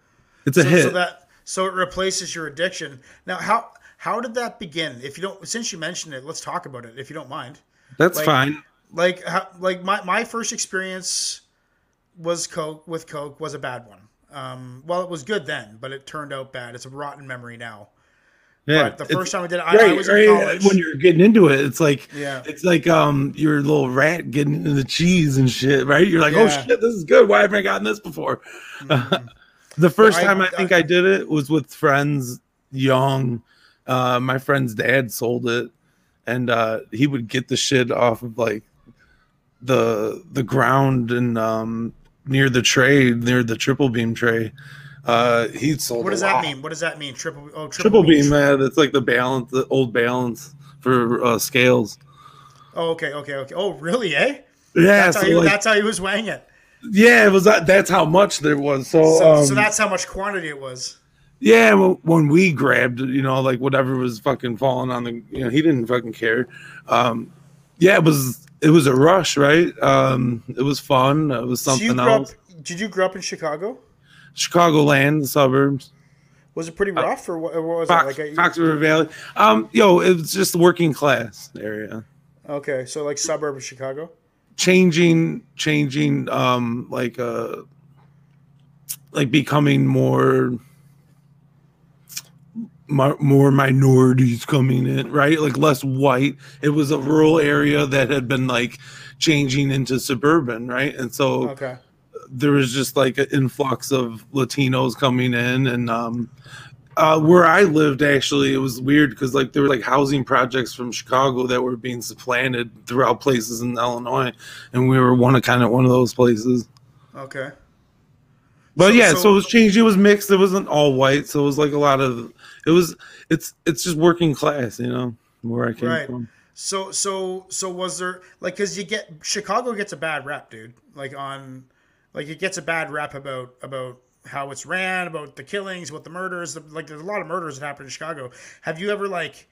It's a so, hit. So that so it replaces your addiction. Now, how how did that begin? If you don't, since you mentioned it, let's talk about it. If you don't mind. That's like- fine. Like how, like my my first experience was coke with coke was a bad one. Um, well, it was good then, but it turned out bad. It's a rotten memory now. Yeah, but the first time I did it, I, I great, was in college. When you're getting into it, it's like Yeah. it's like um your little rat getting into the cheese and shit, right? You're like, oh shit, this is good. Why haven't I gotten this before? the first I- time I think I- I did it was with friends young. Uh, my friend's dad sold it, and uh, he would get the shit off of like the the ground and um near the tray, near the triple beam tray. Uh, he sold. what does that lot. mean? What does that mean? Triple oh Triple beam, man. It's like the balance, the old balance for uh, scales. Oh, okay, okay, okay. Oh, really? Eh? Yeah, That's, so how, he, like, that's how he was weighing it. yeah, it was that. That's how much there was. So, So, um, so that's how much quantity it was. yeah. When we grabbed, you know, like whatever was fucking falling on the, you know, he didn't fucking care. Um, yeah, it was. It was a rush, right? Um, it was fun. It was So something grew else. up, did you grow up in Chicago? Chicagoland, the suburbs, Was it pretty rough, or what, what was Fox, it like? Fox River Valley. Um, yo, it was just the working class area. okay, so like suburb of Chicago. changing changing um like uh like becoming more more minorities coming in right like less white it was a rural area that had been like changing into suburban right and so Okay, there was just like an influx of latinos coming in and um uh, where I lived, actually, it was weird because like there were like housing projects from Chicago that were being supplanted throughout places in Illinois, and we were one of kind of one of those places. okay. But So- yeah, so- so, it was changed. It was mixed. It wasn't all white, so it was like a lot of. It was. It's it's just working class, you know, where I came Right. from. So so so was there like because you get Chicago gets a bad rap, dude. Like on Like it gets a bad rep about about how it's ran, about the killings, about the murders. The, like there's a lot of murders that happen in Chicago. Have you ever like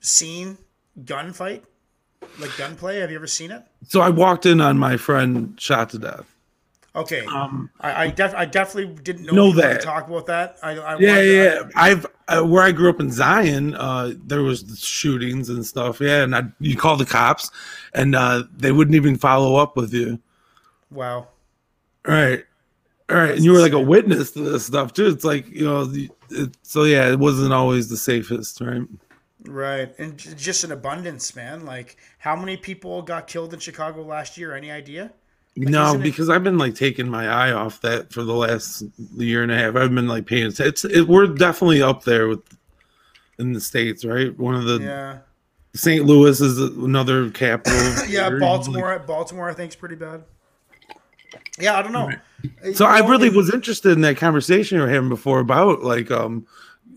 seen gunfight, like gunplay? Have you ever seen it? So I walked in on my friend shot to death. Okay, Um, I I, def- I definitely didn't know, Know that. to talk about that. I, I yeah, yeah. I've uh, where I grew up in Zion. Uh, there was shootings and stuff. Yeah, and I, you call the cops, and uh, they wouldn't even follow up with you. wow. Right. All right. And you were like a witness to this stuff too. It's like, you know, it, so yeah, it wasn't always the safest, right? Right, and just an abundance, man. Like, how many people got killed in Chicago last year? Any idea? no, isn't it- because I've been like taking my eye off that for the last year and a half. I've been like paying attention. It's, it, we're definitely up there with in the states, right? One of the Yeah, St. Louis is another capital. yeah. Baltimore, Baltimore, I think is pretty bad. Yeah, I don't know. So You I know, really was interested in that conversation we were having before about like um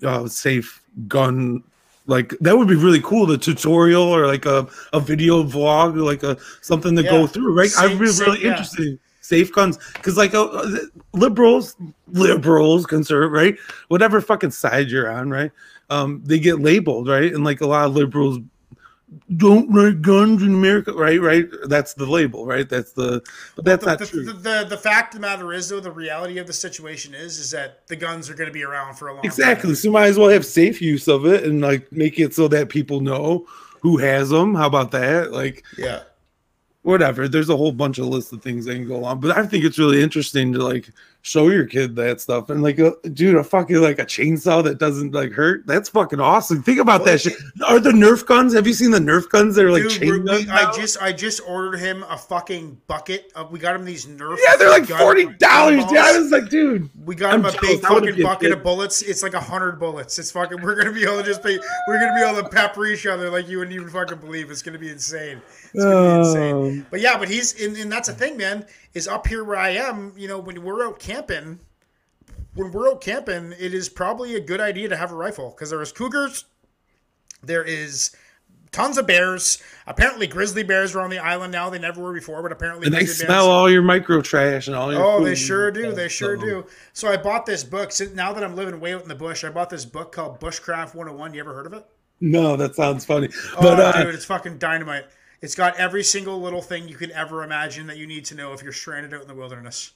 uh, safe gun like that would be really cool the tutorial or like a, a video vlog or like a something to Yeah. go through right Safe- i'm really, safe- really yeah. interested in safe guns because like uh, uh, liberals liberals conservative right whatever fucking side you're on right um they get labeled right and like a lot of liberals don't like guns in america right right that's the label right that's the but that's the, not the, true the, the, the fact of the matter is, though, the reality of the situation is, is that the guns are going to be around for a long time. Exactly. time. So might as well have safe use of it and like make it so that people know who has them. How about that? Like Yeah. whatever. There's a whole bunch of lists of things that can go on, but I think it's really interesting to like show your kid that stuff and like, a, dude, a fucking like a chainsaw that doesn't like hurt. That's fucking awesome. Think about that shit. Are the Nerf guns? Have you seen the Nerf guns that are like Dude, chain we. I just I just ordered him a fucking bucket. Of, we got him these Nerf. yeah, they're like forty dollars. gun Yeah, I was like, dude. We got him I'm a big fucking bucket of bullets. It's like a hundred bullets. It's fucking. We're gonna be able to just be. We're gonna be able to pepper each other like you wouldn't even fucking believe. It's gonna be insane. It's gonna be insane. Um, But yeah, but he's and, and that's the thing, man. Is up here where I am. You know, when we're out camping, when we're out camping, it is probably a good idea to have a rifle because there is cougars. There is tons of bears. Apparently, grizzly bears are on the island now. They never were before, but apparently and they smell bears. all your micro trash and all your. Oh, they sure do. They sure so- do. So I bought this book. So now that I'm living way out in the bush, I bought this book called Bushcraft 101. You ever heard of it? No, that sounds funny. Oh, But uh, dude, it's fucking dynamite. It's got every single little thing you could ever imagine that you need to know if you're stranded out in the wilderness.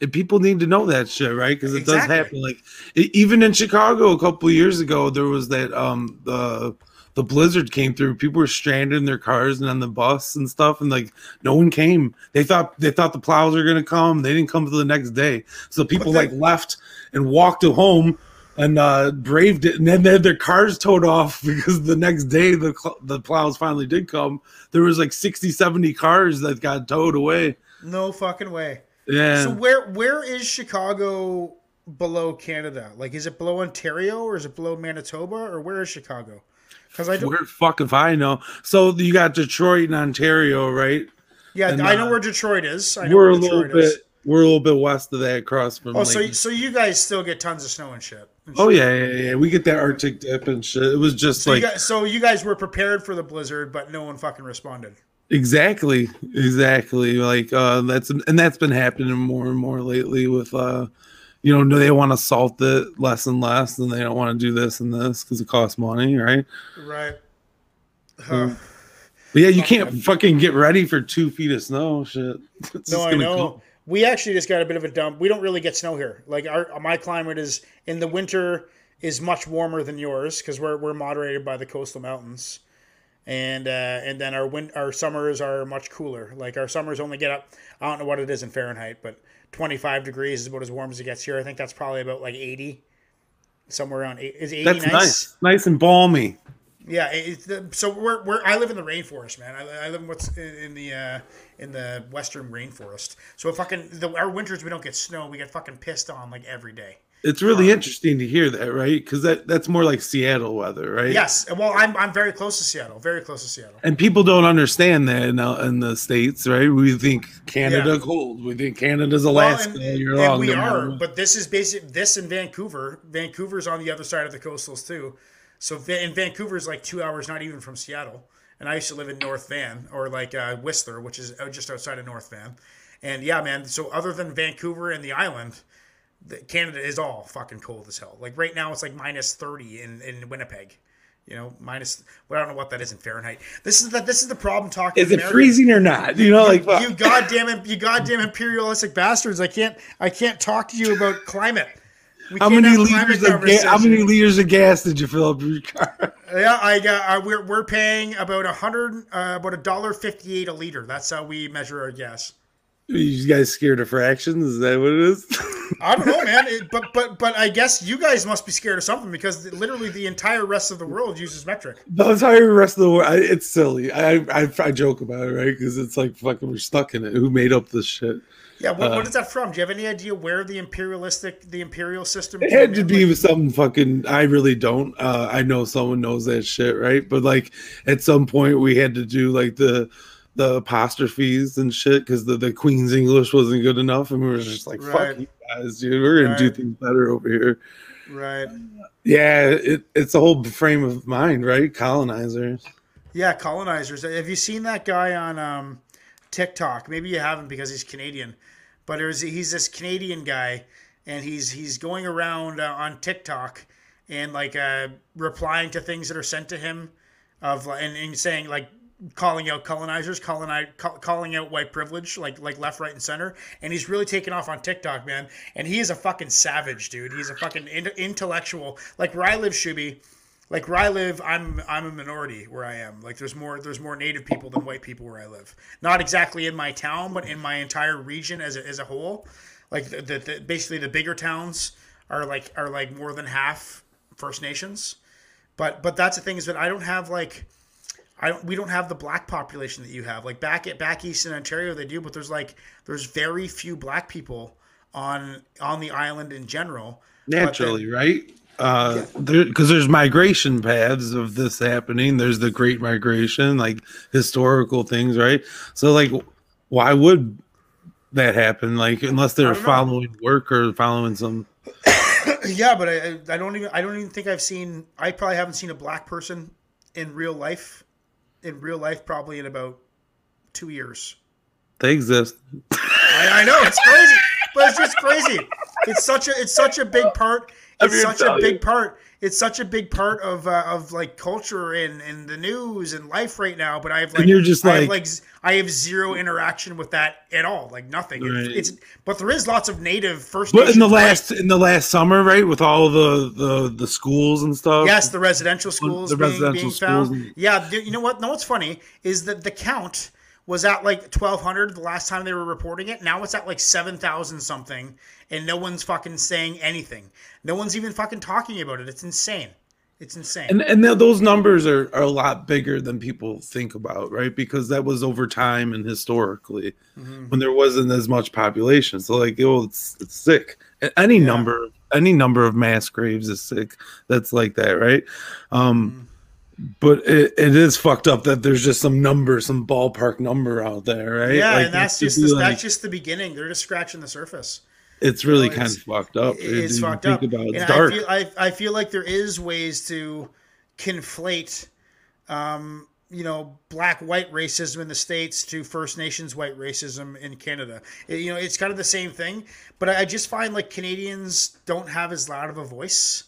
and people need to know that shit, right? Because it does happen. Like even in Chicago a couple of years ago, there was that um the the blizzard came through. People were stranded in their cars and on the bus and stuff, and like no one came. They thought they thought the plows were gonna come. They didn't come to the next day, so people like left and walked to home. And uh, braved it, and then they had their cars towed off because the next day the cl- the plows finally did come. There was like 60, 70 cars that got towed away. No fucking way. Yeah, So where where is Chicago below Canada? Like, is it below Ontario or is it below Manitoba or where is Chicago? Because I don't. Where the fuck if I know? So you got Detroit and Ontario, right? Yeah, and, I know uh, where Detroit is. I know We're where a little is. bit we're a little bit west of that, across from. Oh, like, so so you guys still get tons of snow and shit. Oh yeah, yeah, yeah. We get that Arctic dip and shit. It was just So, like you guys, so you guys were prepared for the blizzard, but no one fucking responded. exactly, exactly. Like uh, that's and that's been happening more and more lately with uh, you know, they want to salt it less and less, and they don't want to do this and this because it costs money, right? Right. Huh. But yeah, you can't fucking get ready for two feet of snow. Shit. It's No, I know. come. We actually just got a bit of a dump. We don't really get snow here. Like our my climate is in the winter is much warmer than yours because we're we're moderated by the coastal mountains, and uh, and then our win our summers are much cooler. Like our summers only get up. I don't know what it is in Fahrenheit, but twenty five degrees is about as warm as it gets here. I think that's probably about like eighty, somewhere around eight. Is eighty That's nice, nice and balmy. Yeah, it's the, so we're, we're I live in the rainforest, man. I, I live in what's in, the uh, in the western rainforest. So fucking the, our winters we don't get snow. We get fucking pissed on like every day. It's really interesting to hear that, right? Because that, that's more like Seattle weather, right? Yes, well I'm I'm very close to Seattle. Very close to Seattle. And people don't understand that in, uh, in the states, right? We think Canada Yeah. cold. We think Canada's Well, Alaska and, and- year and long. we are, but this is basic. This in Vancouver. Vancouver's on the other side of the coastals too. So and Vancouver's like two hours, not even from Seattle. And I used to live in North Van or like uh, Whistler, which is just outside of North Van. And yeah, man. So other than Vancouver and the island, Canada is all fucking cold as hell. Like right now, it's like minus thirty in in Winnipeg. You know, minus. Well, I don't know what that is in Fahrenheit. This is the this is the problem. Talking. Is it Americans. freezing or not? You know, like You goddamn you goddamn imperialistic bastards! I can't I can't talk to you about climate. How many liters of ga- how many liters of gas did you fill up your car? Yeah, I got. Uh, we're we're paying about a hundred, uh, about a dollar fifty eight a liter. That's how we measure our gas. you guys scared of fractions? Is that what it is? I don't know, man. It, but but but I guess you guys must be scared of something because literally the entire rest of the world uses metric. the entire rest of the world. I, it's silly. I, I I joke about it, right? Because it's like fucking we're stuck in it. Who made up this shit? Yeah, what, Uh, what is that from? Do you have any idea where the imperialistic, the imperial system? It had to be Like- with something fucking. I really don't. Uh, I know someone knows that shit, right? But like at some point we had to do like the the apostrophes and shit because the, the Queen's English wasn't good enough, and we were just like, Right. "Fuck you guys, dude. We're gonna do things better over here." right. Yeah, it, it's a whole frame of mind, right? Colonizers. Yeah, colonizers. Have you seen that guy on um, TikTok? Maybe you haven't because he's Canadian, but there's he's this Canadian guy, and he's he's going around uh, on TikTok and like uh, replying to things that are sent to him, of and, and saying like calling out colonizers, coloni- call, calling out white privilege, like like left, right, and center. And he's really taken off on TikTok, man. And he is a fucking savage, dude. He's a fucking in- intellectual. Like where I live, Shuby like where I live, I'm I'm a minority where I am. Like there's more there's more native people than white people where I live. Not exactly in my town, but in my entire region as a, as a whole. Like the, the, the basically the bigger towns are like are like more than half First Nations. But but that's the thing is that I don't have like I don't we don't have the black population that you have. Like back at back east in Ontario they do, but there's like there's very few black people on on the island in general. Naturally, right? Uh, there because there's migration paths of this happening. There's the Great Migration, like historical things, right? So, like, why would that happen? Like, unless they're know. following work or following some. Yeah, but I, I- I don't even I don't even think I've seen I probably haven't seen a black person in real life in real life probably in about two years. They exist. I, I know it's crazy, but it's just crazy. It's such a it's such a big part. It's such a big part. It's such a big part of uh, of like culture and, and the news and life right now. But I have like And you're just I have like- like I have zero interaction with that at all. Like nothing. Right. it's but there is lots of native First But in the last in the last summer, right, with all the the the schools and stuff. Yes, the residential schools the being, residential being schools found. Yeah, you know what? No, what's funny is that the count was at like twelve hundred the last time they were reporting it. Now it's at like seven thousand something, and no one's fucking saying anything. No one's even fucking talking about it. It's insane. It's insane. and and th- those numbers are, are a lot bigger than people think about, right? Because that was over time and historically Mhm. when there wasn't as much population. So like, oh, it's it's sick. Any Yeah. number, any number of mass graves is sick. That's like that, right? Um, Mm-hmm. But it, it is fucked up that there's just some number, some ballpark number out there, right? yeah, Like, and that's just the, like- that's just the beginning. They're just scratching the surface. it's really know, kind it's- of fucked up. It- it's fucked up. About it. It's dark. I feel I, I feel like there is ways to conflate, um, you know, black white racism in the states to First Nations white racism in Canada. It- you know, it's kind of the same thing, but I, I just find like Canadians don't have as loud of a voice.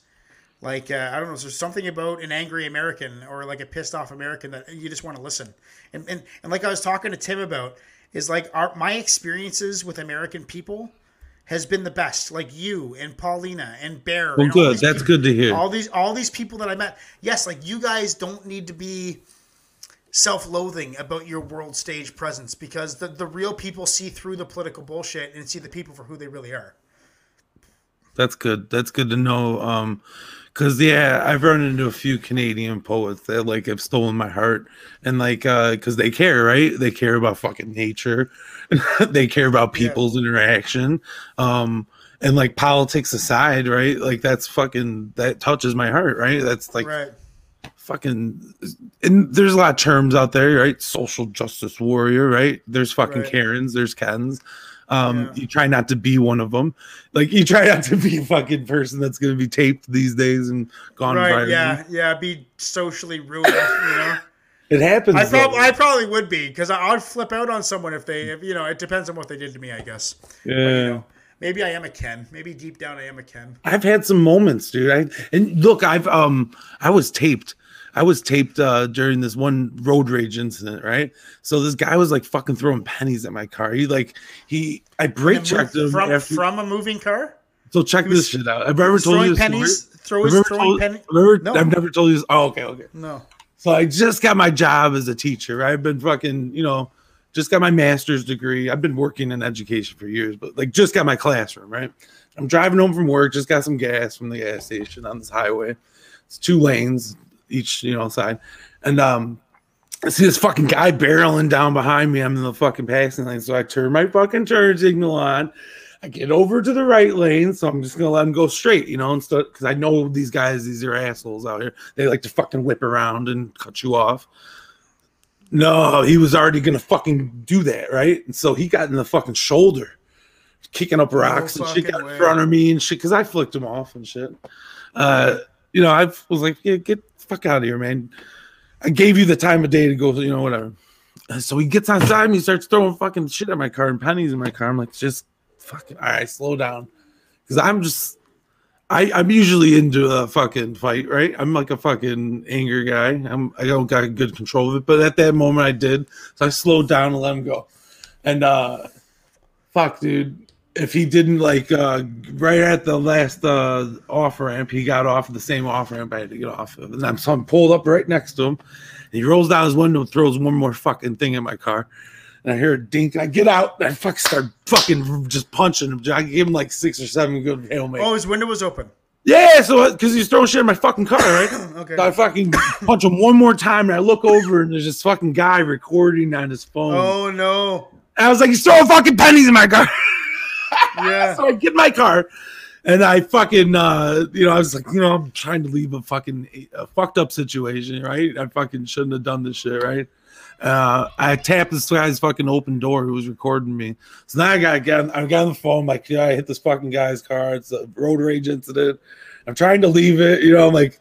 Like uh, I don't know, there's something about an angry American or like a pissed off American that you just want to listen. And and, and like I was talking to Tim about is like our my experiences with American people has been the best. Like you and Paulina and Bear. well, and good. That's peop- good to hear. All these all these people that I met. Yes, like you guys don't need to be self-loathing about your world stage presence because the, the real people see through the political bullshit and see the people for who they really are. That's good. That's good to know. Um, cause yeah, I've run into a few Canadian poets that like have stolen my heart, and like, uh, cause they care, right? They care about fucking nature, they care about Yeah. people's interaction, um, and like politics aside, right? Like that's fucking that touches my heart, right? That's like right. fucking and there's a lot of terms out there right social justice warrior right there's fucking Right. karens there's kens um Yeah. you try not to be one of them like you try not to be a fucking person that's going to be taped these days and gone Right, viral yeah, yeah, be socially ruined, you know. It happens. I probably I probably would be because I'd flip out on someone if they if you know it depends on what they did to me I guess. yeah. But, you know, maybe I am a Ken. Maybe deep down I am a Ken. I've had some moments, dude. I and look, I've um I was taped. I was taped uh during this one road rage incident, right? So this guy was like fucking throwing pennies at my car. He like he I brake checked him from after, from a moving car. so check this shit out. I've never told you this pennies. story. Throw his throwing told- penny. I've No. I've never told you this. Oh, okay, okay. No. So I just got my job as a teacher. I've been fucking, you know, just got my master's degree. I've been working in education for years, but like just got my classroom, right? I'm driving home from work, just got some gas from the gas station on this highway. It's two lanes each, you know, side. And um I see this fucking guy barreling down behind me. I'm in the fucking passing lane. So I turn my fucking turn signal on. I get over to the right lane, so I'm just gonna let him go straight, you know, instead because I know these guys, these are assholes out here. They like to fucking whip around and cut you off. No, he was already gonna fucking do that, right? And so he got in the fucking shoulder, kicking up rocks and shit got way. in front of me and shit because I flicked him off and shit. Uh, you know, I was like, yeah, get fuck out of here, man. I gave you the time of day to go, you know, whatever. So he gets outside and he starts throwing fucking shit at my car and pennies in my car. I'm like, just fucking all right, slow down. Cause I'm just I, I'm usually into a fucking fight, right? I'm like a fucking anger guy. I'm I don't got good control of it, but at that moment I did. So I slowed down and let him go. And uh fuck dude. If he didn't like uh right at the last uh off ramp, he got off of the same off ramp I had to get off of. And I'm so I'm pulled up right next to him. And he rolls down his window and throws one more fucking thing in my car. And I hear a dink. And I get out and I fucking start fucking just punching him. I give him like six or seven good hail Mary. Oh, his window was open. Yeah, so because he's throwing shit in my fucking car, right? Okay. So I fucking punch him one more time, and I look over, and there's this fucking guy recording on his phone. Oh no. And I was like, he's throwing fucking pennies in my car. Yeah. so I get my car, and I fucking, uh, you know, I was like, you know, I'm trying to leave a fucking a fucked up situation, right? I fucking shouldn't have done this shit, right? Uh, I tapped this guy's fucking open door who was recording me. So now I got, got I got on the phone, like, yeah, I hit this fucking guy's car. It's a road rage incident. I'm trying to leave it, you know, I'm like,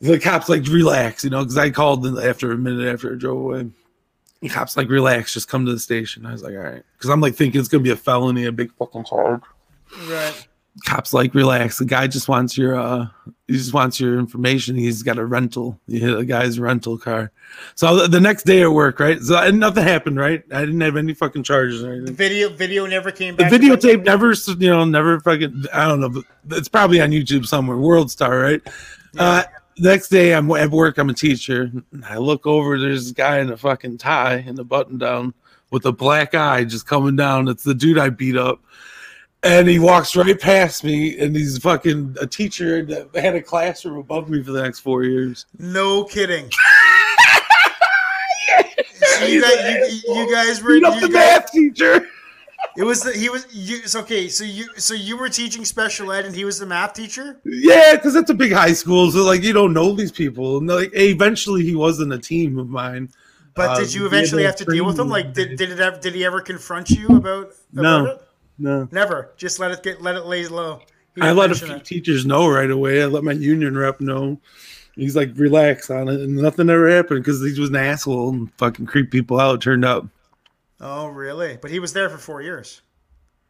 the cops like relax, you know, because I called after a minute after I drove away. The cops like relax, just come to the station. I was like, all right, because I'm like thinking it's gonna be a felony, a big fucking charge. Right. Cops like relax. The guy just wants your uh, he just wants your information. He's got a rental. You hit a guy's rental car. So the, the next day at work, right? So and nothing happened, right? I didn't have any fucking charges or The anything. video video never came The back. to videotape never, you know, never fucking. I don't know. But it's probably on YouTube somewhere. World Star, right? Uh, next day, I'm at work. I'm a teacher. I look over. There's this guy in a fucking tie and a button down with a black eye just coming down. It's the dude I beat up. And he walks right past me, and he's fucking a teacher that had a classroom above me for the next four years. No kidding. So you, guys, you, you guys were you the guys- math teacher. It was the, he was you. It's okay. So you so you were teaching special ed and he was the math teacher. Yeah, because it's a big high school, so like you don't know these people. And like eventually, he wasn't a team of mine. But Uh, did you eventually have to deal with him? Like did did it ever, did he ever confront you about, about No. it? No, Never. Just let it get let it lay low. He I let a few it. teachers know right away. I let my union rep know. He's like, relax on it, and nothing ever happened because he was an asshole and fucking creep people out. Turned out. Oh really? But he was there for four years.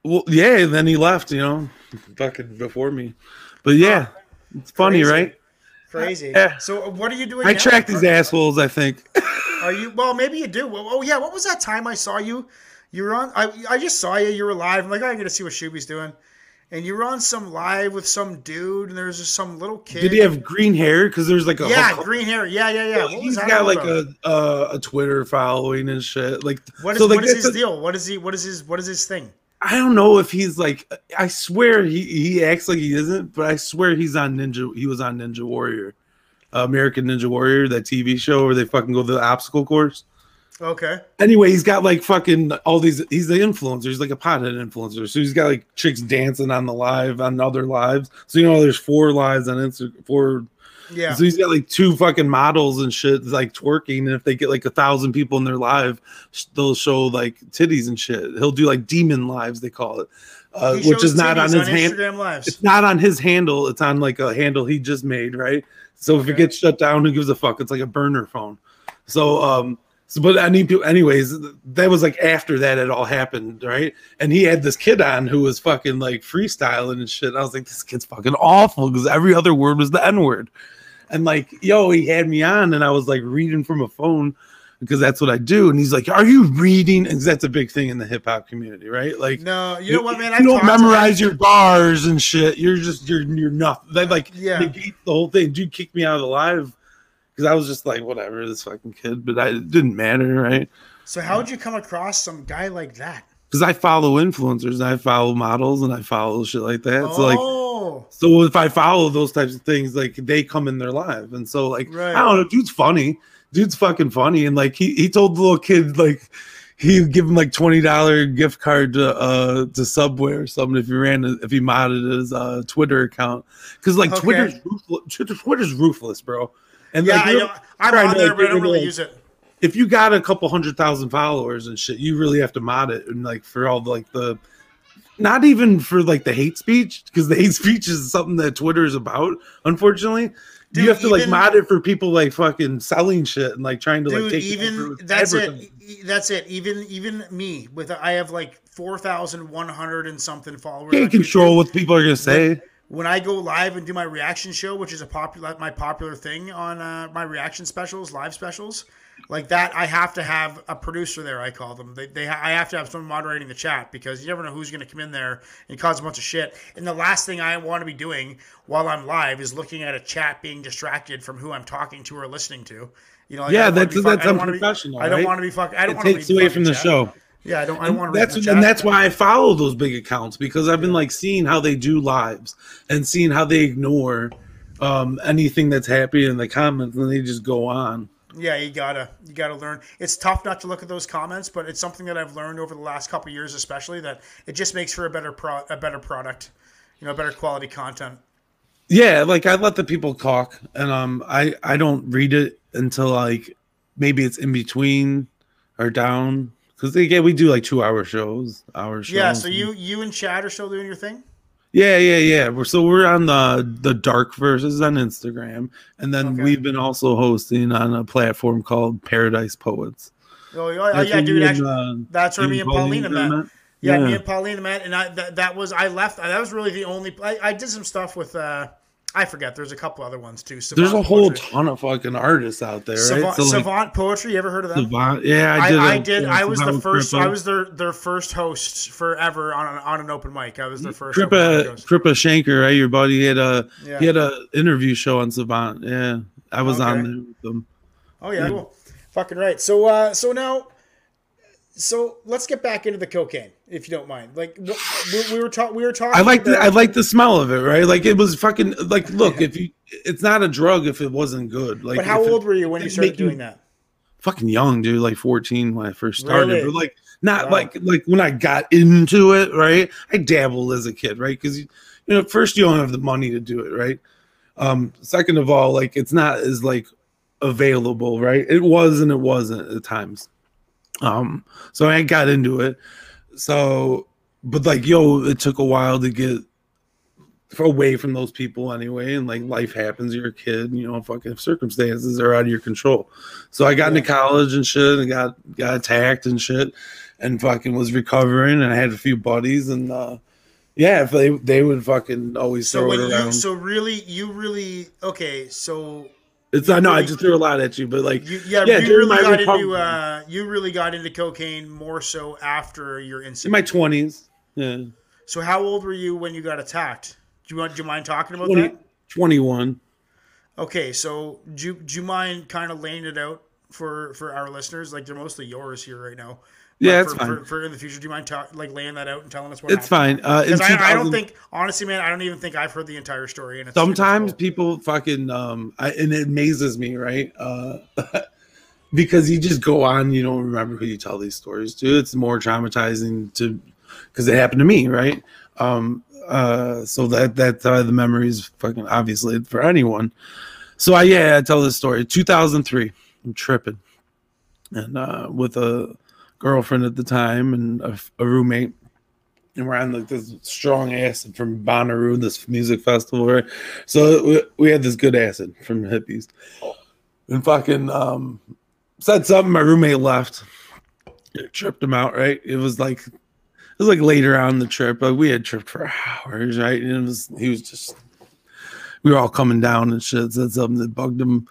Well, yeah, and then he left. You know, fucking before me. But yeah, it's funny, Crazy. right? Crazy. Yeah. So uh, what are you doing? I now? track these assholes. I think. Are you? Well, maybe you do. Well, oh yeah. What was that time I saw you? You were on. I I just saw you. You were live. I'm like, oh, I'm gonna see what Shuby's doing. And you were on some live with some dude, and there was just some little kid. Did he have green hair? Because there's like a Yeah, green hair. Yeah, yeah, yeah. What He's got like about? a uh, a Twitter following and shit. Like, What is, so, like, what is his a- deal? What is he? What is his? What is his thing? I don't know if he's like. I swear he he acts like he isn't, but I swear he's on Ninja. He was on Ninja Warrior, uh, American Ninja Warrior, that TV show where they fucking go to the obstacle course. Okay. Anyway, he's got like fucking all these. He's the influencer. He's like a pothead influencer. So he's got like chicks dancing on the live on other lives. So you know, there's four lives on Instagram. Four. Yeah. So he's got like two fucking models and shit like twerking. And if they get like a thousand people in their live, they'll show like titties and shit. He'll do like demon lives, they call it, uh, which is not on his hand. Instagram lives. It's not on his handle. It's on like a handle he just made, right? So if it gets shut down, who gives a fuck? It's like a burner phone. So um so but any anyways, that was like after that it all happened, right? And he had this kid on who was fucking like freestyling and shit. I was like, this kid's fucking awful because every other word was the N word. And like, yo, he had me on, and I was like reading from a phone because that's what I do. And he's like, "Are you reading?" Because that's a big thing in the hip hop community, right? Like, No, you know what, man? You I've don't memorize your bars and shit. You're just you're you're nothing. They like Yeah. negate the whole thing. Dude kicked me out of the live because I was just like, whatever, this fucking kid. But I, it didn't matter, right? So how would you come across some guy like that? Because I follow influencers and I follow models and I follow shit like that. So like, oh, so if I follow those types of things, like they come in their live, and so like Right. I don't know, dude's funny, dude's fucking funny, and like he he told the little kid like he would give him like twenty dollar gift card to uh to Subway or something if he ran if he modded his uh Twitter account because like Okay. Twitter's ruthless, Twitter's ruthless, bro. And yeah, like, I know. I'm on there, like, but I don't really of- use it. if you got a couple hundred thousand followers and shit, you really have to mod it and like for all the, like the not even for like the hate speech because the hate speech is something that Twitter is about. Unfortunately, Dude, you have to like mod it for people like fucking selling shit and like trying to like take even that's it. That's it. Even even me with I have like four thousand one hundred and something followers. Can't control what people are gonna say. When I go live and do my reaction show, which is a popular my popular thing on uh, my reaction specials, live specials, like that, I have to have a producer there. I call them. They, they I have to have someone moderating the chat because you never know who's going to come in there and cause a bunch of shit. And the last thing I want to be doing while I'm live is looking at a chat being distracted from who I'm talking to or listening to. You know, like, Yeah, that's- that's I don't wanna be- unprofessional, I don't want to be fuck. I don't It takes be away from the chat. show. Yeah, I don't. I don't want to. that's and that's why I follow those big accounts because I've been like seeing how they do lives and seeing how they ignore um, anything that's happy in the comments and they just go on. Yeah, you gotta you gotta learn. It's tough not to look at those comments, but it's something that I've learned over the last couple of years, especially that it just makes for a better pro a better product, you know, better quality content. Yeah, like I let the people talk, and um, I I don't read it until like maybe it's in between or down because again we do like two hour shows, hour shows. Yeah, so you you and Chad are still doing your thing. yeah, yeah, yeah. We're so we're on the the dark verses on Instagram, and then Okay. we've been also hosting on a platform called Paradise Poets. Oh, yeah, oh, That's yeah, dude. uh, that's where me and Paulina met. Yeah. Yeah, me and Paulina met, and I that, that was I left. That was really the only. I, I did some stuff with. uh I forget. There's a couple other ones too. Savant There's a whole Poetry. ton of fucking artists out there, right? Savant, So, like, Savant poetry. You ever heard of them? Savant- yeah, I I, did. I, a- did. yeah, I was the first. I was their their first host forever on an, on an open mic. I was their first. host. Crippa Shanker, right? Your buddy he had a Yeah. he had a interview show on Savant. Yeah, I was on there with them. Oh yeah, cool. Fucking right. So uh so now so let's get back into the cocaine, if you don't mind. Like we, we were talking we were talking I like the I like the smell of it, right? Like it was fucking like look if you it's not a drug if it wasn't good. Like But how if it- old were you when you started make you- doing that? fucking young, dude, like 14 when I first started. Really? But like not Wow. like like when I got into it, right? I dabbled as a kid, right? Because you know, first you don't have the money to do it, right? Um, second of all, like it's not as like available, right? It was and it wasn't at times. Um, so I got into it. So but like yo, it took a while to get away from those people anyway and like life happens you're a kid you know fucking circumstances are out of your control. So i got into college and shit and got got attacked and shit and fucking was recovering and i had a few buddies and uh yeah if they they would fucking always So throw it you around. so really you really okay, so it's i know i just threw a lot at you but like you yeah, Yeah, you really got into uh you really got into cocaine more so after your incident. in my 20s yeah so how old were you when you got attacked? Do you want do you mind talking about 20, that? 21 Okay, so do do you mind kind of laying it out for for our listeners? Like they're mostly yours here right now. Yeah, it's for, fine. For, for in the future, do you mind talk, like laying that out and telling us what? it's happened? fine uh in Because I, I don't think, honestly, man, I don't even think I've heard the entire story. And sometimes cool. people fucking um I, and it amazes me right uh because you just go on you don't remember who you tell these stories to it's more traumatizing to because it happened to me right um uh so that that's why the memory is fucking obviously for anyone so i yeah i tell this story 2003 i'm tripping and uh with a girlfriend at the time and a, a roommate and we're on like this strong acid from Bonnaroo, this music festival, right? So we, we had this good acid from hippies, and fucking um, said something. My roommate left. It tripped him out. Right. It was like it was like later on the trip. Like we had tripped for hours. Right. And it was he was just we were all coming down and shit. Said something that bugged him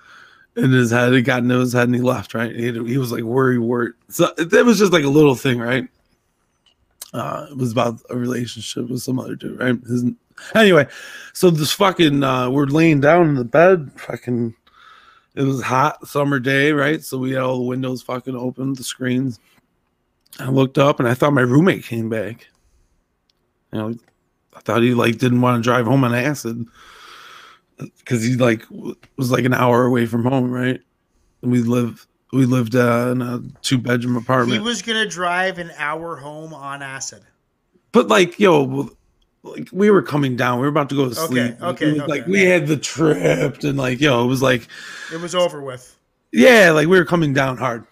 in his head. It got into his head and he left. Right. He, he was like worry word. So it was just like a little thing. Right. Uh, it was about a relationship with some other dude. Right. His, anyway, so this fucking uh, we're laying down in the bed. Fucking it was hot summer day, right? So we had all the windows fucking open, the screens. I looked up and I thought my roommate came back. You know, I thought he like didn't want to drive home on acid because he like was like an hour away from home, right? And we live we lived uh, in a two bedroom apartment. He was gonna drive an hour home on acid. But like, yo, like we were coming down. We were about to go to sleep. Okay, okay, okay. Like we had the trip and like, yo, it was like It was over with. Yeah, like we were coming down hard.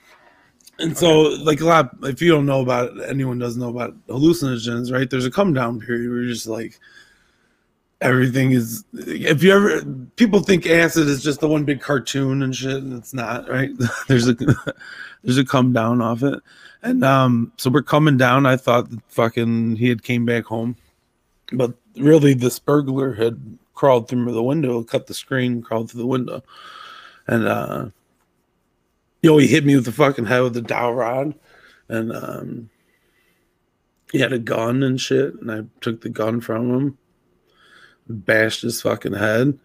And so, like a lot, if you don't know about it, anyone doesn't know about hallucinogens, right? There's a come down period where you're just like, everything is. If you ever, people think acid is just the one big cartoon and shit, and it's not, right? there's a, there's a come down off it, and um, so we're coming down. I thought fucking he had came back home, but really this burglar had crawled through the window, cut the screen, crawled through the window, and uh you know, he hit me with the fucking head with the dowel rod, and um, he had a gun and shit, and I took the gun from him, bashed his fucking head,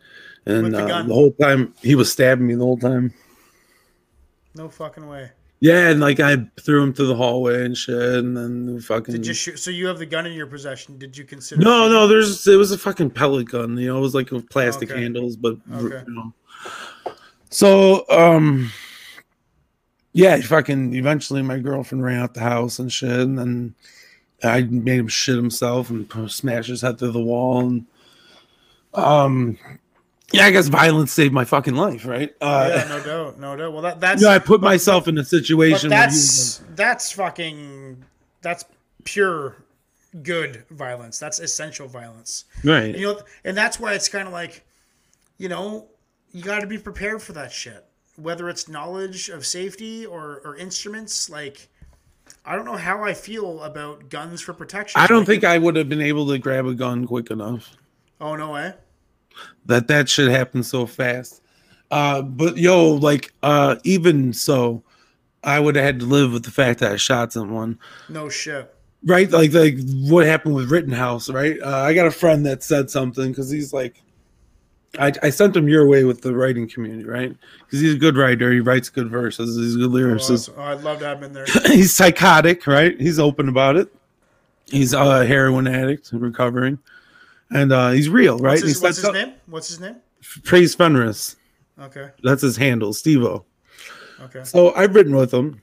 and the uh, the whole time he was stabbing me the whole time. No fucking way. Yeah, and like I threw him through the hallway and shit, and then fucking. Did you shoot? So you have the gun in your possession. Did you consider? No, no, there's it was a fucking pellet gun, you know, it was like with plastic Okay. handles, but Okay. you know. So, um yeah, fucking eventually my girlfriend ran out the house and shit, and then I made him shit himself and smash his head through the wall and um yeah, I guess violence saved my fucking life, right? Uh yeah, no doubt, no doubt. Well, that that's you know, I put but- myself in a situation that's that's fucking that's pure good violence. That's essential violence. right. You know, and that's why it's kind of like, you know, you got to be prepared for that shit. Whether it's knowledge of safety or or instruments, like. I don't know how I feel about guns for protection. I don't Like, think I would have been able to grab a gun quick enough. Oh no way! that that should happen so fast. Uh, but yo, like, uh, even so, I would have had to live with the fact that I shot someone, No shit. right? Like, like what happened with Rittenhouse, right? Uh, I got a friend that said something because he's like, I, I sent him your way with the writing community, right? Because he's a good writer, he writes good verses, he's a good Oh, lyricist. awesome. oh, I'd love to have been there. he's psychotic, right? He's open about it. He's a heroin addict, recovering, and uh, he's real, right? What's his, what's his name? What's his name? Praise Fenris. Okay. That's his handle, Stevo. Okay. So I've written with him,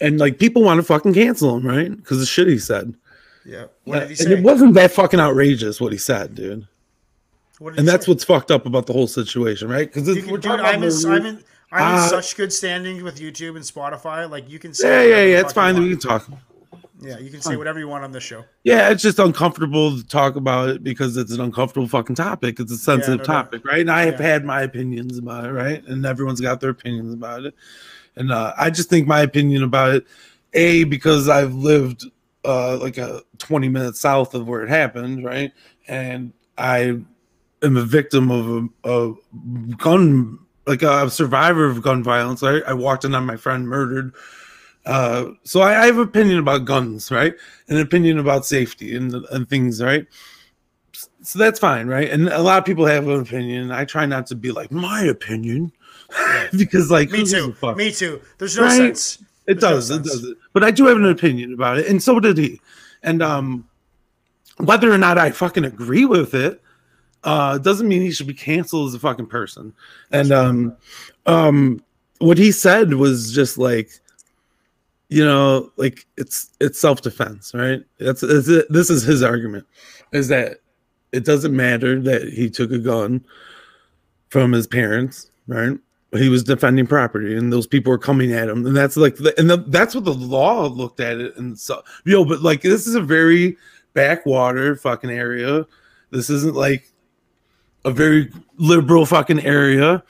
and like people want to fucking cancel him, right? Because the shit he said. Yeah. What did he and it wasn't that fucking outrageous what he said, dude. What did And that's say? what's fucked up about the whole situation, right? Because dude, talking I'm in, I'm in, I'm in Uh, such good standing with YouTube and Spotify. Like you can say, yeah, yeah, yeah. It's fine. We can talk. Yeah, you can say whatever you want on this show. Yeah, it's just uncomfortable to talk about it because it's an uncomfortable fucking topic. It's a sensitive no doubt. topic, right? And I have Yeah. had my opinions about it, right? And everyone's got their opinions about it. And uh, I just think my opinion about it, A, because I've lived uh, like a 20 minutes south of where it happened, right? And I am a victim of a, a gun, like a survivor of gun violence. I, I walked in on my friend murdered. Uh, so I, I have opinion about guns, right? An opinion about safety and, and things, right? So that's fine, right? And a lot of people have an opinion. I try not to be like my opinion because, like, Me too. fuck? Me too. There's no Right? sense. It There's no does. It sense. does. But I do have an opinion about it, and so did he. And um, whether or not I fucking agree with it, uh, doesn't mean he should be canceled as a fucking person. And um, um, what he said was just like, you know, like it's it's self defense, right? That's, it. this is his argument, is that it doesn't matter that he took a gun from his parents, right? he was defending property and those people were coming at him and that's like the, and the, that's what the law looked at it and so yo but like this is a very backwater fucking area this isn't like a very liberal fucking area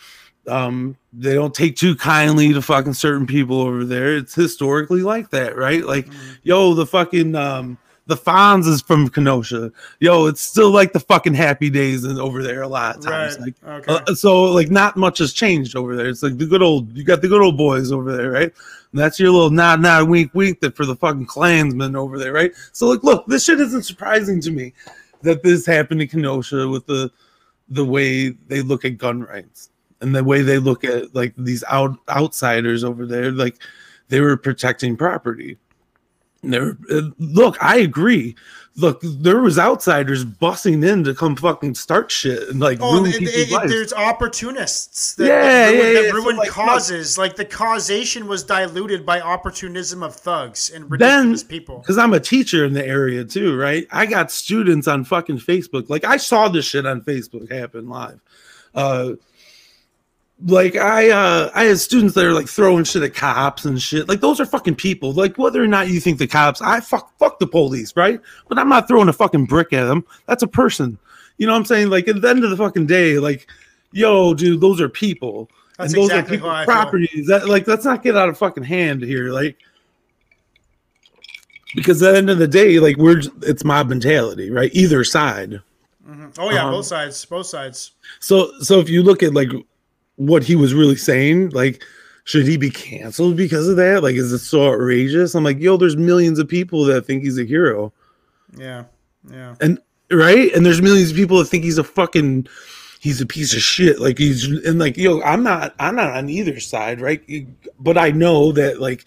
Um, they don't take too kindly to fucking certain people over there. It's historically like that, right? Like, Mhm. yo, the fucking um the Fonz is from Kenosha. Yo, it's still like the fucking happy days and over there a lot of times. Right. Like okay. uh, so like not much has changed over there. It's like the good old you got the good old boys over there, right? And that's your little nod nod wink wink that for the fucking clansmen over there, right? So like look, this shit isn't surprising to me that this happened in Kenosha with the the way they look at gun rights and the way they look at like these out outsiders over there, like they were protecting property. And they were, uh, look, I agree. Look, there was outsiders busting in to come fucking start shit and like Oh, ruin and people's lives. there's opportunists that, Yeah, that ruin, yeah, that yeah. So, like, causes. Like the causation was diluted by opportunism of thugs and Then- ridiculous people. because I'm a teacher in the area too, right? I got students on fucking Facebook. Like I saw this shit on Facebook happen live. Uh like I uh I had students that are like throwing shit at cops and shit. Like those are fucking people. Like whether or not you think the cops, I fuck fuck the police, right? But I'm not throwing a fucking brick at them. That's a person. You know what I'm saying? Like at the end of the fucking day, like, yo, dude, those are people. That's and those exactly are how people's I feel. properties. That like let's not get out of fucking hand here. Like because at the end of the day, like we're it's mob mentality, right? Either side. Mhm. Oh yeah, Um, both sides, both sides. So so if you look at like what he was really saying, like should he be canceled because of that? Like is it so outrageous? I'm like, yo, there's millions of people that think he's a hero, Yeah, yeah. And right? And there's millions of people that think he's a fucking he's a piece of shit. Like he's and like yo, I'm not I'm not on either side, right? But I know that like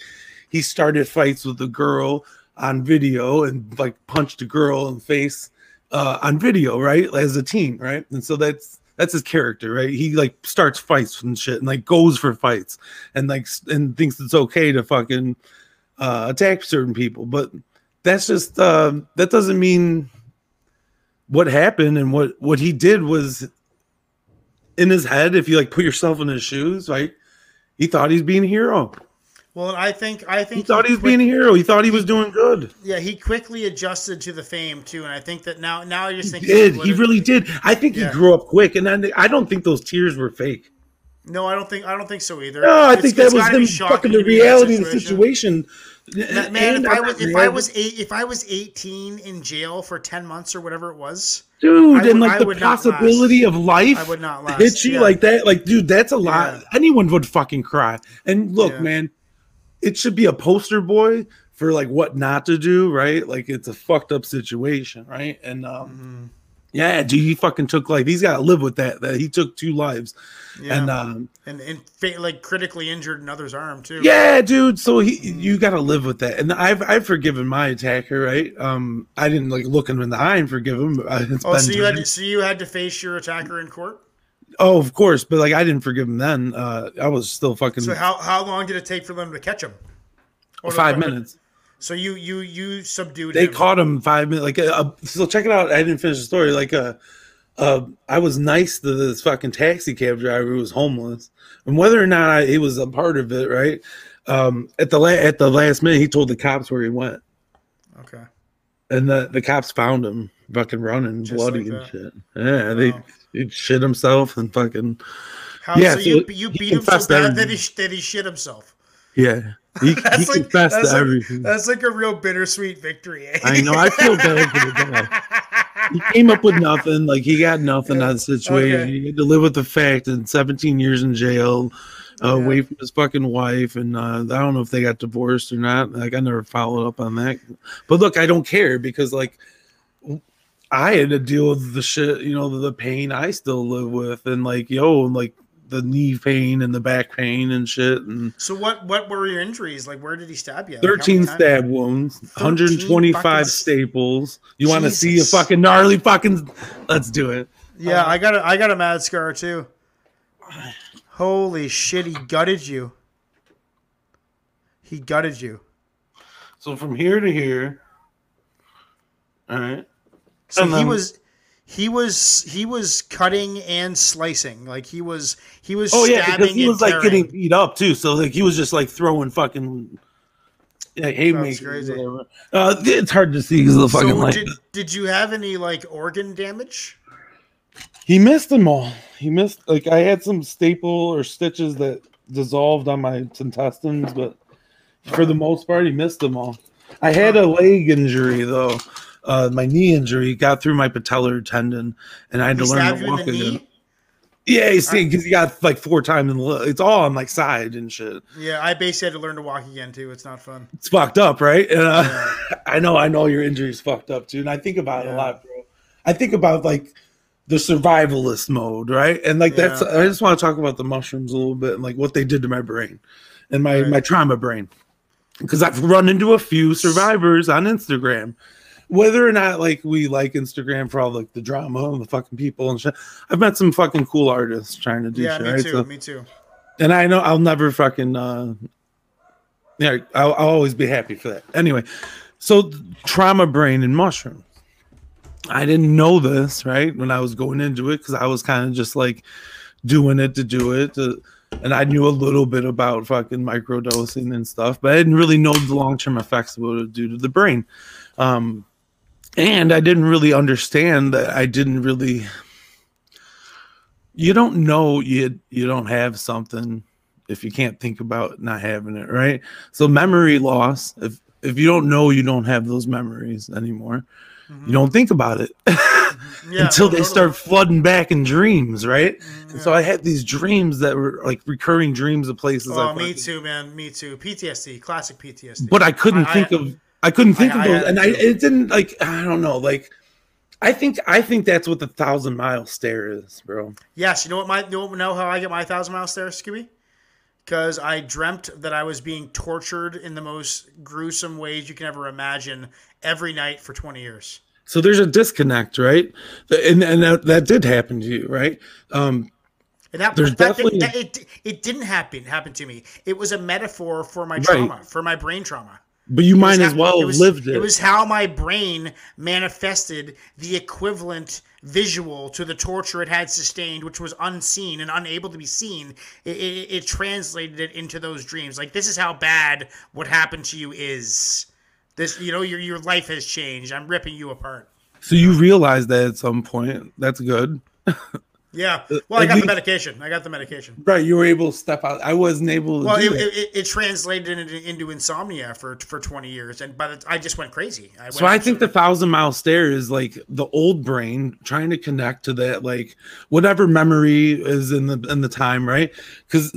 he started fights with a girl on video and like punched a girl in the face uh on video, right? As a teen, right? And so that's that's his character, right? He like starts fights and shit and like goes for fights and like and thinks it's okay to fucking uh attack certain people. But that's just uh that doesn't mean what happened and what what he did was in his head if you like put yourself in his shoes right he thought he's being a hero Well, I think I think he thought he was quick- being a hero. He thought he was doing good. Yeah, he quickly adjusted to the fame too, and I think that now now I just think he did he really did. I think Yeah. he grew up quick and then i don't think those tears were fake. No, I don't think I don't think so either. no i It's- think that was gotta be him shocking fucking the that reality of the situation. Ma- Man, And if I was if I was eight if I was eighteen in jail for ten months or whatever it was, dude I would- and like I the possibility of life I would not last. hit you Yeah. like that like dude that's a lot. Yeah. anyone would fucking cry. And look man it should be a poster boy for like what not to do right? Like it's a fucked up situation right? And um Mhm. yeah dude he fucking took like he's got to live with that that he took two lives. Yeah, and um and and like critically injured another's arm too. yeah dude so he you got to live with that. And i've i've forgiven my attacker right? Um i didn't like look him in the eye and forgive him but it's Oh, so you had to, so you had to face your attacker in court. Oh of course but like i didn't forgive him then uh i was still fucking So how how long did it take for them to catch him? Or five minutes So you you you subdued. they him. caught him five minutes. Like, uh, so check it out. I didn't finish the story. Like, uh, uh, I was nice to this fucking taxi cab driver who was homeless, and whether or not I, he was a part of it, right? Um, at the la- at the last minute, he told the cops where he went, Okay. and the the cops found him fucking running, Just bloody like and shit. Yeah, they Wow. He shit himself and fucking How, Yeah, so so you you he beat him so bad everything. that he that he shit himself. yeah. He, he That's like confessed that's to like, everything. that's like a real bittersweet victory. Eh? I know. I feel bad for the guy. he came up with nothing. Like he got nothing out of the situation. Okay. He had to live with the fact and 17 years in jail, uh, Yeah. away from his fucking wife, and uh, I don't know if they got divorced or not. Like I never followed up on that. But look, I don't care because like I had to deal with the shit, you know, the, pain I still live with, and like yo, like the knee pain and the back pain and shit, and So what what were your injuries? Like where did he stab you? Like, 13 stab wounds, 125 fucking- staples. You want to see a fucking gnarly fucking? Let's do it. Yeah, I got a I got a mad scar too. Holy shit, he gutted you. He gutted you. So from here to here. All right. So he was he was he was cutting and slicing. Like he was he was Oh yeah, stabbing because he and was like tearing. getting beat up too. So like he was just like throwing fucking like haymakers. crazy. or whatever. Uh, it's hard to see because of the fucking So light. did, did you have any like organ damage? He missed them all. he missed like I had some staple or stitches that dissolved on my intestines, but for the most part, he missed them all. I had a leg injury though, uh, my knee injury got through my patellar tendon, and I had He to learn to walk again. knee? Yeah, he's see, because he got like four times in the. It's all on like side and shit. Yeah, I basically had to learn to walk again too. It's not fun. It's fucked up, right? And, uh, I know, I know your injury's fucked up too, and I think about it a lot, bro. I think about like the survivalist mode, right? And like that's. I just want to talk about the mushrooms a little bit and like what they did to my brain and my Right. my trauma brain, because I've run into a few survivors on Instagram. Whether or not like we like Instagram for all like the drama and the fucking people and shit, I've met some fucking cool artists trying to do Yeah, shit. me right? too. So- me too. and I know I'll never fucking uh yeah, I'll, I'll always be happy for that. Anyway, so trauma brain and mushrooms. I didn't know this right when I was going into it because I was kind of just like doing it to do it, to, and I knew a little bit about fucking microdosing and stuff, but I didn't really know the long term effects of what it would do to the brain. Um, and I didn't really understand that I didn't really you don't know you you don't have something if you can't think about not having it right so memory loss if if you don't know you don't have those memories anymore Mhm. you don't think about it Yeah, until they start flooding back in dreams right and so i had these dreams that were like recurring dreams of places I Oh, me too, man. Me too. PTSD, classic PTSD. but i couldn't I- I- think of i couldn't think I- of I those had and it i it didn't like i don't know like i think i think that's what the thousand mile stare is bro Yes, you know what my you know, know how I get my thousand mile stare, Scooby? Because I dreamt that I was being tortured in the most gruesome ways you can ever imagine every night for twenty years. So there's a disconnect, right? And and that, that did happen to you, right? Um, And that, There's that, definitely- that- it it didn't happen happen to me. It was a metaphor for my trauma, for my brain trauma. But you It might as how- well it have was, lived it. It was how my brain manifested the equivalent visual to the torture it had sustained, which was unseen and unable to be seen. It, it, it translated it into those dreams. Like this is how bad what happened to you is. This, you know, your your life has changed. I'm ripping you apart. so you realized that at some point. That's good, Yeah. Well, I got least- the medication. I got the medication. right? You were able to step out. I wasn't able to Well, it, it, it translated into, into insomnia for for 20 years, and by the I just went crazy. I went so I think the thousand mile stare is like the old brain trying to connect to that, like whatever memory is in the in the time, right? Because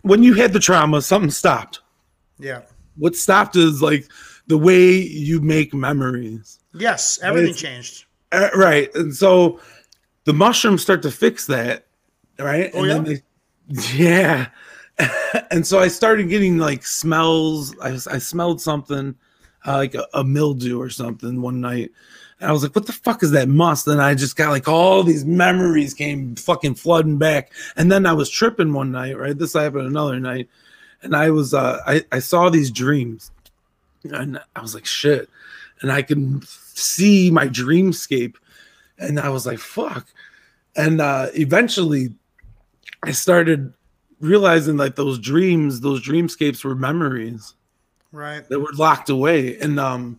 when you had the trauma, something stopped. yeah. What stopped is like the way you make memories. Yes, everything changed. Uh, right. And so the mushrooms start to fix that, right? Oh, and then they, yeah. and so I started getting like smells. I, I smelled something uh, like a, a mildew or something one night. And I was like, what the fuck is that must? And I just got like all these memories came fucking flooding back. And then I was tripping one night, right? This happened another night. And I was, uh, I, I saw these dreams and I was like, shit. And I can see my dreamscape. And I was like, fuck. And uh, eventually I started realizing like those dreams, those dreamscapes were memories Right. that were locked away. And um,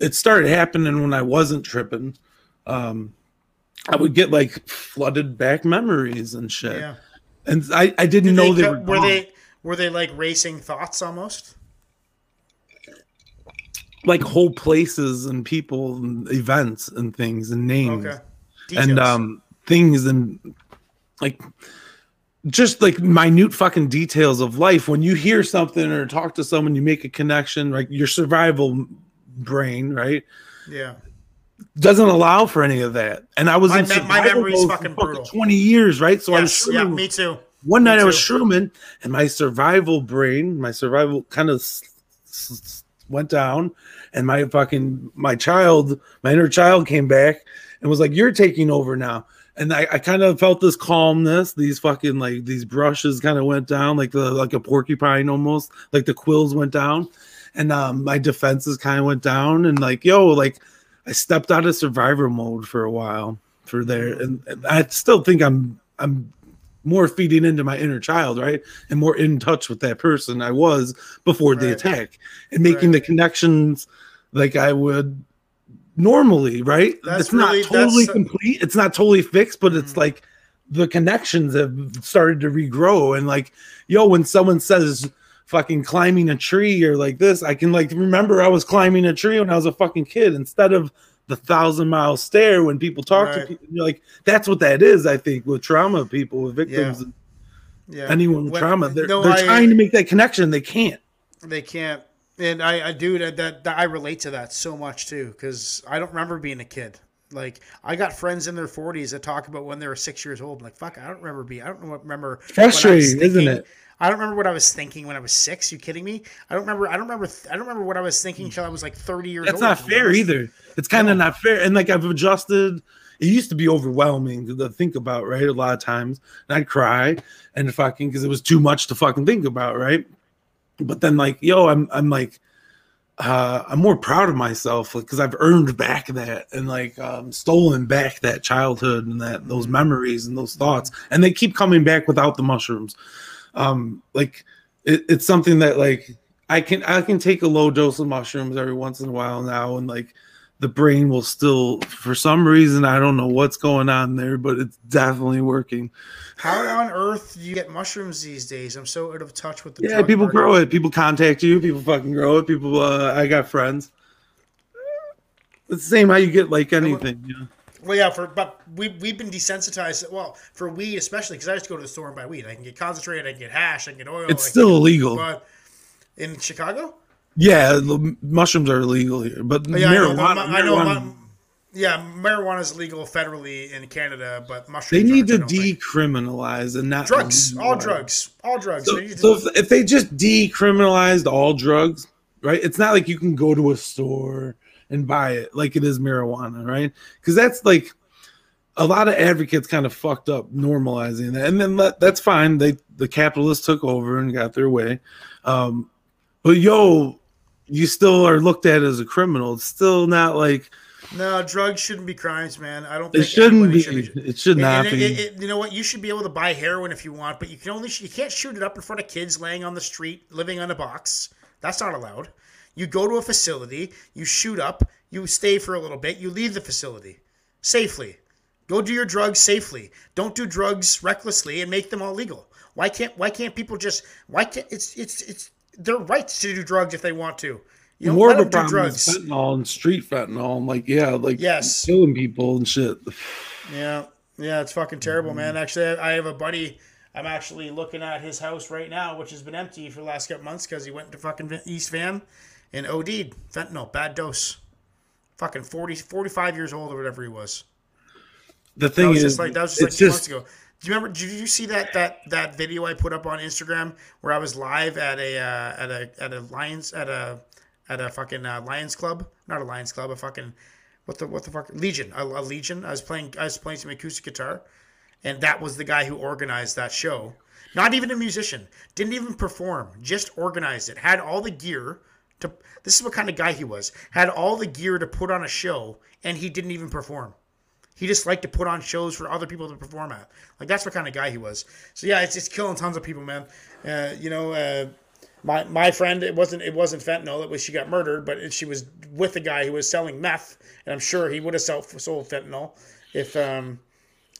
it started happening when I wasn't tripping. Um, I would get like flooded back memories and shit. Yeah. And I, I didn't Did know they, they, were, were gone. they were they like racing thoughts almost? like whole places and people and events and things and names. Okay. and um things and like just like minute fucking details of life when you hear something or talk to someone you make a connection like your survival brain right yeah. doesn't allow for any of that and i was My in me- my memory's fucking brutal. 20 years right so yes. i'm Yeah. Me too. one night me i was too. shrooming and my survival brain my survival kind of s- s- went down and my fucking my child my inner child came back and was like you're taking over now and I, I kind of felt this calmness. These fucking like these brushes kind of went down, like the like a porcupine almost, like the quills went down, and um, my defenses kind of went down, and like yo, like I stepped out of survivor mode for a while for there, and, and I still think I'm I'm more feeding into my inner child, right, and more in touch with that person I was before the attack, and making Right. the connections like I would normally, right? That's it's not really- totally that's- complete. It's not totally fixed, but it's Mhm. like the connections have started to regrow and like yo when someone says fucking climbing a tree or like this i can like remember i was climbing a tree when i was a fucking kid instead of the thousand mile stare when people talk Right. to people you're like that's what that is i think with trauma people with victims Yeah. anyone with When- trauma they're, no, they're I- trying to make that connection they can't They can't. And I, I do that, that, I relate to that so much too, because I don't remember being a kid. Like I got friends in their forties that talk about when they were six years old. I'm like fuck, I don't remember being. I don't know what remember. frustrating isn't it I don't remember what I was thinking when I was six. You kidding me? I don't remember. I don't remember. I don't remember what I was thinking until I was like thirty years That's old. not fair either. It's kind of not fair. And like I've adjusted. It used to be overwhelming to think about, right? A lot of times, and I'd cry and fucking because it was too much to fucking think about, right? But then, like, yo, I'm I'm like, uh, I'm more proud of myself because I've earned back that and like um, stolen back that childhood and that those memories and those thoughts, and they keep coming back without the mushrooms. Um, like it, it's something that like I can I can take a low dose of mushrooms every once in a while now, and like the brain will still, for some reason, I don't know what's going on there, but it's definitely working. How on earth do you get mushrooms these days? I'm so out of touch with the. Yeah, people market. grow it. People contact you. People fucking grow it. People, uh, I got friends. It's the same how you get like anything. You know? Well, yeah, for but we we've been desensitized. Well, for weed especially because I just go to the store and buy weed. I can get concentrated, I can get hash, I can get oil. It's I still get- illegal. But in Chicago, Yeah, the mushrooms are illegal here, but Oh, yeah, I know, marijuana. I know. marijuana- yeah, marijuana is legal federally in Canada, but mushrooms. they need to I don't think. decriminalize and not drugs, all drugs, all drugs. So, They so if, if they just decriminalized all drugs, right? It's not like you can go to a store and buy it like it is marijuana, right? Because that's like a lot of advocates kind of fucked up normalizing that, and then let, that's fine. They the capitalists took over and got their way, um, but yo, you still are looked at as a criminal. It's still not like no, drugs shouldn't be crimes, man. I don't. it shouldn't be. should It should not it- be. it- it- you know what? You should be able to buy heroin if you want, but you can only you can't shoot it up in front of kids laying on the street, living on a box. That's not allowed. You go to a facility, you shoot up, you stay for a little bit, you leave the facility safely. Go do your drugs safely. Don't do drugs recklessly and make them all legal. Why can't why can't people just why can't it's it's it's their rights to do drugs if they want to. You know, More of a problem is fentanyl and street fentanyl. I'm like, yeah, like Yes. killing people and shit. Yeah, yeah, it's fucking terrible, Mm-hmm. man. Actually, I have a buddy. I'm actually looking at his house right now, which has been empty for the last couple months because he went to fucking East Van and OD'd fentanyl, bad dose. Fucking 40, 45 years old or whatever he was. The That thing was is, just like that was just like two just months ago. Do you remember? Did you see that that that video I put up on Instagram where I was live at a uh, at a at a Lions at a at a fucking uh, Lions club? Not a Lions club, a fucking what the what the fuck Legion? A, a Legion. I was playing I was playing some acoustic guitar, and that was the guy who organized that show. Not even a musician. Didn't even perform. Just organized it. Had all the gear to. This is what kind of guy he was. Had all the gear to put on a show, and he didn't even perform. He just liked to put on shows for other people to perform at. Like that's what kind of guy he was. So yeah, it's it's killing tons of people, man. Uh, you know, uh, my my friend, it wasn't it wasn't fentanyl. It was she got murdered, but she was with a guy who was selling meth, and I'm sure he would have sold, sold fentanyl if um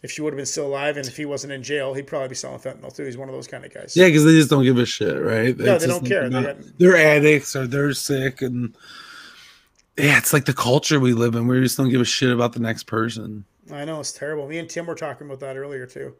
if she would have been still alive, and if he wasn't in jail, he'd probably be selling fentanyl too. He's one of those kind of guys. Yeah, because they just don't give a shit, right? No, It's they don't care. They not- They're addicts or they're sick, and yeah, it's like the culture we live in. We just don't give a shit about the next person. I know it's terrible. Me and Tim were talking about that earlier too.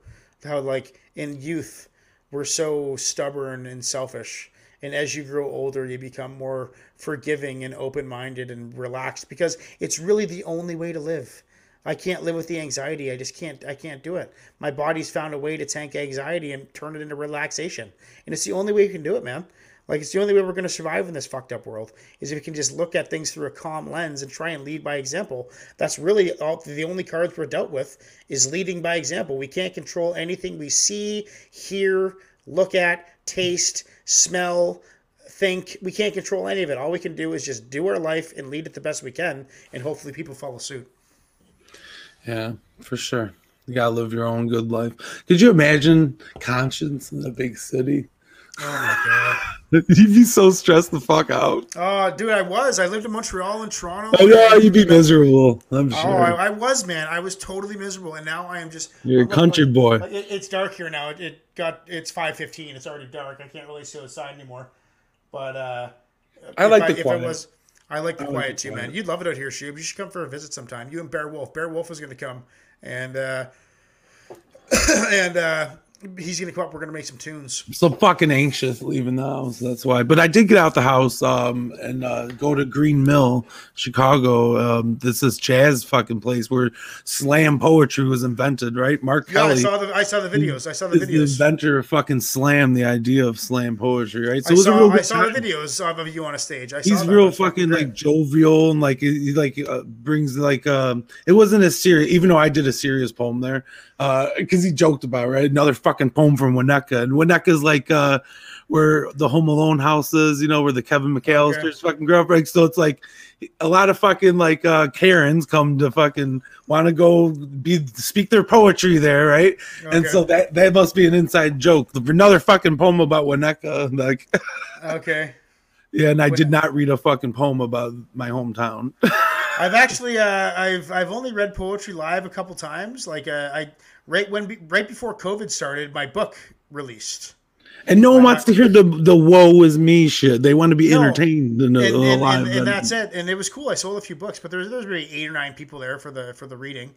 How like in youth we're so stubborn and selfish, and as you grow older, you become more forgiving and open-minded and relaxed because it's really the only way to live. I can't live with the anxiety. I just can't. I can't do it. My body's found a way to tank anxiety and turn it into relaxation, and it's the only way you can do it, man. Like it's the only way we're going to survive in this fucked up world is if we can just look at things through a calm lens and try and lead by example. That's really all, the only cards we're dealt with is leading by example. We can't control anything we see, hear, look at, taste, smell, think. We can't control any of it. All we can do is just do our life and lead it the best we can, and hopefully people follow suit. Yeah, for sure. You gotta live your own good life. Could you imagine conscience in a big city? Oh my god. You'd be so stressed the fuck out. Oh, dude, I was. I lived in Montreal and Toronto. Oh yeah, you'd be miserable. I'm Oh. I, I was, man. I was totally miserable, and now I am just. You're a country like- boy. like, it, it's dark here now. It, it got. It's five fifteen. It's already dark. I can't really see outside anymore. But uh, I like the quiet. I was, I like the I like quiet the too, quiet. man. You'd love it out here, Shub. You should come for a visit sometime. You and Bear Wolf. Bear Wolf is going to come, and uh, and uh, he's to come up. We're to make some tunes. so fucking anxious leaving the house. That's why. But I did get out the house um, and uh, go to Green Mill, Chicago. Um, this is jazz fucking place where slam poetry was invented, right? Marc Yeah, I saw the. I saw the videos. I saw the is the videos. inventor of fucking slam, the idea of slam poetry, right? So I it was a saw, real I saw the videos of you on a stage. I saw He's real fucking great. like jovial and like he he, like uh, brings like um it wasn't a serious even though I did a serious poem there uh because he joked about it, right? Another fucking poem from Winnetka and Winnetka's like uh where the Home Alone house is you know where the Kevin McCallister's fucking grew up right so it's like a lot of fucking like uh Karens come to fucking want to go be speak their poetry there right? And so that that must be an inside joke. Another fucking poem about Winnetka like Okay. yeah and I Win- did not read a fucking poem about my hometown. I've actually uh, I've I've only read poetry live a couple times. Like uh, I right when right before COVID started, my book released, And no one wants to hear the the woe is me shit. They want to be No. entertained in a, and, and, live. and, and that's it. And it was cool. I sold a few books, but there was there was maybe eight or nine people there for the for the reading.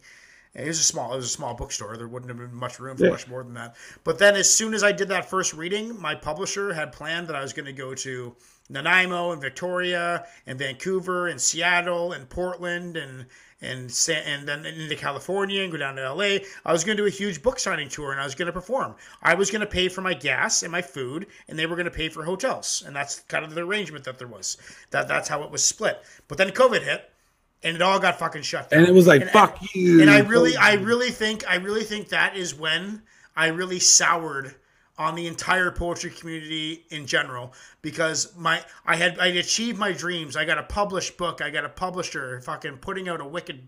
And It was a small it was a small bookstore. There wouldn't have been much room for Yeah. much more than that. But then as soon as I did that first reading, my publisher had planned that I was going to go to Nanaimo and Victoria and Vancouver and Seattle and Portland and and and then into California and go down to LA. I was going to do a huge book signing tour and I was going to perform. I was going to pay for my gas and my food, and they were going to pay for hotels. And that's kind of the arrangement that there was. That that's how it was split. But then COVID hit, and it all got fucking shut down. and it was like And- fuck you. and I really, I really think, I really think that is when I really soured on the entire poetry community in general because my I had I achieved my dreams. I got a published book. I got a publisher fucking putting out a wicked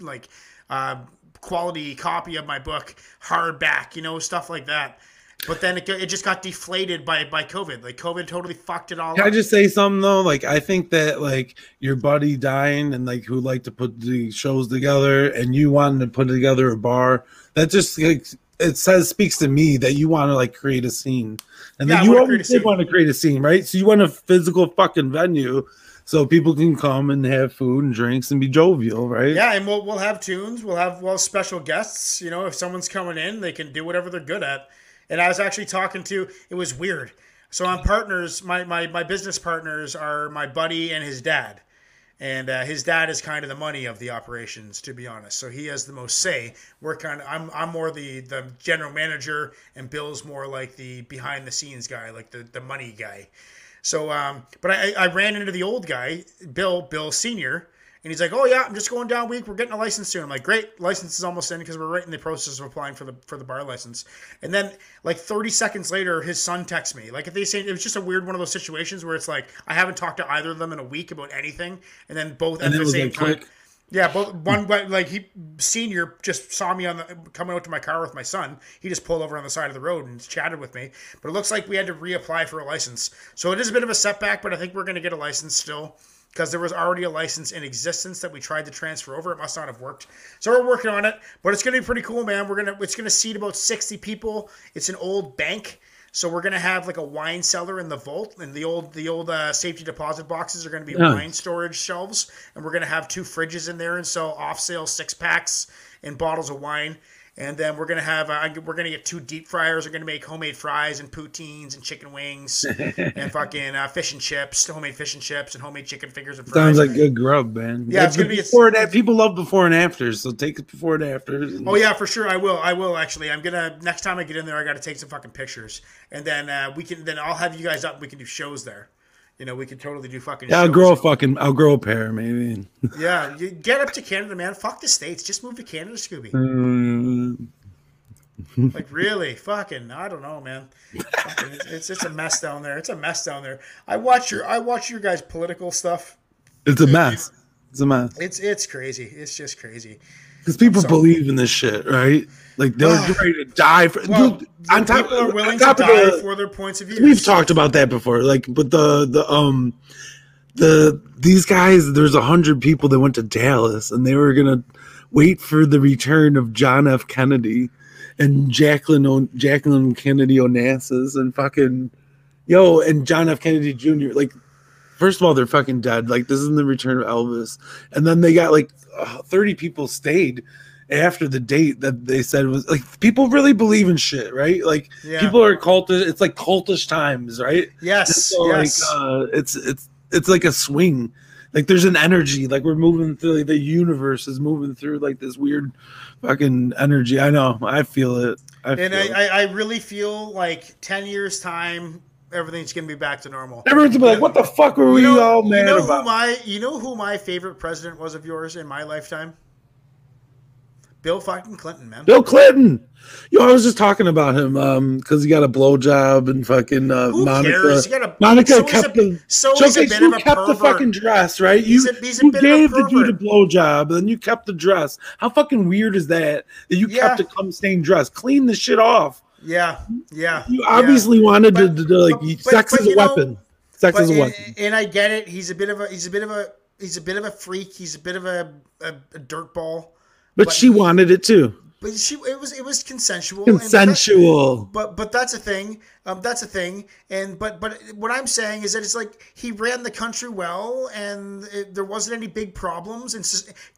like uh, quality copy of my book hardback, you know, stuff like that. But then it, it just got deflated by by COVID. Like COVID totally fucked it all Can I just say something though? Like I think that like your buddy dying and like who like to put the shows together and you wanting to put together a bar, that just like it says speaks to me that you want to like create a scene. And Yeah, then you always create a scene. want to create a scene, right? So you want a physical fucking venue so people can come and have food and drinks and be jovial, right? Yeah, and we'll we'll have tunes. We'll have well special guests. You know, if someone's coming in, they can do whatever they're good at. And I was actually talking to. It was weird. So I'm partners. My my my business partners are my buddy and his dad. And uh, his dad is kind of the money of the operations, to be honest. So he has the most say. We're kind of I'm I'm more the the general manager, and Bill's more like the behind the scenes guy, like the the money guy. So, um, but I, I ran into the old guy, Bill, Bill Senior, and he's like, "Oh yeah, I'm just going down week. We're getting a license soon." I'm like, "Great, license is almost in because we're right in the process of applying for the for the bar license." And then, like 30 seconds later, his son texts me. Like if they say it was just a weird one of those situations where it's like I haven't talked to either of them in a week about anything, and then both And at the same like time. Yeah, but one but like he senior just saw me on the coming out to my car with my son. He just pulled over on the side of the road and chatted with me. But it looks like we had to reapply for a license. So it is a bit of a setback, but I think we're going to get a license still because there was already a license in existence that we tried to transfer over. It must not have worked. So we're working on it, but it's going to be pretty cool, man. We're gonna it's going to seat about sixty people. It's an old bank. So we're gonna have like a wine cellar in the vault, and the old the old uh, safety deposit boxes are gonna be wine storage shelves, and we're gonna have two fridges in there and sell off sale six packs and bottles of wine. And then we're gonna have uh, we're gonna get two deep fryers. We're gonna make homemade fries and poutines and chicken wings and fucking uh, fish and chips, homemade fish and chips and homemade chicken fingers and fries. Sounds like good grub, man. Yeah, it's gonna be- before and after. People love before and afters, so take it before and afters. Oh yeah, for sure. I will. I will actually. I'm gonna next time I get in there, I got to take some fucking pictures, and then uh, we can. Then I'll have you guys up. We can do shows there. You know, we could totally do fucking. Yeah, I'll grow a fucking. I'll grow a pair, maybe. Yeah, you get up to Canada, man. Fuck the states. Just move to Canada, Scooby. Mm, Like really, fucking. I don't know, man. It's, it's it's a mess down there. It's a mess down there. I watch your I watch your guys' political stuff. it's a mess. It's a mess. It's it's crazy. It's just crazy. because people So- believe in this shit, right? Like they're ready to die for. Well, dude, on top, people are willing to die the- for their points of view. We've talked about that before. Like, but the the um the these guys, there's a hundred people that went to Dallas and they were gonna wait for the return of John F. Kennedy and Jacqueline o- Jacqueline Kennedy Onassis and fucking yo and John F. Kennedy Jr. Like, first of all, they're fucking dead. Like, this isn't the return of Elvis. And then they got like uh, thirty people stayed after the date that they said was like people really believe in shit, right? Like Yeah. people are cultish. It's like cultish times, right? yes, So yes. like uh, it's it's it's like a swing. Like there's an energy. Like we're moving through. Like, the universe is moving through like this weird fucking energy. I know. I feel it. I and feel I, it. I, I really feel like ten years time, everything's gonna be back to normal. Everyone's gonna be like, "What the fuck were we you know, all you mad know about?" Who my, you know who my favorite president was of yours in my lifetime? Bill fucking Clinton, man. Bill Clinton. Yo, I was just talking about him um because he got a blowjob and fucking uh, Who Monica. cares? You gotta, Monica so kept a, the. so he's a bit you of a kept the pervert. fucking dress, right? You, He's a- he's a you a gave the dude a blowjob, then you kept the dress. How fucking weird is that? That you Yeah. kept a cum stained dress. Clean the shit off. Yeah, yeah. You yeah. obviously wanted to, But- to, to, like but- sex but is a you know- weapon. Sex is a weapon. and I get it. He's a bit of a he's a bit of a he's a bit of a freak. He's a bit of a a, a dirtball. But, but she wanted it too. But she it was it was consensual. and- Consensual. But but that's a thing. Um, that's a thing. And but but what I'm saying is that it's like he ran the country well, and it, there wasn't any big problems, and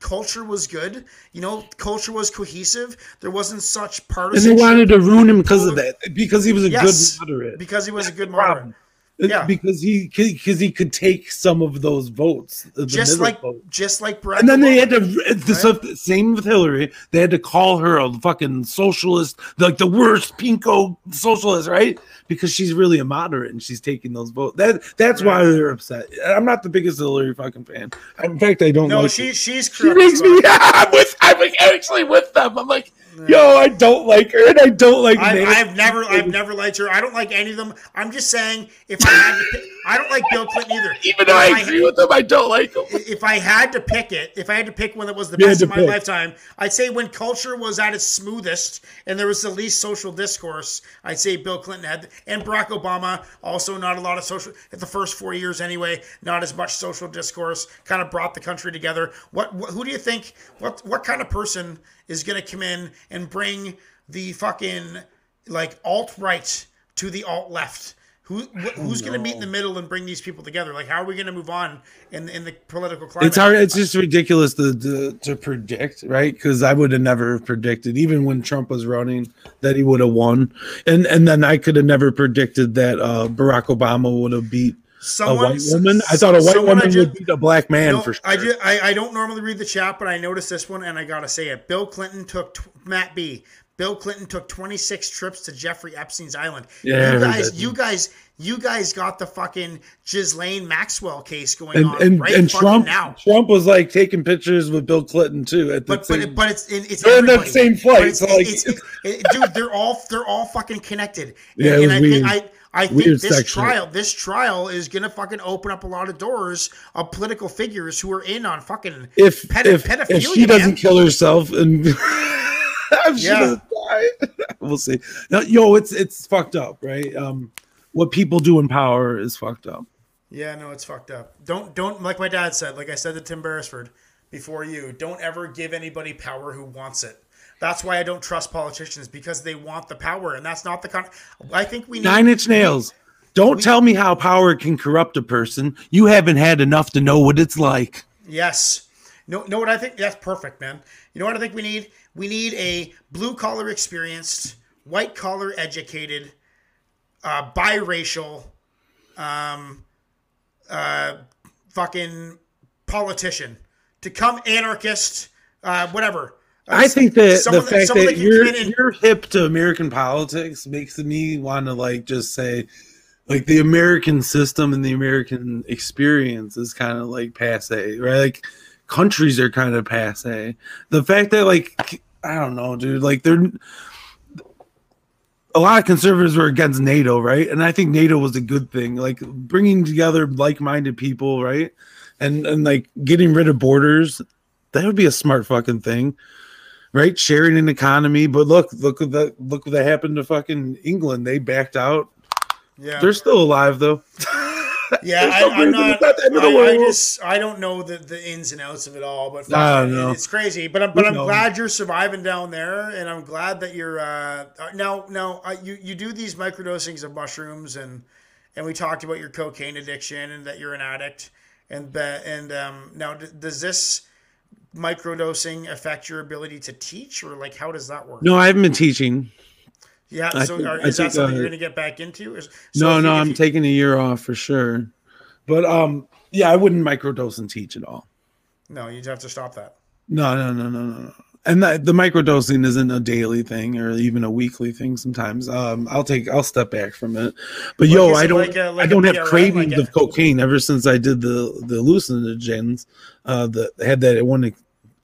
culture was good. You know, culture was cohesive. There wasn't such partisan. And they wanted to ruin him because of that. Because he was a Yes, good moderate. because he was a good Problem. moderate. It's Yeah. Because he because he could take some of those votes. Just like votes. just like Barack And then they had to uh, the stuff- same with Hillary. They had to call her a fucking socialist, like the worst pinko socialist, right? Because she's really a moderate and she's taking those votes. That that's why they're upset. I'm not the biggest Hillary fucking fan. In fact, I don't. No, like she her. she's She makes me. fuck. I'm with. I'm actually with them. I'm like, yo, I don't like her, and I don't like. I've, I've never, I've never liked her. I don't like any of them. I'm just saying, if I had to, pick, I don't like Bill Clinton either. Even though If I agree with them, I don't like them. If I had to pick it, if I had to pick one that was the You best to of my pick. lifetime, I'd say when culture was at its smoothest and there was the least social discourse, I'd say Bill Clinton had, and Barack Obama also not a lot of social. At the first four years anyway, not as much social discourse. Kind of brought the country together. What, what who do you think? What what kind of person is going to come in and bring the fucking like alt right to the alt left? Who wh- who's going to meet in the middle and bring these people together? Like, how are we going to move on in in the political climate? It's hard. It's just ridiculous to to, to predict, right? Because I would have never predicted, even when Trump was running, that he would have won, and and then I could have never predicted that uh, Barack Obama would have beat a white woman. I thought a white woman ju- would beat a black man No, for sure. I, ju- I I don't normally read the chat, but I noticed this one, and I gotta say it. Bill Clinton took tw- Matt B. Bill Clinton took 26 trips to Jeffrey Epstein's island. Yeah, you guys, you guys, you guys got the fucking Ghislaine Maxwell case going and on and, right and Trump now. Trump was like taking pictures with Bill Clinton too at the But same. but but it's it's They're in that same flight, It's, so, like- it's, it- dude, they're all they're all fucking connected. Yeah, and, it was and I weird. think I I think Weird this section. trial this trial is gonna fucking open up a lot of doors of political figures who are in on fucking if Pedi- if, if she doesn't man. kill herself and she Yeah. die, we'll see. Now, yo, it's it's fucked up, right? Um, what people do in power is fucked up. Yeah, no, it's fucked up. Don't don't like my dad said, like I said to Tim Beresford before you, don't ever give anybody power who wants it. That's why I don't trust politicians because they want the power, and that's not the kind. I think we need Nine Inch Nails. Don't tell me how power can corrupt a person. You haven't had enough to know what it's like. Yes. No, No. what I think? That's perfect, man. You know what I think we need? We need a blue collar experienced, white collar educated, uh, biracial, um, uh, fucking politician to come anarchist, uh, whatever. Uh, I think that someone the fact someone that you're and- you're hip to American politics makes me want to like just say, like the American system and the American experience is kind of like passe, right? Like countries are kind of passe. The fact that like I don't know, dude, like they're a lot of conservatives were against NATO, right? And I think NATO was a good thing, like bringing together like-minded people, right? And and like getting rid of borders, that would be a smart fucking thing. right? Sharing an economy. But look, look at that. Look what that happened to fucking England. They backed out. Yeah. They're still alive though. Yeah, I, I'm not. not the end of the I, I just I don't know the, the ins and outs of it all, but I don't know. it's crazy. But I'm but I'm glad you're surviving down there, and I'm glad that you're uh, uh, now now uh, you you do these microdosings of mushrooms, and and we talked about your cocaine addiction and that you're an addict, and that and um, now d- does this microdosing affect your ability to teach, or like how does that work? No, I haven't been teaching. Yeah, I so think- are, is that something uh, you're going to get back into? Is, so no, no, you- I'm you- taking a year off for sure. But um, yeah, I wouldn't microdose and teach at all. No, you'd have to stop that. No, no, no, no, no. no. And the, the microdosing isn't a daily thing or even a weekly thing. Sometimes um, I'll take I'll step back from it. But yo, Like, is I don't like a- like I don't have PRN, cravings of cocaine ever since I did the the hallucinogens. Uh, the had that one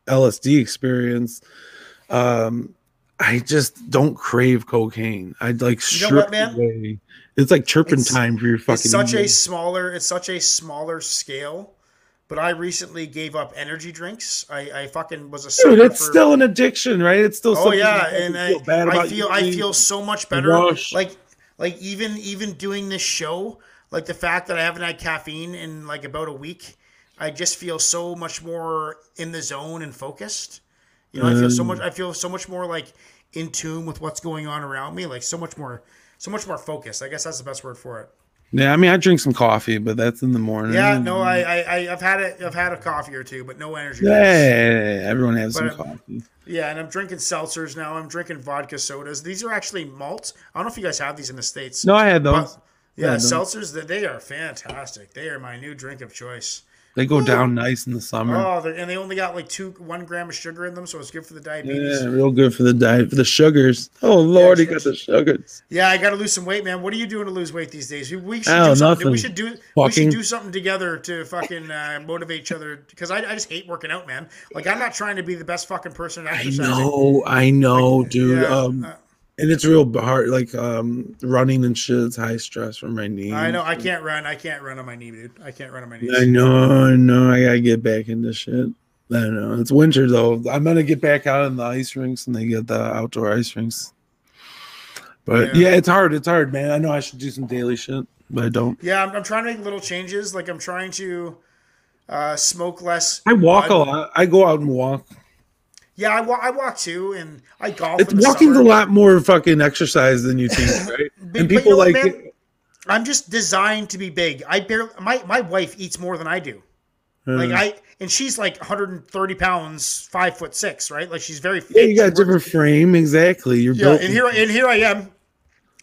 LSD experience. Um, I just don't crave cocaine. I'd like You know what, man? away. It's like turpentine for your fucking. it's such a smaller it's such a smaller scale but i recently gave up energy drinks i i fucking was a Dude, it's for- still an addiction, right? It's still. oh yeah and I, bad I about feel i feel so much better rush. like like even even doing this show like the fact that i haven't had caffeine in like about a week i just feel so much more in the zone and focused you know i feel so Mm. much i feel so much more like in tune with what's going on around me like so much more so much more focused i guess that's the best word for it Yeah, I mean, I drink some coffee, but that's in the morning. Yeah, no, I, I, I've had it. I've had a coffee or two, but no energy. drinks. Yeah, everyone has some But- coffee. Yeah, and I'm drinking seltzers now. I'm drinking vodka sodas. These are actually malt. I don't know if you guys have these in the states. No, I had but those. yeah, Yeah, no. seltzers. They are fantastic. They are my new drink of choice. They go down nice in the summer. Oh, and they only got like two, one gram of sugar in them, so it's good for the diabetes. yeah, real good for the diet, for the sugars. Oh Lord, he got the sugars. Yeah, I got to lose some weight, man. What are you doing to lose weight these days? We, we should Oh, do something. nothing. We should do. We should do something together to fucking uh, motivate each other. Because I, I just hate working out, man. Like I'm not trying to be the best fucking person I know, I know, dude. Yeah, um, uh, and it's real hard, like um, running and shit. It's high stress for my knees. I know. I can't run. I can't run on my knee, dude. I can't run on my knees. I know, I know. I gotta get back into shit. I don't know. It's winter though. I'm gonna get back out in the ice rinks and they get the outdoor ice rinks. But Yeah. yeah. it's hard. It's hard, man. I know I should do some daily shit, but I don't. Yeah, I'm, I'm trying to make little changes. Like I'm trying to uh, smoke less. I walk a lot. I go out and walk. Yeah, I, wa- I walk too, and I golf. It's walking's a lot more fucking exercise than you think, right? But- and but you people know what, like man? I'm just designed to be big. I barely. My my wife eats more than I do. Like uh, I and she's like 130 pounds, five foot six, right? Like she's very fit. yeah, you got a different frame. Exactly. You're Yeah, built. and here and here I am,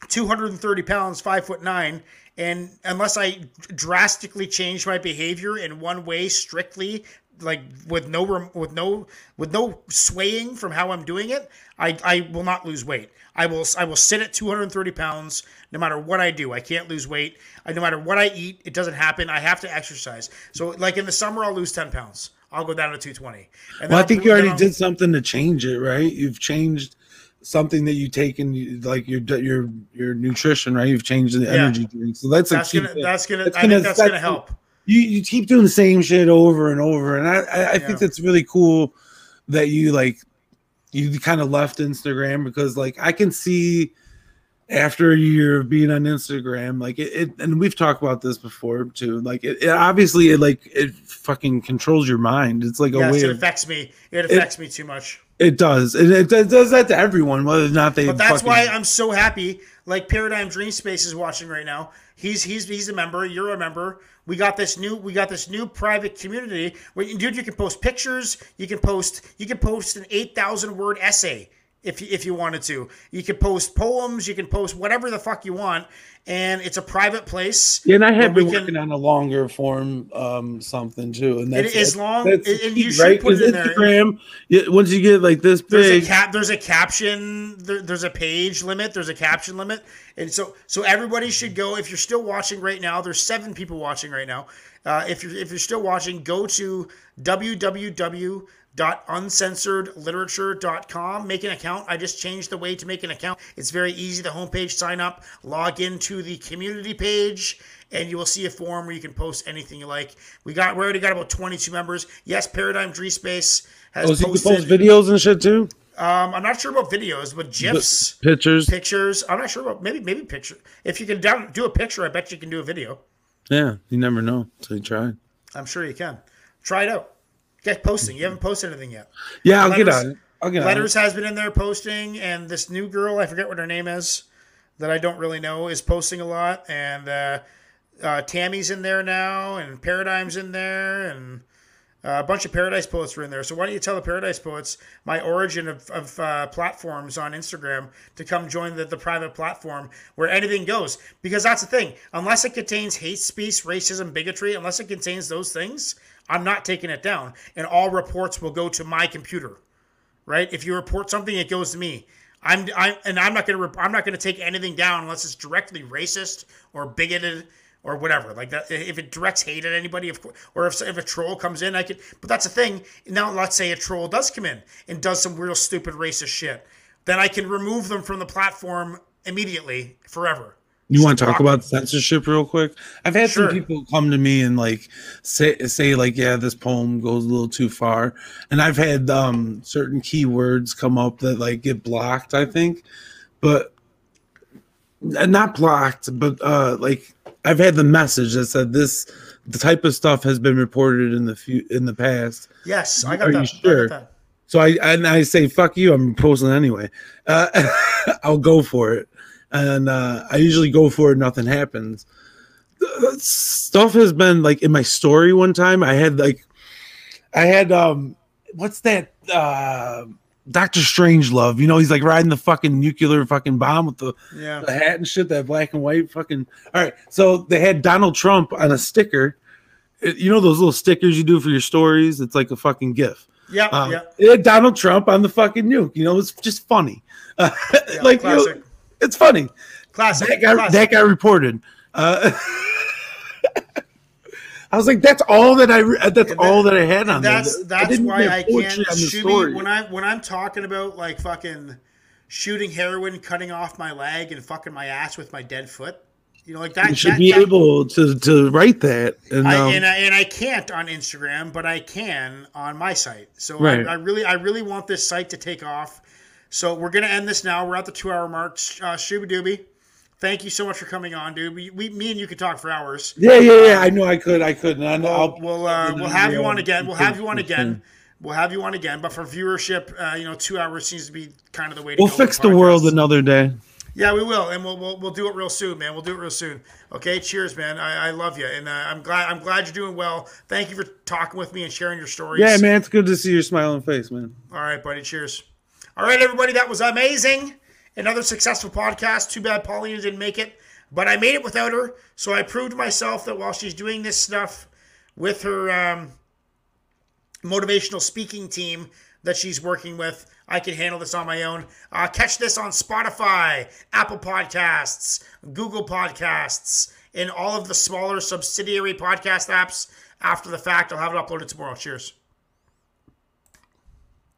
230 pounds, five foot nine, and unless I drastically change my behavior in one way, strictly like with no with no with no swaying from how I'm doing it, I I will not lose weight. I will I will sit at 230 pounds no matter what I do. I can't lose weight. I, no matter what I eat, it doesn't happen. I have to exercise. So like in the summer, I'll lose 10 pounds. I'll go down to 220. And well, I I'll- think you already did something to change it, right? You've changed something that you take in, like your your your nutrition, right? You've changed the energy drink, so that's a That's key gonna that's gonna It's I gonna think that's gonna help. You you keep doing the same shit over and over, and I I, I Yeah. think that's really cool that you like you kind of left Instagram because like I can see after a year of being on Instagram, like it, it and we've talked about this before too. Like it, it obviously it like it fucking controls your mind. It's like a way it of affects me. It affects me too much. it does. It, it does, does that to everyone, whether or not they. But that's fucking- why I'm so happy. Like Paradigm Dream Space is watching right now. He's he's he's a member. You're a member. We got this new we got this new private community where you, dude you can post pictures. You can post you can post an eight thousand word essay if you, if you wanted to. You can post poems. You can post whatever the fuck you want, and it's a private place. Yeah, and I have been we can- working on a longer form um something too, and that's is that's- long, that's and you should put it in there. Instagram, yeah, once you get like this There's a big, cap. There's a caption. There, there's a page limit. There's a caption limit, and so so everybody should go. If you're still watching right now, there's seven people watching right now. Uh, if you're if you're still watching, go to www.uncensoredliterature.com. Make an account. I just changed the way to make an account. It's very easy. The homepage. Sign up. Log into the community page. And you will see a form where you can post anything you like. We got we already got about 22 members. Yes, Paradigm Dream Space has oh, so you can posted. post videos and shit too. Um, I'm not sure about videos, but gifs, Pictures. pictures. I'm not sure about maybe maybe picture. If you can down do a picture, I bet you can do a video. Yeah, you never know until you try. I'm sure you can. Try it out. Get posting. You haven't posted anything yet. Yeah, I'll get Letters- on it. I'll get Letters has been in there posting, and this new girl, I forget what her name is, that I don't really know, is posting a lot. And uh, uh, Tammy's in there now, and Paradigm's in there, and uh, a bunch of Paradise Poets are in there. So why don't you tell the Paradise Poets my origin of, of uh, platforms on Instagram to come join the, the private platform where anything goes? Because that's the thing. Unless it contains hate speech, racism, bigotry, unless it contains those things, I'm not taking it down. And all reports will go to my computer right? If you report something, it goes to me. I'm, I'm and I'm not gonna I'm not gonna take anything down unless it's directly racist or bigoted or whatever. Like that, if it directs hate at anybody, of course, or if if a troll comes in, I could. But that's the thing. Now, let's say a troll does come in and does some real stupid racist shit, then I can remove them from the platform immediately forever. You want to talk about censorship real quick? I've had Sure. some people come to me and like say say like, yeah, this poem goes a little too far, and I've had um certain keywords come up that like get blocked. I think, but not blocked, but uh like I've had the message that said this the type of stuff has been reported in the few in the past. Yes, I got Are that. you I sure? got that. So I and I say fuck you. I'm posting anyway. Uh, I'll go for it, and uh, I usually go for it. Nothing happens. Uh, Stuff has been like in my story. One time I had like, I had um, what's that? Uh, Doctor Strangelove. You know he's like riding the fucking nuclear fucking bomb with the, Yeah. the hat and shit. That black and white fucking. All right. So they had Donald Trump on a sticker. It- you know those little stickers you do for your stories? It's like a fucking gif. Yeah. Um, yeah. Donald Trump on the fucking nuke. You know, it's just funny. Uh, yeah like, you know. It's funny. classic. That guy, classic. that guy reported. Uh, I was like, that's all that I. That's And all that- that I had on that's there. that's why I can't shoot when I when I'm talking about like fucking shooting heroin, cutting off my leg, and fucking my ass with my dead foot. You know, like that. You should that- be that- able to to write that. And, I, um, and, I, and I can't on Instagram, but I can on my site. So Right. I, I really, I really want this site to take off. So we're gonna end this now. We're at the two-hour mark. Uh, Shooby Dooby, thank you so much for coming on, dude. We, we, me and you could talk for hours. yeah, yeah, yeah. I know I could. I could. And I know. We'll we'll, uh, we'll have you on again. We'll have you on again. We'll have you on again. But for viewership, uh, you know, two hours seems to be kind of the way to we'll go. fix the world another day. Yeah, we will, and we'll, we'll we'll do it real soon, man. We'll do it real soon. Okay, cheers, man. I, I love you, and uh, I'm glad I'm glad you're doing well. Thank you for talking with me and sharing your stories. Yeah, man. It's good to see your smiling face, man. All right, buddy. Cheers. All right, everybody. That was amazing. Another successful podcast. Too bad Paulina didn't make it, but I made it without her. So I proved myself that while she's doing this stuff with her um, motivational speaking team that she's working with, I can handle this on my own. Uh, catch this on Spotify, Apple Podcasts, Google Podcasts, and all of the smaller subsidiary podcast apps after the fact. I'll have it uploaded tomorrow. Cheers.